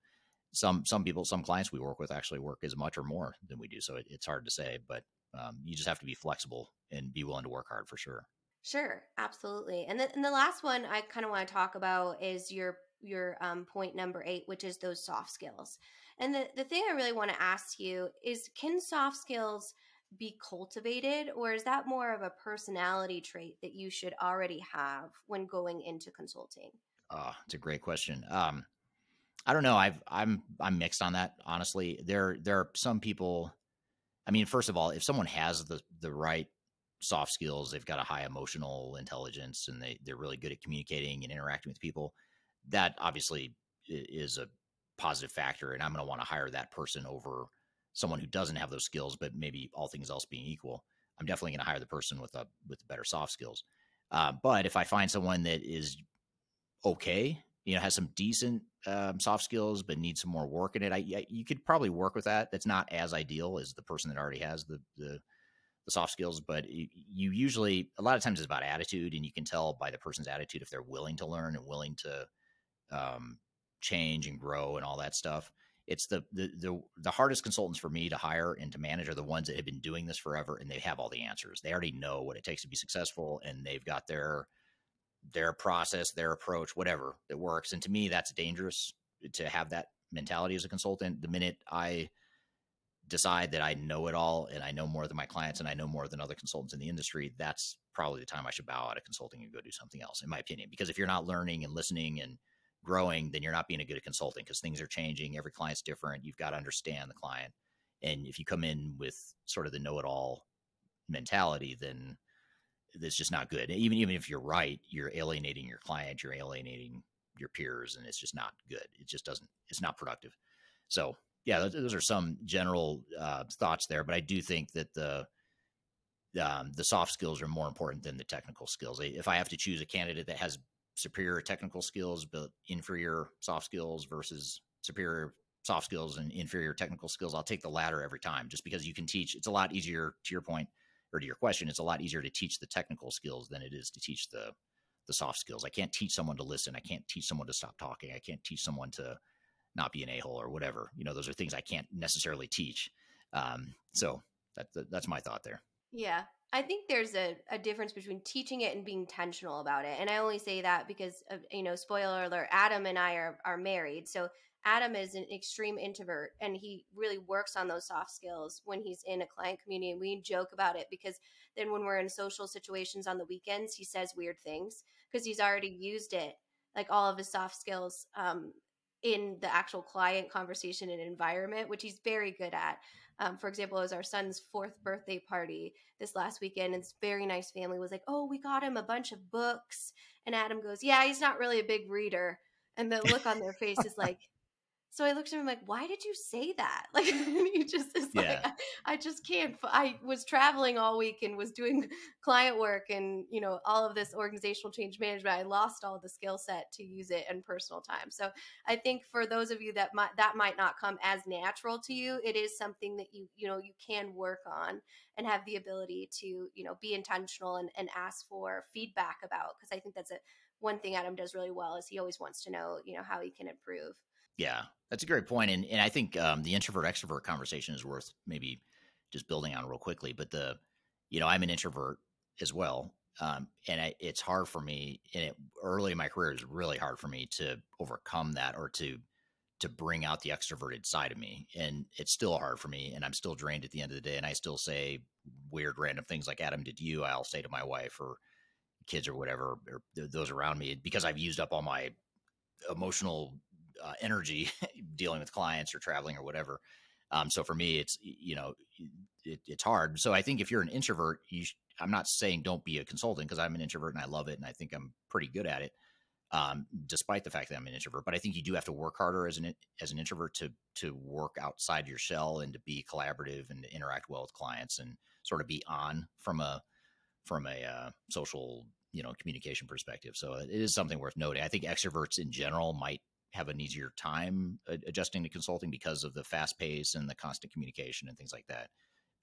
some some people, some clients we work with actually work as much or more than we do. So it, it's hard to say, but um, you just have to be flexible and be willing to work hard for sure. Sure, absolutely. And then and the last one I kind of want to talk about is your your um, point number eight, which is those soft skills. And the the thing I really want to ask you is, can soft skills be cultivated, or is that more of a personality trait that you should already have when going into consulting? Oh, it's a great question. Um, I don't know. I've I'm I'm mixed on that. Honestly, there there are some people. I mean, first of all, if someone has the the right soft skills, they've got a high emotional intelligence, and they they're really good at communicating and interacting with people. That obviously is a positive factor, and I'm going to want to hire that person over someone who doesn't have those skills. But maybe all things else being equal, I'm definitely going to hire the person with a with better soft skills. Uh, but if I find someone that is okay. You know, has some decent um, soft skills, but needs some more work in it. I, I, you could probably work with that. That's not as ideal as the person that already has the the, the soft skills, but you, you usually a lot of times it's about attitude, and you can tell by the person's attitude if they're willing to learn and willing to um, change and grow and all that stuff. It's the, the the the hardest consultants for me to hire and to manage are the ones that have been doing this forever and they have all the answers. They already know what it takes to be successful, and they've got their their process, their approach, whatever that works. And to me, that's dangerous to have that mentality as a consultant. The minute I decide that I know it all and I know more than my clients and I know more than other consultants in the industry, that's probably the time I should bow out of consulting and go do something else, in my opinion. Because if you're not learning and listening and growing, then you're not being a good consultant because things are changing. Every client's different. You've got to understand the client. And if you come in with sort of the know it all mentality, then that's just not good. Even even if you're right, you're alienating your client, you're alienating your peers, and it's just not good. It just doesn't. It's not productive. So yeah, those, those are some general uh, thoughts there, but I do think that the um, the soft skills are more important than the technical skills. If I have to choose a candidate that has superior technical skills but inferior soft skills versus superior soft skills and inferior technical skills, I'll take the latter every time. Just because you can teach, it's a lot easier. To your point, or to your question, it's a lot easier to teach the technical skills than it is to teach the the soft skills. I can't teach someone to listen. I can't teach someone to stop talking. I can't teach someone to not be an a hole or whatever. You know, those are things I can't necessarily teach. Um, so that, that, that's my thought there. Yeah, I think there's a, a difference between teaching it and being intentional about it. And I only say that because of, you know, spoiler alert, Adam and I are, are married. So Adam is an extreme introvert and he really works on those soft skills when he's in a client community. And we joke about it because then when we're in social situations on the weekends, he says weird things because he's already used it, like all of his soft skills, um, in the actual client conversation and environment, which he's very good at. Um, for example, it was our son's fourth birthday party this last weekend, and this very nice family was like, "Oh, we got him a bunch of books," and Adam goes, "Yeah, he's not really a big reader." And the look on their face is like, so I looked at him like, why did you say that? Like, he just is yeah. like, I, I, just can't. I was traveling all week and was doing client work and, you know, all of this organizational change management. I lost all the skill set to use it in personal time. So I think for those of you that might, that might not come as natural to you, it is something that you, you know, you can work on and have the ability to, you know, be intentional and, and ask for feedback about. Cause I think that's a, one thing Adam does really well is he always wants to know, you know, how he can improve. Yeah, that's a great point, and and I think um, the introvert extrovert conversation is worth maybe just building on real quickly. But the, you know, I'm an introvert as well, um, and I, it's hard for me. And it, early in my career, it was really hard for me to overcome that or to to bring out the extroverted side of me. And it's still hard for me. And I'm still drained at the end of the day. And I still say weird, random things like Adam did you. I'll say to my wife or kids or whatever, or those around me, because I've used up all my emotional uh, energy dealing with clients or traveling or whatever. Um, so for me, it's, you know, it, it's hard. So I think if you're an introvert, you sh- I'm not saying don't be a consultant because I'm an introvert and I love it. And I think I'm pretty good at it um, despite the fact that I'm an introvert. But I think you do have to work harder as an as an introvert to to work outside your shell and to be collaborative and to interact well with clients and sort of be on from a from a uh, social you know communication perspective. So it is something worth noting. I think extroverts in general might have an easier time adjusting to consulting because of the fast pace and the constant communication and things like that.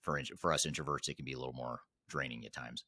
For for us introverts, it can be a little more draining at times.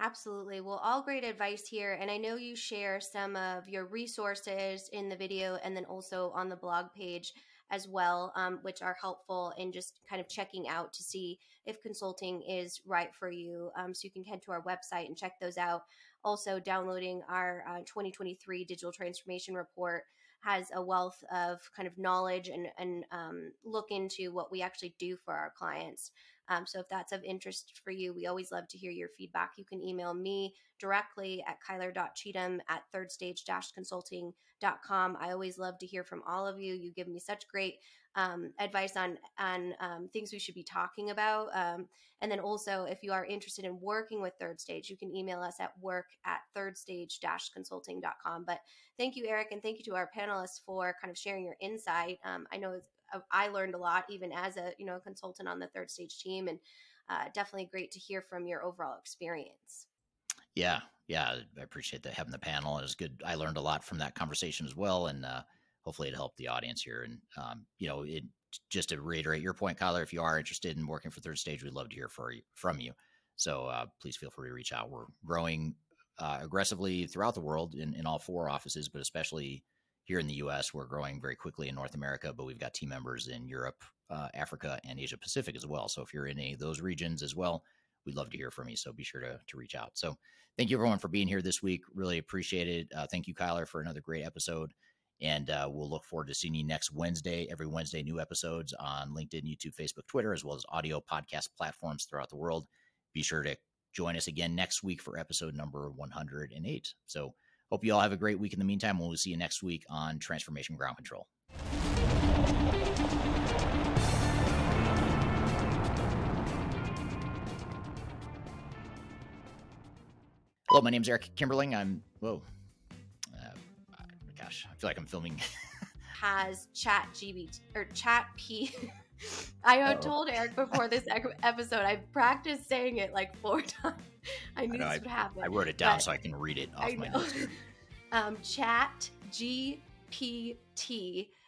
Absolutely. Well, all great advice here. And I know you share some of your resources in the video and then also on the blog page as well, um, which are helpful in just kind of checking out to see if consulting is right for you. Um, so you can head to our website and check those out. Also, downloading our uh, 2023 digital transformation report has a wealth of kind of knowledge and, and um, look into what we actually do for our clients. Um, so if that's of interest for you, we always love to hear your feedback. You can email me directly at kyler.cheatham at thirdstage-consulting.com. I always love to hear from all of you. You give me such great um, advice on on um, things we should be talking about. Um, and then also, if you are interested in working with Third Stage, you can email us at work at thirdstage-consulting.com. But thank you, Eric, and thank you to our panelists for kind of sharing your insight. Um, I know I learned a lot even as a you know consultant on the third stage team, and uh, definitely great to hear from your overall experience. Yeah, yeah, I appreciate that having the panel. It was good. I learned a lot from that conversation as well, and uh, hopefully it helped the audience here. And um, you know, it just to reiterate your point, Kyler, if you are interested in working for Third Stage, we'd love to hear for, from you. So uh, please feel free to reach out. We're growing uh, aggressively throughout the world in, in all four offices, but especially here in the US. We're growing very quickly in North America, but we've got team members in Europe, uh, Africa, and Asia Pacific as well. So if you're in any of those regions as well, we'd love to hear from you. So be sure to, to reach out. So thank you everyone for being here this week. Really appreciate it. Uh, thank you, Kyler, for another great episode. And uh, we'll look forward to seeing you next Wednesday. Every Wednesday, new episodes on LinkedIn, YouTube, Facebook, Twitter, as well as audio podcast platforms throughout the world. Be sure to join us again next week for episode number 108. So Hope you all have a great week in the meantime. We'll see you next week on Transformation Ground Control. Hello, my name is Eric Kimberling. I'm, whoa, uh, gosh, I feel like I'm filming. has chat GBT or chat P. I had told Eric before this episode, I practiced saying it like four times. I knew I know, this would happen. I wrote it down so I can read it off my notes. um, chat GPT